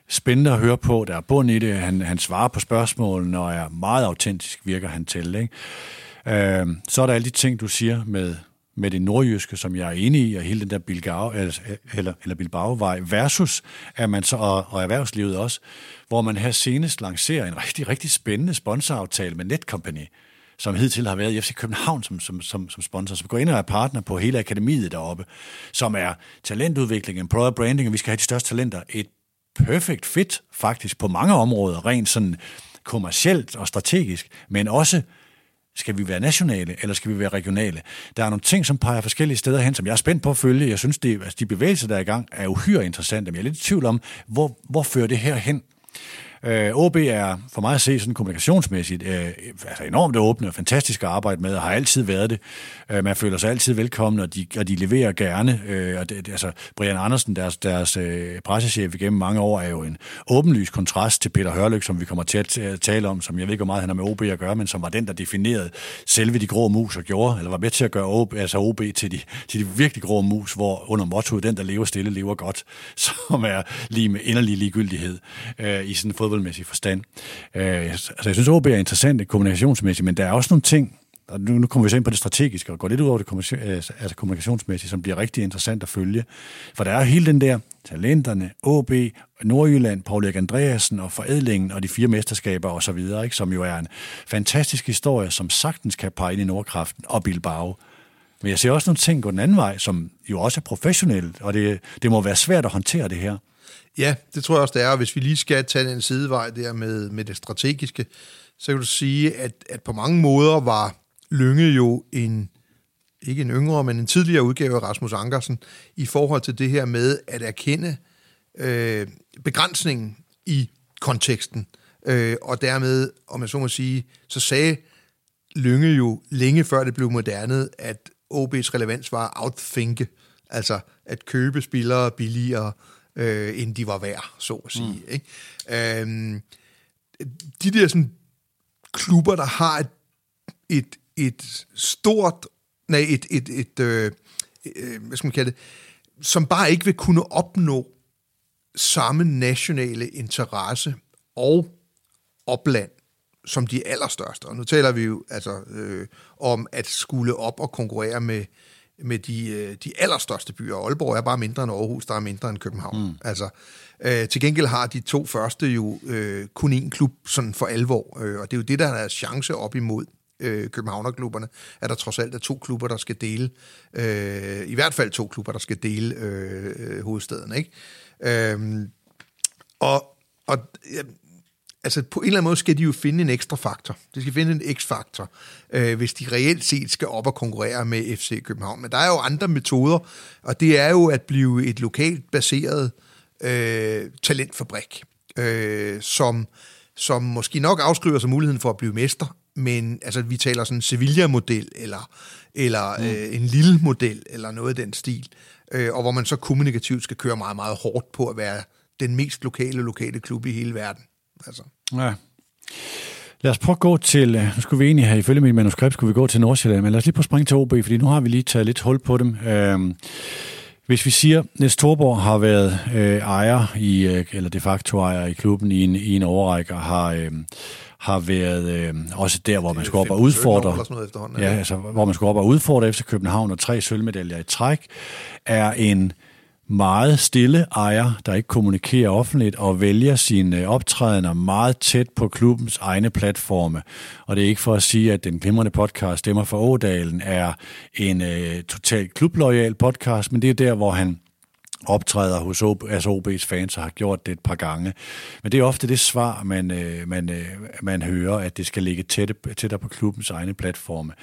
spændende at høre på. Der er bund i det. Han, han svarer på spørgsmålene og er meget autentisk, virker han til. Ikke? Øh, så er der alle de ting, du siger med, med det nordjyske, som jeg er enig i, og hele den der Bilbao, eller, eller, eller Bilbao-vej, versus at man så, og, og erhvervslivet også, hvor man her senest lancerer en rigtig, rigtig spændende sponsoraftale med Netcompany, som hidtil har været i FC København som, som, som, som sponsor, som går ind og er partner på hele akademiet deroppe, som er talentudvikling, employer branding, og vi skal have de største talenter. Et perfect fit faktisk på mange områder, rent sådan kommercielt og strategisk, men også skal vi være nationale, eller skal vi være regionale? Der er nogle ting, som peger forskellige steder hen, som jeg er spændt på at følge. Jeg synes, det, altså de bevægelser, der er i gang, er uhyre interessante, men jeg er lidt i tvivl om, hvor, hvor fører det her hen? Øh, OB er for mig at se sådan kommunikationsmæssigt øh, altså enormt åbne og fantastisk at arbejde med, og har altid været det. Øh, man føler sig altid velkommen, og de, og de leverer gerne. Øh, og det, altså, Brian Andersen, deres, deres øh, pressechef igennem mange år, er jo en åbenlys kontrast til Peter Hørløk, som vi kommer til at tale om, som jeg ved ikke, hvor meget han har med OB at gøre, men som var den, der definerede selve de grå mus og gjorde, eller var med til at gøre OB, altså OB til de, til de virkelig grå mus, hvor under mottoet, den, der lever stille, lever godt, som er lige med inderlig ligegyldighed øh, i sådan en fodboldmæssig forstand. Øh, altså, jeg synes, OB er interessant kommunikationsmæssigt, men der er også nogle ting, og nu, nu kommer vi så ind på det strategiske, og går lidt ud over det øh, altså kommunikationsmæssige, som bliver rigtig interessant at følge. For der er hele den der talenterne, OB, Nordjylland, Paul Erik Andreasen og forædlingen og de fire mesterskaber osv., ikke, som jo er en fantastisk historie, som sagtens kan pege ind i Nordkraften og Bilbao. Men jeg ser også nogle ting gå den anden vej, som jo også er professionelt, og det, det må være svært at håndtere det her. Ja, det tror jeg også, det er. hvis vi lige skal tage en sidevej der med, med det strategiske, så kan du sige, at, at på mange måder var Lønge jo en, ikke en yngre, men en tidligere udgave af Rasmus Ankersen, i forhold til det her med at erkende øh, begrænsningen i konteksten. Øh, og dermed, om jeg så må sige, så sagde Lønge jo længe før det blev moderne, at OB's relevans var at outthinke, altså at købe spillere billigere, øh, end de var værd, så at sige. Mm. Ikke? Øh, de der sådan, klubber, der har et, et, et stort, nej, et, et, et øh, øh, hvad skal man kalde det, som bare ikke vil kunne opnå samme nationale interesse og opland som de allerstørste. Og nu taler vi jo altså øh, om at skulle op og konkurrere med, med de, øh, de allerstørste byer. Aalborg er bare mindre end Aarhus, der er mindre end København. Mm. Altså, øh, til gengæld har de to første jo øh, kun én klub sådan for alvor, øh, og det er jo det, der er chance op imod øh, Københavnerklubberne, at der trods alt er to klubber, der skal dele, øh, i hvert fald to klubber, der skal dele øh, øh hovedstaden. Ikke? Øh, og og altså på en eller anden måde skal de jo finde en ekstra faktor. De skal finde en x-faktor, øh, hvis de reelt set skal op og konkurrere med FC København. Men der er jo andre metoder, og det er jo at blive et lokalt baseret øh, talentfabrik, øh, som, som måske nok afskriver sig muligheden for at blive mester, men altså, vi taler sådan en Sevilla-model, eller, eller mm. øh, en lille model, eller noget af den stil, øh, og hvor man så kommunikativt skal køre meget, meget hårdt på at være den mest lokale, lokale klub i hele verden. Altså. Ja. Lad os prøve at gå til, øh, nu skulle vi egentlig have, ifølge mit manuskript, skulle vi gå til Nordsjælland, men lad os lige prøve at springe til OB, fordi nu har vi lige taget lidt hul på dem. Øhm, hvis vi siger, at Torborg har været øh, ejer i, øh, eller de facto ejer i klubben i en, i en overrække, og har, øh, har været øh, også der, hvor man skulle op og udfordre. Ja, altså, hvor man skulle op og udfordre efter København og tre sølvmedaljer i træk, er en meget stille ejer, der ikke kommunikerer offentligt og vælger sine optrædener meget tæt på klubbens egne platforme. Og det er ikke for at sige, at den glimrende podcast Stemmer for Ådalen er en øh, totalt klublojal podcast, men det er der, hvor han optræder hos OB, altså OB's fans og har gjort det et par gange. Men det er ofte det svar, man, øh, man, øh, man hører, at det skal ligge tæt, tættere på klubbens egne platforme.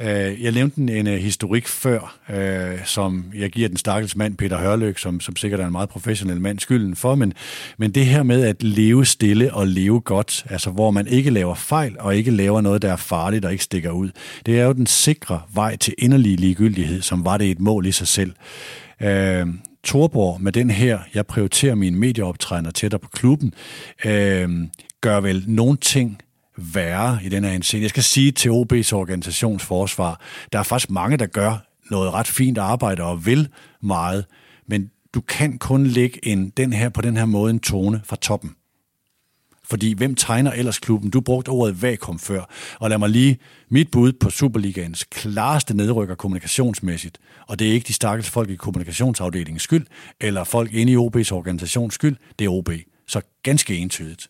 Øh, jeg nævnte en, en historik før, øh, som jeg giver den stakkels mand, Peter Hørløk, som, som sikkert er en meget professionel mand, skylden for, men, men det her med at leve stille og leve godt, altså hvor man ikke laver fejl og ikke laver noget, der er farligt og ikke stikker ud, det er jo den sikre vej til inderlig ligegyldighed, som var det et mål i sig selv. Øh, Torborg med den her, jeg prioriterer mine medieoptrædener tættere på klubben, øh, gør vel nogle ting værre i den her henseende. Jeg skal sige til OB's organisationsforsvar, der er faktisk mange, der gør noget ret fint arbejde og vil meget, men du kan kun lægge en, den her, på den her måde en tone fra toppen. Fordi hvem tegner ellers klubben? Du brugte ordet vakuum før. Og lad mig lige mit bud på Superligaens klareste nedrykker kommunikationsmæssigt. Og det er ikke de stakkels folk i kommunikationsafdelingens skyld, eller folk inde i OB's organisations skyld. Det er OB. Så ganske entydigt.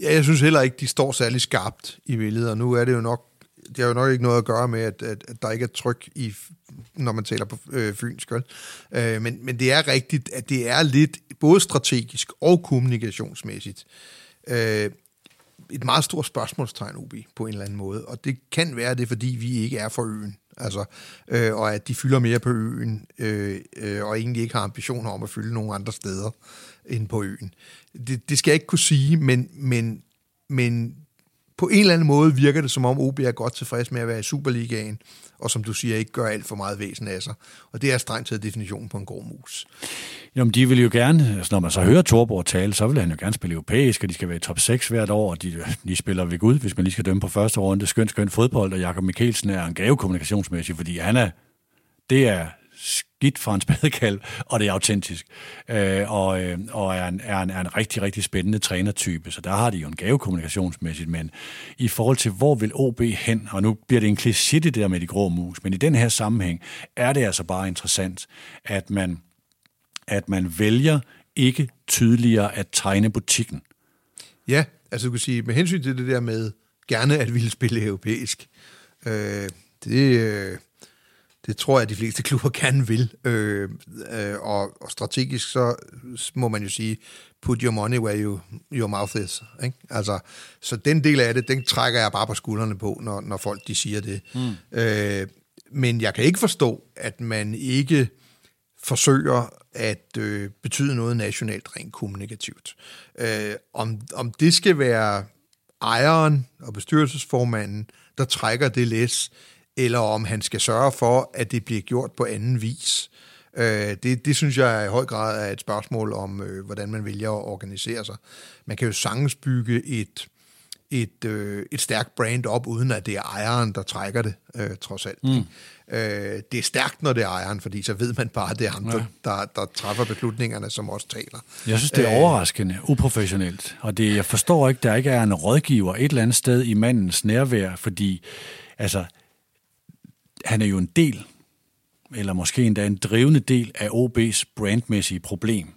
Ja, jeg synes heller ikke, de står særlig skarpt i billedet, og nu er det jo nok det har jo nok ikke noget at gøre med, at, at, at der ikke er tryk, i, når man taler på øh, fynsk. Øh, men, men det er rigtigt, at det er lidt både strategisk og kommunikationsmæssigt øh, et meget stort spørgsmålstegn, Ubi, på en eller anden måde. Og det kan være det, fordi vi ikke er for øen. Altså, øh, og at de fylder mere på øen, øh, øh, og egentlig ikke har ambitioner om at fylde nogen andre steder end på øen. Det, det skal jeg ikke kunne sige, men, men, men på en eller anden måde virker det, som om OB er godt tilfreds med at være i Superligaen, og som du siger, ikke gør alt for meget væsen af sig. Og det er strengt taget definitionen på en grå mus. Jamen, de vil jo gerne, altså når man så hører Torborg tale, så vil han jo gerne spille europæisk, og de skal være i top 6 hvert år, og de, de spiller ved Gud, hvis man lige skal dømme på første runde. Skøn, skøn fodbold, og Jakob Mikkelsen er en gave kommunikationsmæssigt, fordi han er, det er skidt fra en spadekalv, og det er autentisk. Øh, og øh, og er, en, er, en, er en rigtig, rigtig spændende trænertype, så der har de jo en gave kommunikationsmæssigt, men i forhold til, hvor vil OB hen, og nu bliver det en kliché det der med de grå mus, men i den her sammenhæng er det altså bare interessant, at man, at man vælger ikke tydeligere at tegne butikken. Ja, altså du kan sige, med hensyn til det der med gerne at ville spille europæisk, øh, det, øh, det tror jeg, at de fleste klubber gerne vil. Øh, øh, og, og strategisk så må man jo sige, put your money where you, your mouth is. Ikke? Altså, så den del af det, den trækker jeg bare på skuldrene på, når, når folk de siger det. Mm. Øh, men jeg kan ikke forstå, at man ikke forsøger at øh, betyde noget nationalt rent kommunikativt. Øh, om, om det skal være ejeren og bestyrelsesformanden, der trækker det læs, eller om han skal sørge for, at det bliver gjort på anden vis. Øh, det, det synes jeg i høj grad er et spørgsmål om, øh, hvordan man vælger at organisere sig. Man kan jo sagtens bygge et, et, øh, et stærkt brand op, uden at det er ejeren, der trækker det, øh, trods alt. Mm. Øh, det er stærkt, når det er ejeren, fordi så ved man bare, at det er ham, ja. der, der, der træffer beslutningerne, som også taler. Jeg synes, det er øh, overraskende, uprofessionelt, og det, jeg forstår ikke, der ikke er en rådgiver et eller andet sted i mandens nærvær, fordi altså, han er jo en del, eller måske endda en drivende del af OB's brandmæssige problem.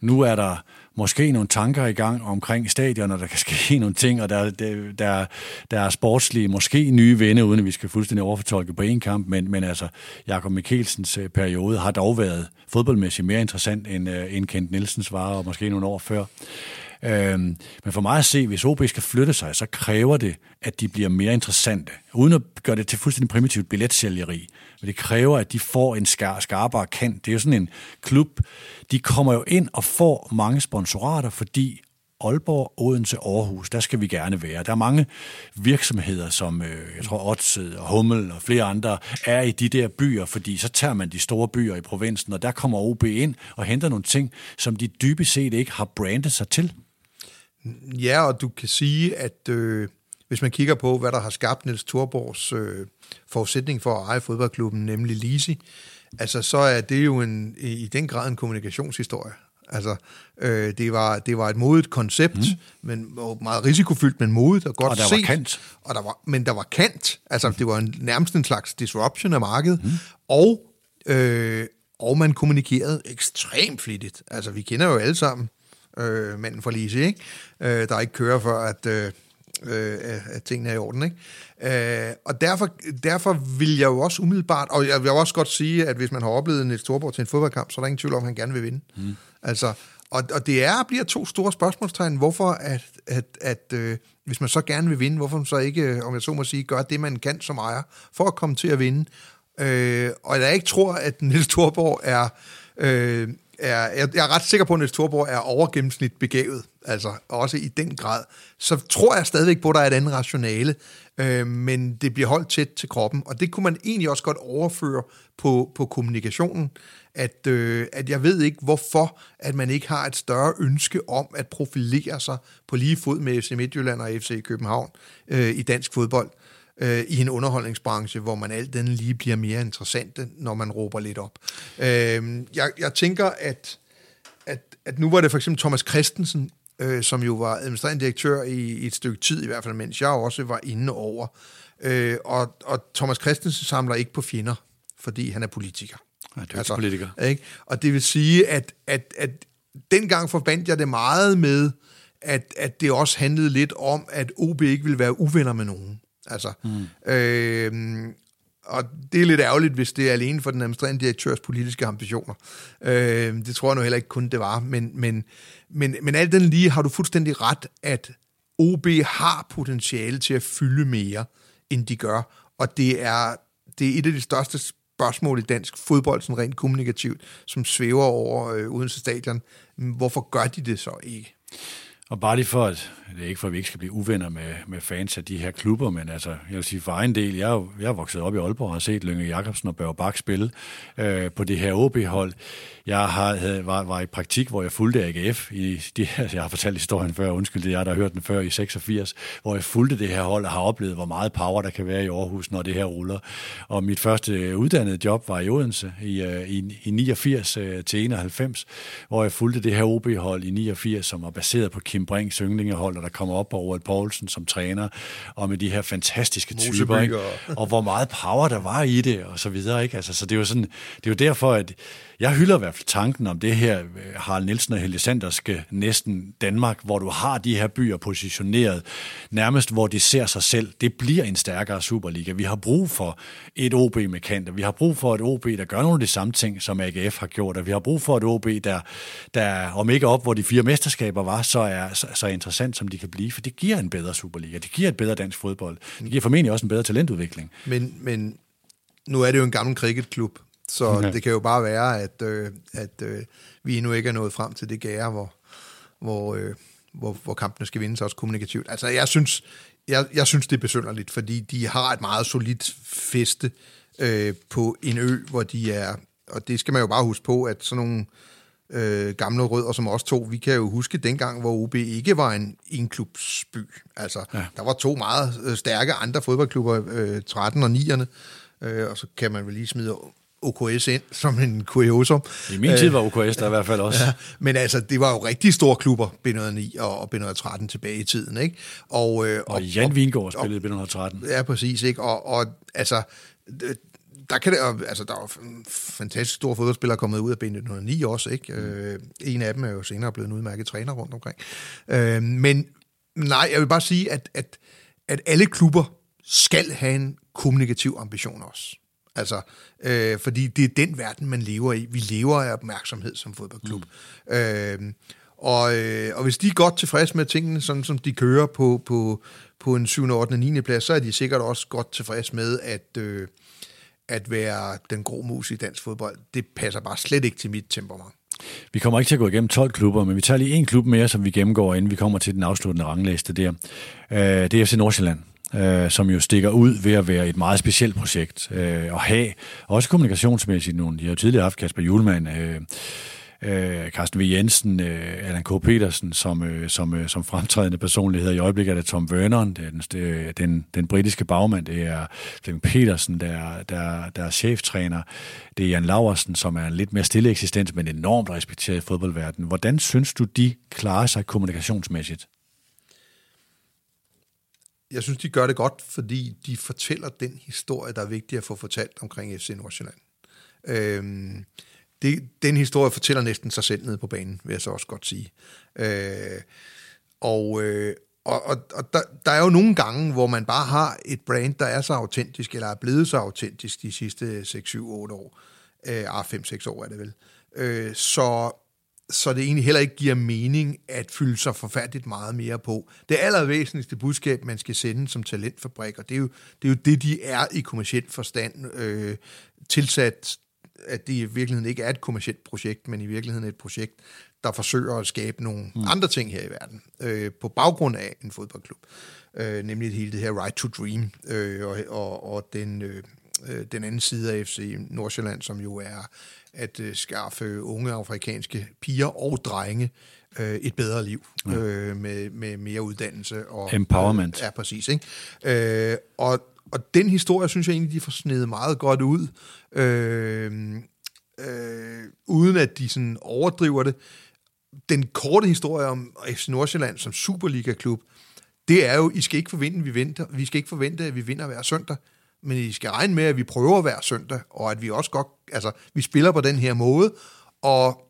Nu er der måske nogle tanker i gang omkring stadion, og der kan ske nogle ting, og der, der, der, der er sportslige, måske nye vinde, uden at vi skal fuldstændig overfortolke på en kamp, men, men altså, Jakob Mikkelsens øh, periode har dog været fodboldmæssigt mere interessant, end, øh, end Kent Nielsens var, og måske nogle år før. Øhm, men for mig at se, hvis OB skal flytte sig, så kræver det, at de bliver mere interessante. Uden at gøre det til fuldstændig primitivt billetsælgeri. Men det kræver, at de får en skar, skarpere kant. Det er jo sådan en klub, de kommer jo ind og får mange sponsorater, fordi Aalborg, Odense, Aarhus, der skal vi gerne være. Der er mange virksomheder, som øh, jeg tror Odset og Hummel og flere andre, er i de der byer, fordi så tager man de store byer i provinsen, og der kommer OB ind og henter nogle ting, som de dybest set ikke har brandet sig til. Ja, og du kan sige, at øh, hvis man kigger på, hvad der har skabt Niels Thorborgs øh, forudsætning for at eje fodboldklubben, nemlig Lisi, altså så er det jo en, i den grad en kommunikationshistorie. Altså, øh, det, var, det var et modigt koncept, mm. men meget risikofyldt, men modigt og godt Og der set. var kant. Og der var, men der var kant. Altså, det var en, nærmest en slags disruption af markedet. Mm. Og, øh, og man kommunikerede ekstremt flittigt. Altså, vi kender jo alle sammen øh, manden for Lise, ikke? Øh, der ikke kører for, at, øh, øh, at tingene er i orden. Ikke? Øh, og derfor, derfor vil jeg jo også umiddelbart, og jeg vil også godt sige, at hvis man har oplevet et Storborg til en fodboldkamp, så er der ingen tvivl om, at han gerne vil vinde. Mm. Altså, og, og det er bliver to store spørgsmålstegn, hvorfor at, at, at øh, hvis man så gerne vil vinde, hvorfor man så ikke, om jeg så må sige, gør det, man kan som ejer, for at komme til at vinde. Øh, og jeg ikke tror, at Niels Thorborg er... Øh, er, jeg, jeg er ret sikker på, at Niels Thorborg er overgennemsnit begavet, altså også i den grad, så tror jeg stadigvæk på, at der er et andet rationale, øh, men det bliver holdt tæt til kroppen, og det kunne man egentlig også godt overføre på, på kommunikationen, at, øh, at jeg ved ikke, hvorfor at man ikke har et større ønske om at profilere sig på lige fod med FC Midtjylland og FC København øh, i dansk fodbold. øh, i en underholdningsbranche, hvor man alt den lige bliver mere interessante, når man råber lidt op. Øh, jeg, jeg tænker, at, at, at nu var det for eksempel Thomas Christensen, øh, som jo var administrerende direktør i, i et stykke tid, i hvert fald mens jeg også var inde over. Øh, og, og Thomas Christensen samler ikke på fjender, fordi han er politiker. Ja, det er altså, politiker. Ikke? Og det vil sige, at, at, at dengang forbandt jeg det meget med, at, at det også handlede lidt om, at OB ikke ville være uvenner med nogen. Altså, mm. øh, og det er lidt ærgerligt, hvis det er alene for den administrerende direktørs politiske ambitioner. Øh, det tror jeg nu heller ikke kun det var. Men, men, men, men alt den lige har du fuldstændig ret, at OB har potentiale til at fylde mere, end de gør. Og det er, det er et af de største spørgsmål i dansk fodbold, sådan rent kommunikativt, som svæver over øh, Odense Stadion. Hvorfor gør de det så ikke? Og bare lige for, at det er ikke for, at vi ikke skal blive uvenner med, med fans af de her klubber, men altså, jeg vil sige for egen del, jeg er, jeg er vokset op i Aalborg og har set Lønge Jacobsen og Børge Bak spille øh, på det her OB-hold. Jeg har, havde, var, var i praktik, hvor jeg fulgte AGF i de altså, jeg har fortalt historien før, undskyld, det er jeg, der har hørt den før i 86, hvor jeg fulgte det her hold og har oplevet, hvor meget power der kan være i Aarhus, når det her ruller. Og mit første øh, uddannede job var i Odense i, øh, i, i 89 øh, til 91, hvor jeg fulgte det her OB-hold i 89, som var baseret på Kim Brings yndlingehold, og der kommer op på Robert Poulsen som træner, og med de her fantastiske typer, ikke? og hvor meget power der var i det, og så videre. Ikke? Altså, så det er jo sådan, det er jo derfor, at jeg hylder i hvert fald tanken om det her øh, Harald Nielsen og Helge Sanderske næsten Danmark, hvor du har de her byer positioneret nærmest, hvor de ser sig selv. Det bliver en stærkere Superliga. Vi har brug for et OB med kanter. Vi har brug for et OB, der gør nogle af de samme ting, som AGF har gjort. Og vi har brug for et OB, der, der om ikke op, hvor de fire mesterskaber var, så er så, så interessant, som de kan blive. For det giver en bedre Superliga. Det giver et bedre dansk fodbold. Det giver formentlig også en bedre talentudvikling. Men, men nu er det jo en gammel cricketklub, så okay. det kan jo bare være, at, øh, at øh, vi endnu ikke er nået frem til det gære, hvor, hvor, øh, hvor, hvor kampene skal vindes også kommunikativt. Altså, jeg synes, jeg, jeg synes det er besynderligt, fordi de har et meget solidt feste øh, på en ø, hvor de er, og det skal man jo bare huske på, at sådan nogle øh, gamle rødder som os to, vi kan jo huske dengang, hvor OB ikke var en enklubsby. Altså, ja. der var to meget øh, stærke andre fodboldklubber, øh, 13 og 9'erne, øh, og så kan man vel lige smide OKS ind som en kuriosum. I min tid var OKS der i hvert fald også. Ja, men altså, det var jo rigtig store klubber, B109 og B113 tilbage i tiden, ikke? Og, øh, og, og Jan Vingård spillede B113. Ja, præcis, ikke? Og, og altså, der kan det, altså, der er jo fantastisk store fodboldspillere kommet ud af B1909 også, ikke? Mm. Øh, en af dem er jo senere blevet en udmærket træner rundt omkring. Øh, men nej, jeg vil bare sige, at, at, at alle klubber skal have en kommunikativ ambition også. Altså, øh, fordi det er den verden, man lever i. Vi lever af opmærksomhed som fodboldklub. Mm. Øh, og, øh, og hvis de er godt tilfredse med tingene, sådan som de kører på, på, på en 7., 8., 9. plads, så er de sikkert også godt tilfredse med, at, øh, at være den grå mus i dansk fodbold. Det passer bare slet ikke til mit temperament. Vi kommer ikke til at gå igennem 12 klubber, men vi tager lige en klub mere, som vi gennemgår, inden vi kommer til den afsluttende rangliste der. Øh, det er FC Nordsjælland øh, som jo stikker ud ved at være et meget specielt projekt, øh, og have også kommunikationsmæssigt nogle. De har jo tidligere haft Kasper Julemand, øh, øh, Carsten V. Jensen, øh, Allan K. Petersen som, øh, som, øh, som fremtrædende personligheder. I øjeblikket er det Tom Vernon, den, øh, den, den britiske bagmand, det er Flemming Petersen, der, der, der er cheftræner. Det er Jan Laversen, som er en lidt mere stille eksistens, men enormt respekteret i fodboldverdenen. Hvordan synes du, de klarer sig kommunikationsmæssigt? Jeg synes, de gør det godt, fordi de fortæller den historie, der er vigtig at få fortalt omkring FC Nordsjælland. Øhm, det, den historie fortæller næsten sig selv nede på banen, vil jeg så også godt sige. Øh, og, øh, og, og, og der, der er jo nogle gange, hvor man bare har et brand, der er så autentisk, eller er blevet så autentisk de sidste 6, 7, 8 år. Øh, ah, 5, 6 år er det vel. Øh, så så det egentlig heller ikke giver mening at fylde sig forfærdeligt meget mere på. Det allervæsentligste budskab, man skal sende som talentfabrik, og det er jo det, er jo det de er i kommersiel forstand, øh, tilsat at det i virkeligheden ikke er et kommersielt projekt, men i virkeligheden et projekt, der forsøger at skabe nogle mm. andre ting her i verden, øh, på baggrund af en fodboldklub. Øh, nemlig hele det her Right to Dream, øh, og, og, og den, øh, øh den anden side af FC Nordsjælland, som jo er at øh, skaffe unge afrikanske piger og drenge øh, et bedre liv ja. øh, med, med mere uddannelse. Og, Empowerment. Øh, ja, præcis. Ikke? Øh, og, og den historie, synes jeg egentlig, de får snedet meget godt ud, øh, øh, uden at de sådan overdriver det. Den korte historie om FC Nordsjælland som Superliga-klub, det er jo, I skal ikke forvente, vi, venter, vi skal ikke forvente, at vi vinder hver søndag men I skal regne med, at vi prøver hver søndag, og at vi også godt, altså, vi spiller på den her måde, og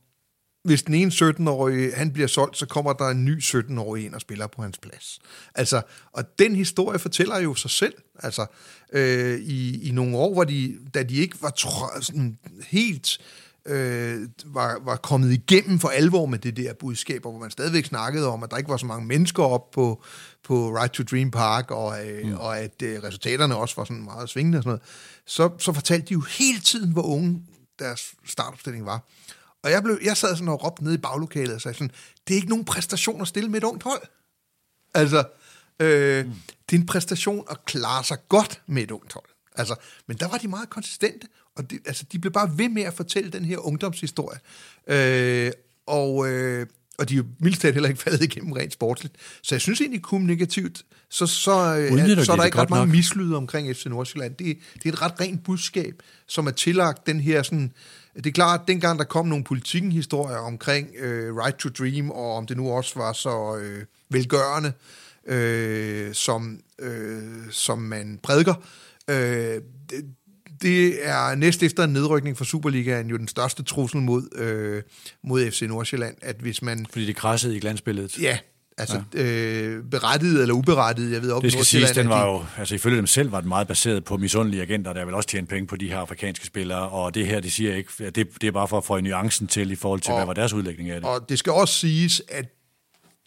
hvis den ene 17-årige, han bliver solgt, så kommer der en ny 17-årig ind og spiller på hans plads. Altså, og den historie fortæller jo sig selv. Altså, øh, i, i nogle år, hvor de, da de ikke var sådan helt øh, var, var kommet igennem for alvor med det der budskab, hvor man stadigvæk snakkede om, at der ikke var så mange mennesker op på, på Right to Dream Park, og, øh, mm. og at øh, resultaterne også var sådan meget svingende og sådan noget, så, så fortalte de jo hele tiden, hvor unge deres startopstilling var. Og jeg, blev, jeg sad sådan og råbte ned i baglokalet og sagde sådan, det er ikke nogen præstation at stille med et ungt hold. Altså, øh, mm. det er en præstation at klare sig godt med et ungt hold. Altså, men der var de meget konsistente, og de, altså, de blev bare ved med at fortælle den her ungdomshistorie. Øh, og, øh, og de er jo mildt heller ikke faldet igennem rent sportsligt. Så jeg synes egentlig kommunikativt, så, så, øh, så er der ikke ret mange mislyde omkring FC Nordsjælland. Det, det er et ret rent budskab, som er tillagt den her sådan... Det er klart, at dengang der kom nogle politikken-historier omkring øh, Right to Dream, og om det nu også var så øh, velgørende, øh, som, øh, som man prædiker, øh, det, det er næst efter en nedrykning for Superligaen jo den største trussel mod, øh, mod FC Nordsjælland, at hvis man... Fordi det krassede i glansbilledet. Ja, altså ja. øh, berettiget eller uberettiget, jeg ved op Det skal siges, den var jo, altså ifølge dem selv var den meget baseret på misundelige agenter, der vil også tjene penge på de her afrikanske spillere, og det her, det siger ikke, det, det er bare for at få nuancen til i forhold til, og, hvad var deres udlægning af det. Og det skal også siges, at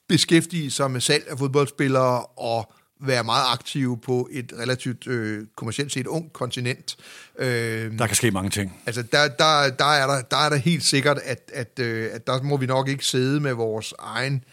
beskæftige sig med salg af fodboldspillere og være meget aktive på et relativt øh, kommercielt set ung kontinent. Øh, der kan ske mange ting. Altså, der, der, der, er, der, der er der helt sikkert, at, at, øh, at der må vi nok ikke sidde med vores egen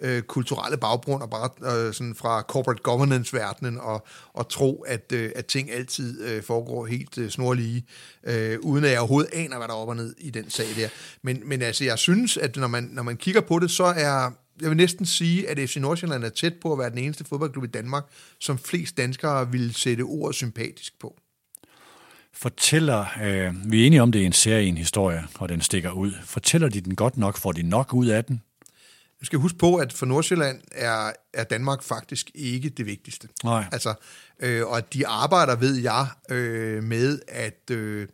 øh, kulturelle baggrund, og bare øh, sådan fra corporate governance-verdenen, og, og tro, at, øh, at ting altid øh, foregår helt øh, snorlige, øh, uden at jeg overhovedet aner, hvad der er op og ned i den sag der. Men, men altså, jeg synes, at når man, når man kigger på det, så er jeg vil næsten sige, at FC Nordsjælland er tæt på at være den eneste fodboldklub i Danmark, som flest danskere vil sætte ordet sympatisk på. Fortæller, øh, vi er enige om, det er en serie, en historie, og den stikker ud. Fortæller de den godt nok? Får de nok ud af den? Du skal huske på, at for Nordsjælland er, er Danmark faktisk ikke det vigtigste. Nej. Altså, øh, og de arbejder, ved jeg, øh, med at... Øh,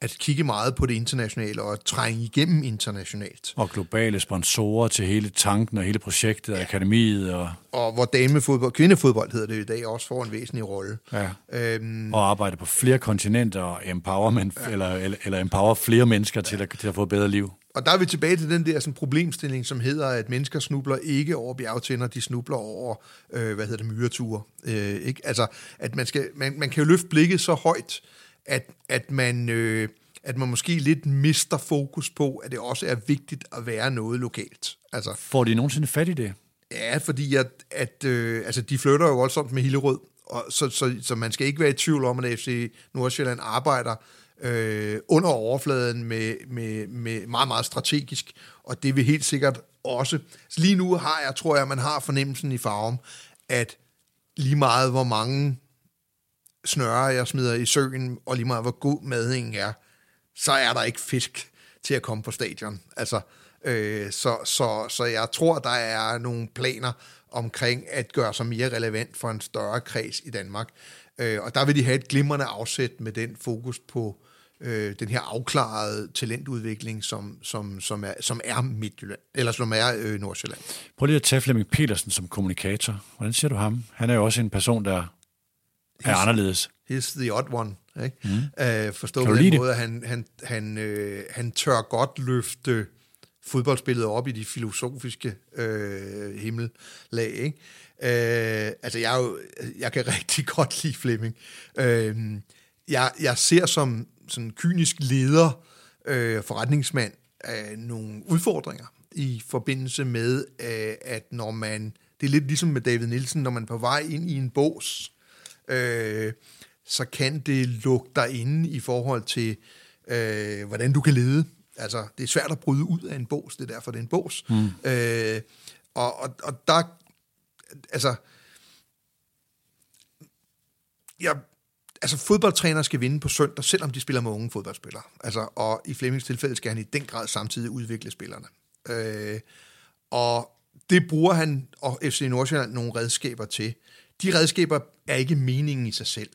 at kigge meget på det internationale og trænge igennem internationalt. Og globale sponsorer til hele tanken og hele projektet, ja. akademiet. Og... og hvor damefodbold, kvindefodbold hedder det i dag, også får en væsentlig rolle. Ja. Øhm, og arbejde på flere kontinenter og empowerment, ja. eller, eller, eller empower flere mennesker ja. til, at, til at få et bedre liv. Og der er vi tilbage til den der sådan, problemstilling, som hedder, at mennesker snubler ikke over bjergtænder, de snubler over, øh, hvad hedder det, myreture. Øh, ikke? Altså, at man, skal, man, man kan jo løfte blikket så højt, at, at, man, øh, at man måske lidt mister fokus på, at det også er vigtigt at være noget lokalt. Altså, Får de nogensinde fat i det? Ja, fordi at, at øh, altså, de flytter jo voldsomt med Hillerød, og så, så, så man skal ikke være i tvivl om, at FC Nordsjælland arbejder øh, under overfladen med, med, med meget, meget strategisk, og det vil helt sikkert også. Så lige nu har jeg, tror jeg, man har fornemmelsen i farven, at lige meget hvor mange snøre, jeg smider i søen, og lige meget hvor god madingen er, så er der ikke fisk til at komme på stadion. Altså, øh, så, så, så jeg tror, der er nogle planer omkring at gøre sig mere relevant for en større kreds i Danmark. Øh, og der vil de have et glimrende afsæt med den fokus på øh, den her afklarede talentudvikling, som, som, som, er, som er Midtjylland, eller som er øh, Nordsjælland. Prøv lige at tage Flemming Petersen som kommunikator. Hvordan ser du ham? Han er jo også en person, der er anderledes. He's the odd one. Ikke? Mm. Uh, forstå på den måde, at han, han, han, øh, han tør godt løfte fodboldspillet op i de filosofiske øh, himmellag. Ikke? Øh, altså, jeg, er jo, jeg kan rigtig godt lide Flemming. Øh, jeg, jeg ser som sådan kynisk leder, øh, forretningsmand, øh, nogle udfordringer i forbindelse med, øh, at når man, det er lidt ligesom med David Nielsen, når man er på vej ind i en bås, øh, så kan det lukke dig inde i forhold til, øh, hvordan du kan lede. Altså, det er svært at bryde ud af en bås, det er derfor, det er en bås. Mm. Øh, og, og, og der, altså, jeg, altså fodboldtræner skal vinde på søndag, selvom de spiller med unge fodboldspillere. Altså, og i Flemmings tilfælde skal han i den grad samtidig udvikle spillerne. Øh, og det bruger han og FC Nordsjælland nogle redskaber til. De redskaber er ikke meningen i sig selv.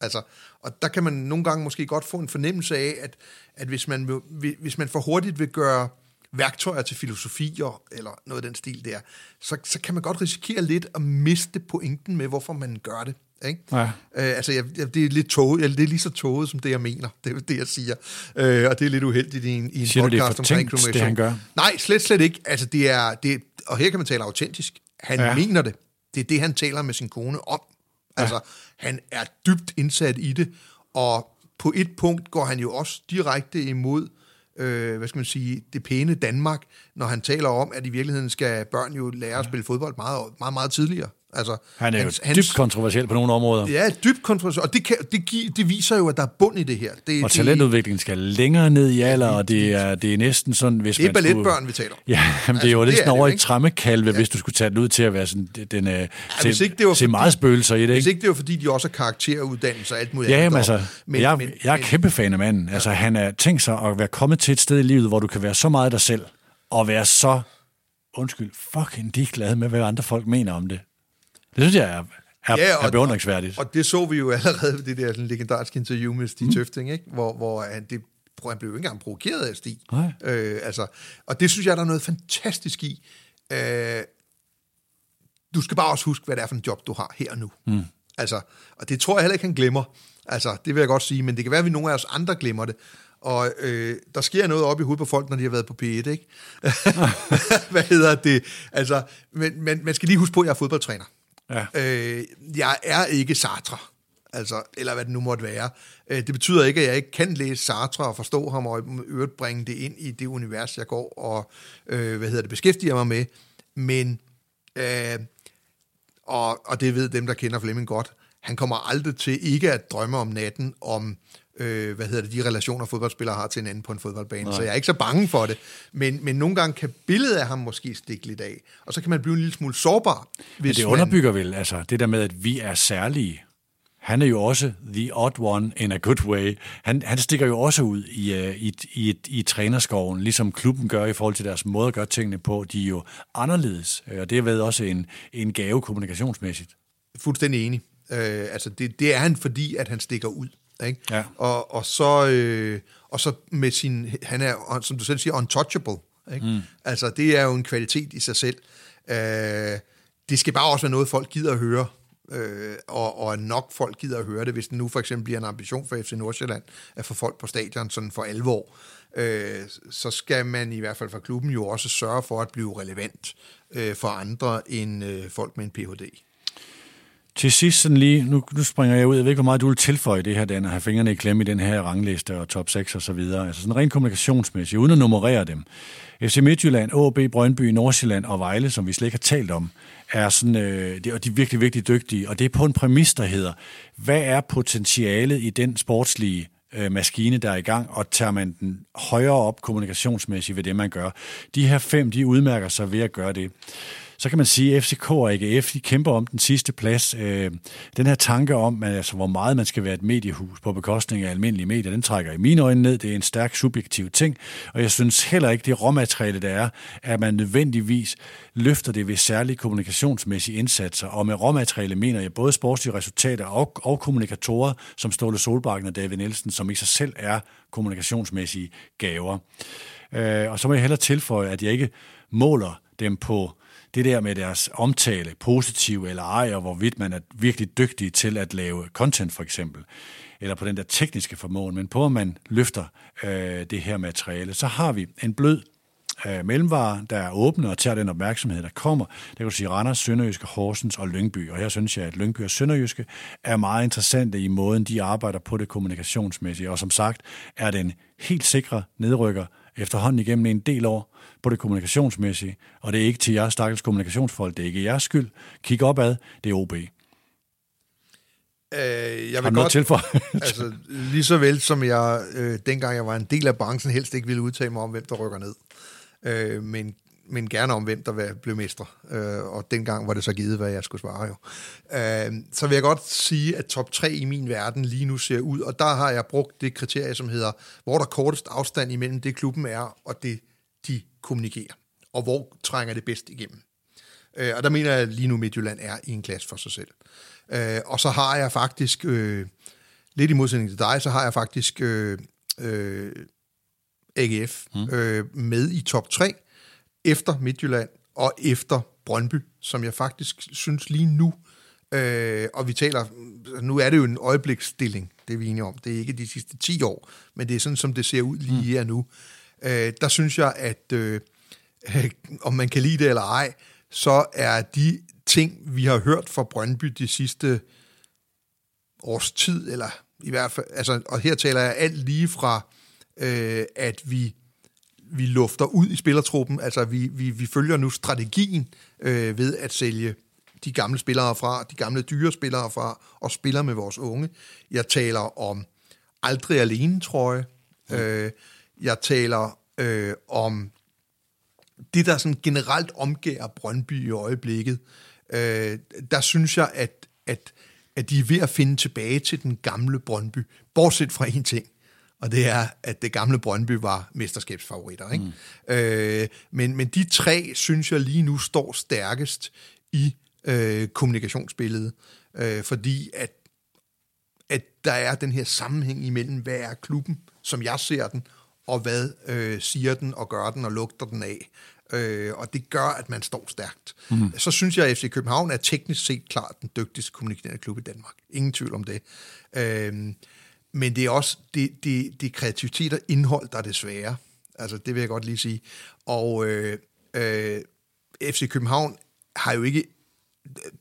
Altså, og der kan man nogle gange måske godt få en fornemmelse af, at, at hvis, man, hvis man for hurtigt vil gøre værktøjer til filosofier, eller noget af den stil der, så, så kan man godt risikere lidt at miste pointen med, hvorfor man gør det. Ikke? Ja. Øh, altså, jeg, det er lidt toget, det er lige så toget, som det, jeg mener. Det er det, jeg siger. Øh, og det er lidt uheldigt i en, i en siger podcast du, det er omkring det, han gør? Nej, slet, slet ikke. Altså, det er, det, og her kan man tale autentisk. Han ja. mener det. Det er det, han taler med sin kone om. Altså, ja. han er dybt indsat i det, og på et punkt går han jo også direkte imod, øh, hvad skal man sige, det pæne Danmark, når han taler om, at i virkeligheden skal børn jo lære at spille fodbold meget, meget, meget tidligere. Altså, han er hans, jo dybt kontroversiel på nogle områder. Ja, dybt kontroversiel, og det, kan, det, gi, det viser jo, at der er bund i det her. Det, og talentudviklingen skal længere ned i alder, og det er, det er næsten sådan, hvis det er man balletbørn, skulle, vi taler Ja, men altså, det er jo næsten over i trammekalve, ja. hvis du skulle tage den ud til at være sådan, den, ja, se, ikke det var se fordi, meget spøgelser i det. Ikke? Hvis ikke det var, fordi de også har karakteruddannelse og alt muligt ja, andet. Altså, men, jeg, men, jeg er men, kæmpe fan af manden. Ja. Altså, han er tænkt sig at være kommet til et sted i livet, hvor du kan være så meget dig selv, og være så, undskyld, fucking glad med, hvad andre folk mener om det. Det synes jeg er, er, ja, og, er beundringsværdigt. Og, og det så vi jo allerede ved det der sådan, legendariske interview med Stig mm. Tøfting, ikke? Hvor, hvor han, det, han blev jo ikke engang provokeret af Stig. Øh, altså, og det synes jeg, der er noget fantastisk i. Øh, du skal bare også huske, hvad det er for en job, du har her og nu. Mm. Altså, og det tror jeg heller ikke, han glemmer. Altså, det vil jeg godt sige, men det kan være, at vi nogle af os andre glemmer det. Og øh, der sker noget op i hovedet på folk, når de har været på P1, ikke? hvad hedder det? Altså, men, men man skal lige huske på, at jeg er fodboldtræner. Ja. Øh, jeg er ikke Sartre, altså, eller hvad det nu måtte være. Øh, det betyder ikke, at jeg ikke kan læse Sartre og forstå ham, og øvrigt bringe det ind i det univers, jeg går og øh, hvad hedder det, beskæftiger mig med. Men Øh, og, og det ved dem, der kender Flemming godt. Han kommer aldrig til ikke at drømme om natten, om øh, hvad hedder det, de relationer, fodboldspillere har til en anden på en fodboldbane. Nej. Så jeg er ikke så bange for det. Men, men nogle gange kan billedet af ham måske stikke lidt af. Og så kan man blive en lille smule sårbar. Hvis men det underbygger man... vel altså, det der med, at vi er særlige. Han er jo også the odd one in a good way. Han, han stikker jo også ud i, uh, i, i, i trænerskoven, ligesom klubben gør i forhold til deres måde at gøre tingene på. De er jo anderledes, og det er ved også en, en gave kommunikationsmæssigt. Fuldstændig enig. Uh, altså det, det er han, fordi at han stikker ud. Ikke? Ja. Og, og, så, øh, og så med sin, han er, som du selv siger, untouchable. Ikke? Mm. Altså, det er jo en kvalitet i sig selv. Øh, det skal bare også være noget, folk gider at høre. Øh, og, og nok folk gider at høre det, hvis det nu for eksempel bliver en ambition for FC Nordsjælland at få folk på stadion sådan for alvor, øh, så skal man i hvert fald fra klubben jo også sørge for at blive relevant øh, for andre end øh, folk med en Ph.D. Til sidst sådan lige, nu, nu springer jeg ud, jeg ved ikke, hvor meget du vil tilføje det her, Dan, at have fingrene i klemme i den her rangliste og top 6 og så videre. Altså sådan rent kommunikationsmæssigt, uden at nummerere dem. FC Midtjylland, AB, Brøndby, Nordsjælland og Vejle, som vi slet ikke har talt om, er sådan, øh, det, og de er virkelig, virkelig dygtige. Og det er på en præmis, der hedder, hvad er potentialet i den sportslige øh, maskine, der er i gang, og tager man den højere op kommunikationsmæssigt ved det, man gør. De her fem, de udmærker sig ved at gøre det så kan man sige, at FCK og AGF de kæmper om den sidste plads. Øh, den her tanke om, altså, hvor meget man skal være et mediehus på bekostning af almindelige medier, den trækker i mine øjne ned. Det er en stærk subjektiv ting, og jeg synes heller ikke, det råmateriale, der er, at man nødvendigvis løfter det ved særlige kommunikationsmæssige indsatser. Og med råmateriale mener jeg både sportslige resultater og, og kommunikatorer, som Ståle Solbakken og David Nielsen, som i sig selv er kommunikationsmæssige gaver. Øh, og så må jeg heller tilføje, at jeg ikke måler dem på det der med deres omtale, positiv eller ej, og hvorvidt man er virkelig dygtig til at lave content for eksempel, eller på den der tekniske formåen, men på at man løfter øh, det her materiale, så har vi en blød øh, mellemvare, der er åbne og tager den opmærksomhed, der kommer. Det kan du sige Randers, Sønderjyske, Horsens og Lyngby. Og her synes jeg, at Lyngby og Sønderjyske er meget interessante i måden, de arbejder på det kommunikationsmæssige. Og som sagt, er den helt sikre nedrykker efterhånden igennem en del år på det kommunikationsmæssige, og det er ikke til jeres stakkels kommunikationsfolk, det er ikke jeres skyld. Kig opad, det er OB. Øh, jeg vil godt, altså, lige så vel som jeg, øh, dengang jeg var en del af branchen, helst ikke ville udtale mig om, hvem der rykker ned. Øh, men, men gerne om, hvem der blev mestre. Øh, og dengang var det så givet, hvad jeg skulle svare jo. Øh, så vil jeg godt sige, at top 3 i min verden lige nu ser ud, og der har jeg brugt det kriterie, som hedder, hvor der kortest afstand imellem det, klubben er, og det, de kommunikerer. Og hvor trænger det bedst igennem. Øh, og der mener jeg, at lige nu Midtjylland er i en klasse for sig selv. Øh, og så har jeg faktisk, øh, lidt i modsætning til dig, så har jeg faktisk øh, øh, AGF mm. øh, med i top 3, efter Midtjylland og efter Brøndby, som jeg faktisk synes lige nu, øh, og vi taler, nu er det jo en øjebliksstilling, det er vi enige om, det er ikke de sidste 10 år, men det er sådan, som det ser ud lige mm. her nu. Øh, der synes jeg, at øh, om man kan lide det eller ej, så er de ting, vi har hørt fra Brøndby de sidste års tid, eller i hvert fald, altså, og her taler jeg alt lige fra, øh, at vi vi lufter ud i spillertruppen, altså vi, vi, vi følger nu strategien øh, ved at sælge de gamle spillere fra, de gamle dyre spillere fra, og spiller med vores unge. Jeg taler om aldrig alene, tror jeg. Mm. Øh, jeg taler øh, om det, der sådan generelt omgærer Brøndby i øjeblikket, øh, der synes jeg, at, at, at de er ved at finde tilbage til den gamle Brøndby, bortset fra en ting, og det er, at det gamle Brøndby var mesterskabsfavoritter. Ikke? Mm. Øh, men, men de tre, synes jeg lige nu, står stærkest i øh, kommunikationsbilledet, øh, fordi at, at der er den her sammenhæng imellem, hvad er klubben, som jeg ser den, og hvad øh, siger den og gør den og lugter den af. Øh, og det gør, at man står stærkt. Mm. Så synes jeg, at FC København er teknisk set klart den dygtigste kommunikerende klub i Danmark. Ingen tvivl om det. Øh, men det er også det, det, det kreativitet og indhold, der er det svære. Altså, det vil jeg godt lige sige. Og øh, øh, FC København har jo ikke...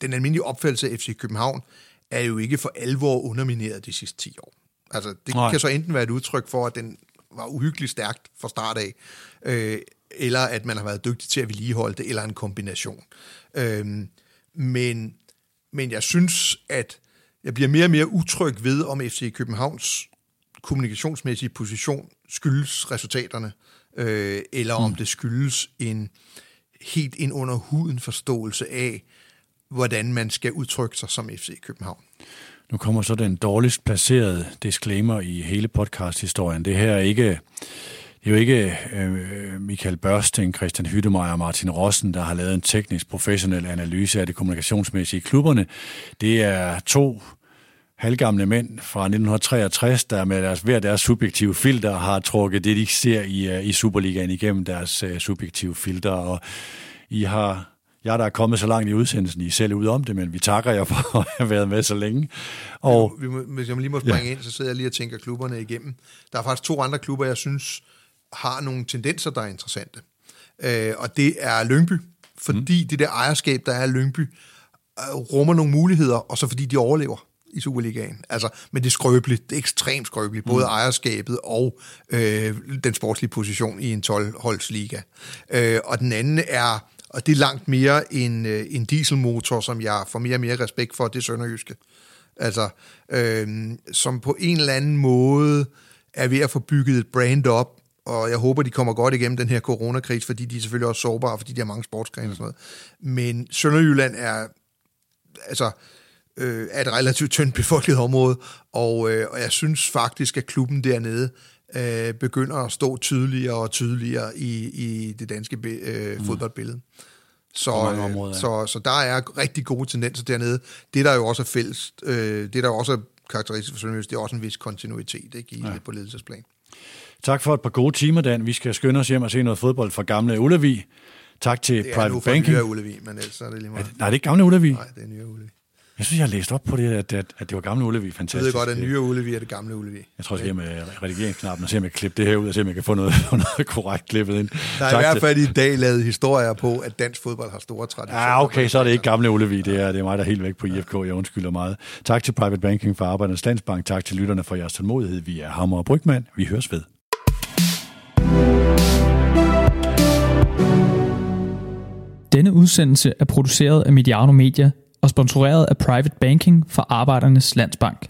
Den almindelige opfattelse af FC København er jo ikke for alvor undermineret de sidste 10 år. Altså, det Nej. kan så enten være et udtryk for, at den var uhyggeligt stærkt fra start af, øh, eller at man har været dygtig til at vedligeholde det, eller en kombination. Øh, men, men jeg synes, at jeg bliver mere og mere utryg ved, om FC Københavns kommunikationsmæssige position skyldes resultaterne, øh, eller mm. om det skyldes en helt ind under huden forståelse af, hvordan man skal udtrykke sig som FC København. Nu kommer så den dårligst placerede disclaimer i hele podcast-historien. Det her er ikke, det er jo ikke øh, Michael Børsten, Christian Hyttemeier og Martin Rossen, der har lavet en teknisk professionel analyse af det kommunikationsmæssige i klubberne. Det er to halvgamle mænd fra 1963, der med deres, hver deres subjektive filter har trukket det, de ser i, øh, i Superligaen igennem deres øh, subjektive filter. Og I har jeg der er kommet så langt i udsendelsen, I selv ud om det, men vi takker jer for at have været med så længe. Og, vi må, hvis jeg lige må springe ja. ind, så sidder jeg lige og tænker klubberne igennem. Der er faktisk to andre klubber, jeg synes har nogle tendenser, der er interessante. Øh, og det er Lyngby, fordi mm. det der ejerskab, der er Lyngby, øh, rummer nogle muligheder, og så fordi de overlever i Superligaen. Altså, men det er skrøbeligt, det er ekstremt skrøbeligt, både mm. ejerskabet og øh, den sportslige position i en 12-holdsliga. Øh, og den anden er, og det er langt mere en, øh, en dieselmotor, som jeg får mere og mere respekt for, det Sønderjyske. Altså, øh, som på en eller anden måde er ved at få bygget et brand op, og jeg håber, de kommer godt igennem den her coronakris, fordi de er selvfølgelig også sårbare, fordi de har mange sportsgrene og sådan noget. Men Sønderjylland er, altså, øh, er et relativt tyndt befolket område, og, øh, og jeg synes faktisk, at klubben dernede øh, begynder at stå tydeligere og tydeligere i, i det danske øh, mm. fodboldbillede. Så, områder, ja. så, så der er rigtig gode tendenser dernede. Det, der jo også er fælles, øh, det, der også er karakteristisk for Sønderjys, det er også en vis kontinuitet ikke, i, ja. på ledelsesplan. Tak for et par gode timer, Dan. Vi skal skynde os hjem og se noget fodbold fra gamle Ullevi. Tak til det Private Banking. Det er nu for Ullevi, men ellers er det lige meget. Nej, det er ikke gamle Ullevi. Nej, det er nye Ullevi. Jeg synes, jeg har læst op på det, at, at, at det var gamle Ullevi. Fantastisk. Jeg ved godt, at nye Ullevi er det gamle Ullevi. Jeg tror, jeg skal med redigeringsknappen og se, om jeg kan klippe det her ud, og se, om jeg kan få noget, noget korrekt klippet ind. Der er tak i hvert fald i dag lavet historier på, at dansk fodbold har store traditioner. Ja, okay, så er det ikke gamle Ullevi. Det er, det er mig, der er helt væk på IFK. Jeg undskylder meget. Tak til Private Banking for Arbejdernes Landsbank. Tak til lytterne for jeres tålmodighed. Vi er Hammer og Brygman. Vi høres ved. Denne udsendelse er produceret af Mediano Media og sponsoreret af Private Banking for Arbejdernes Landsbank.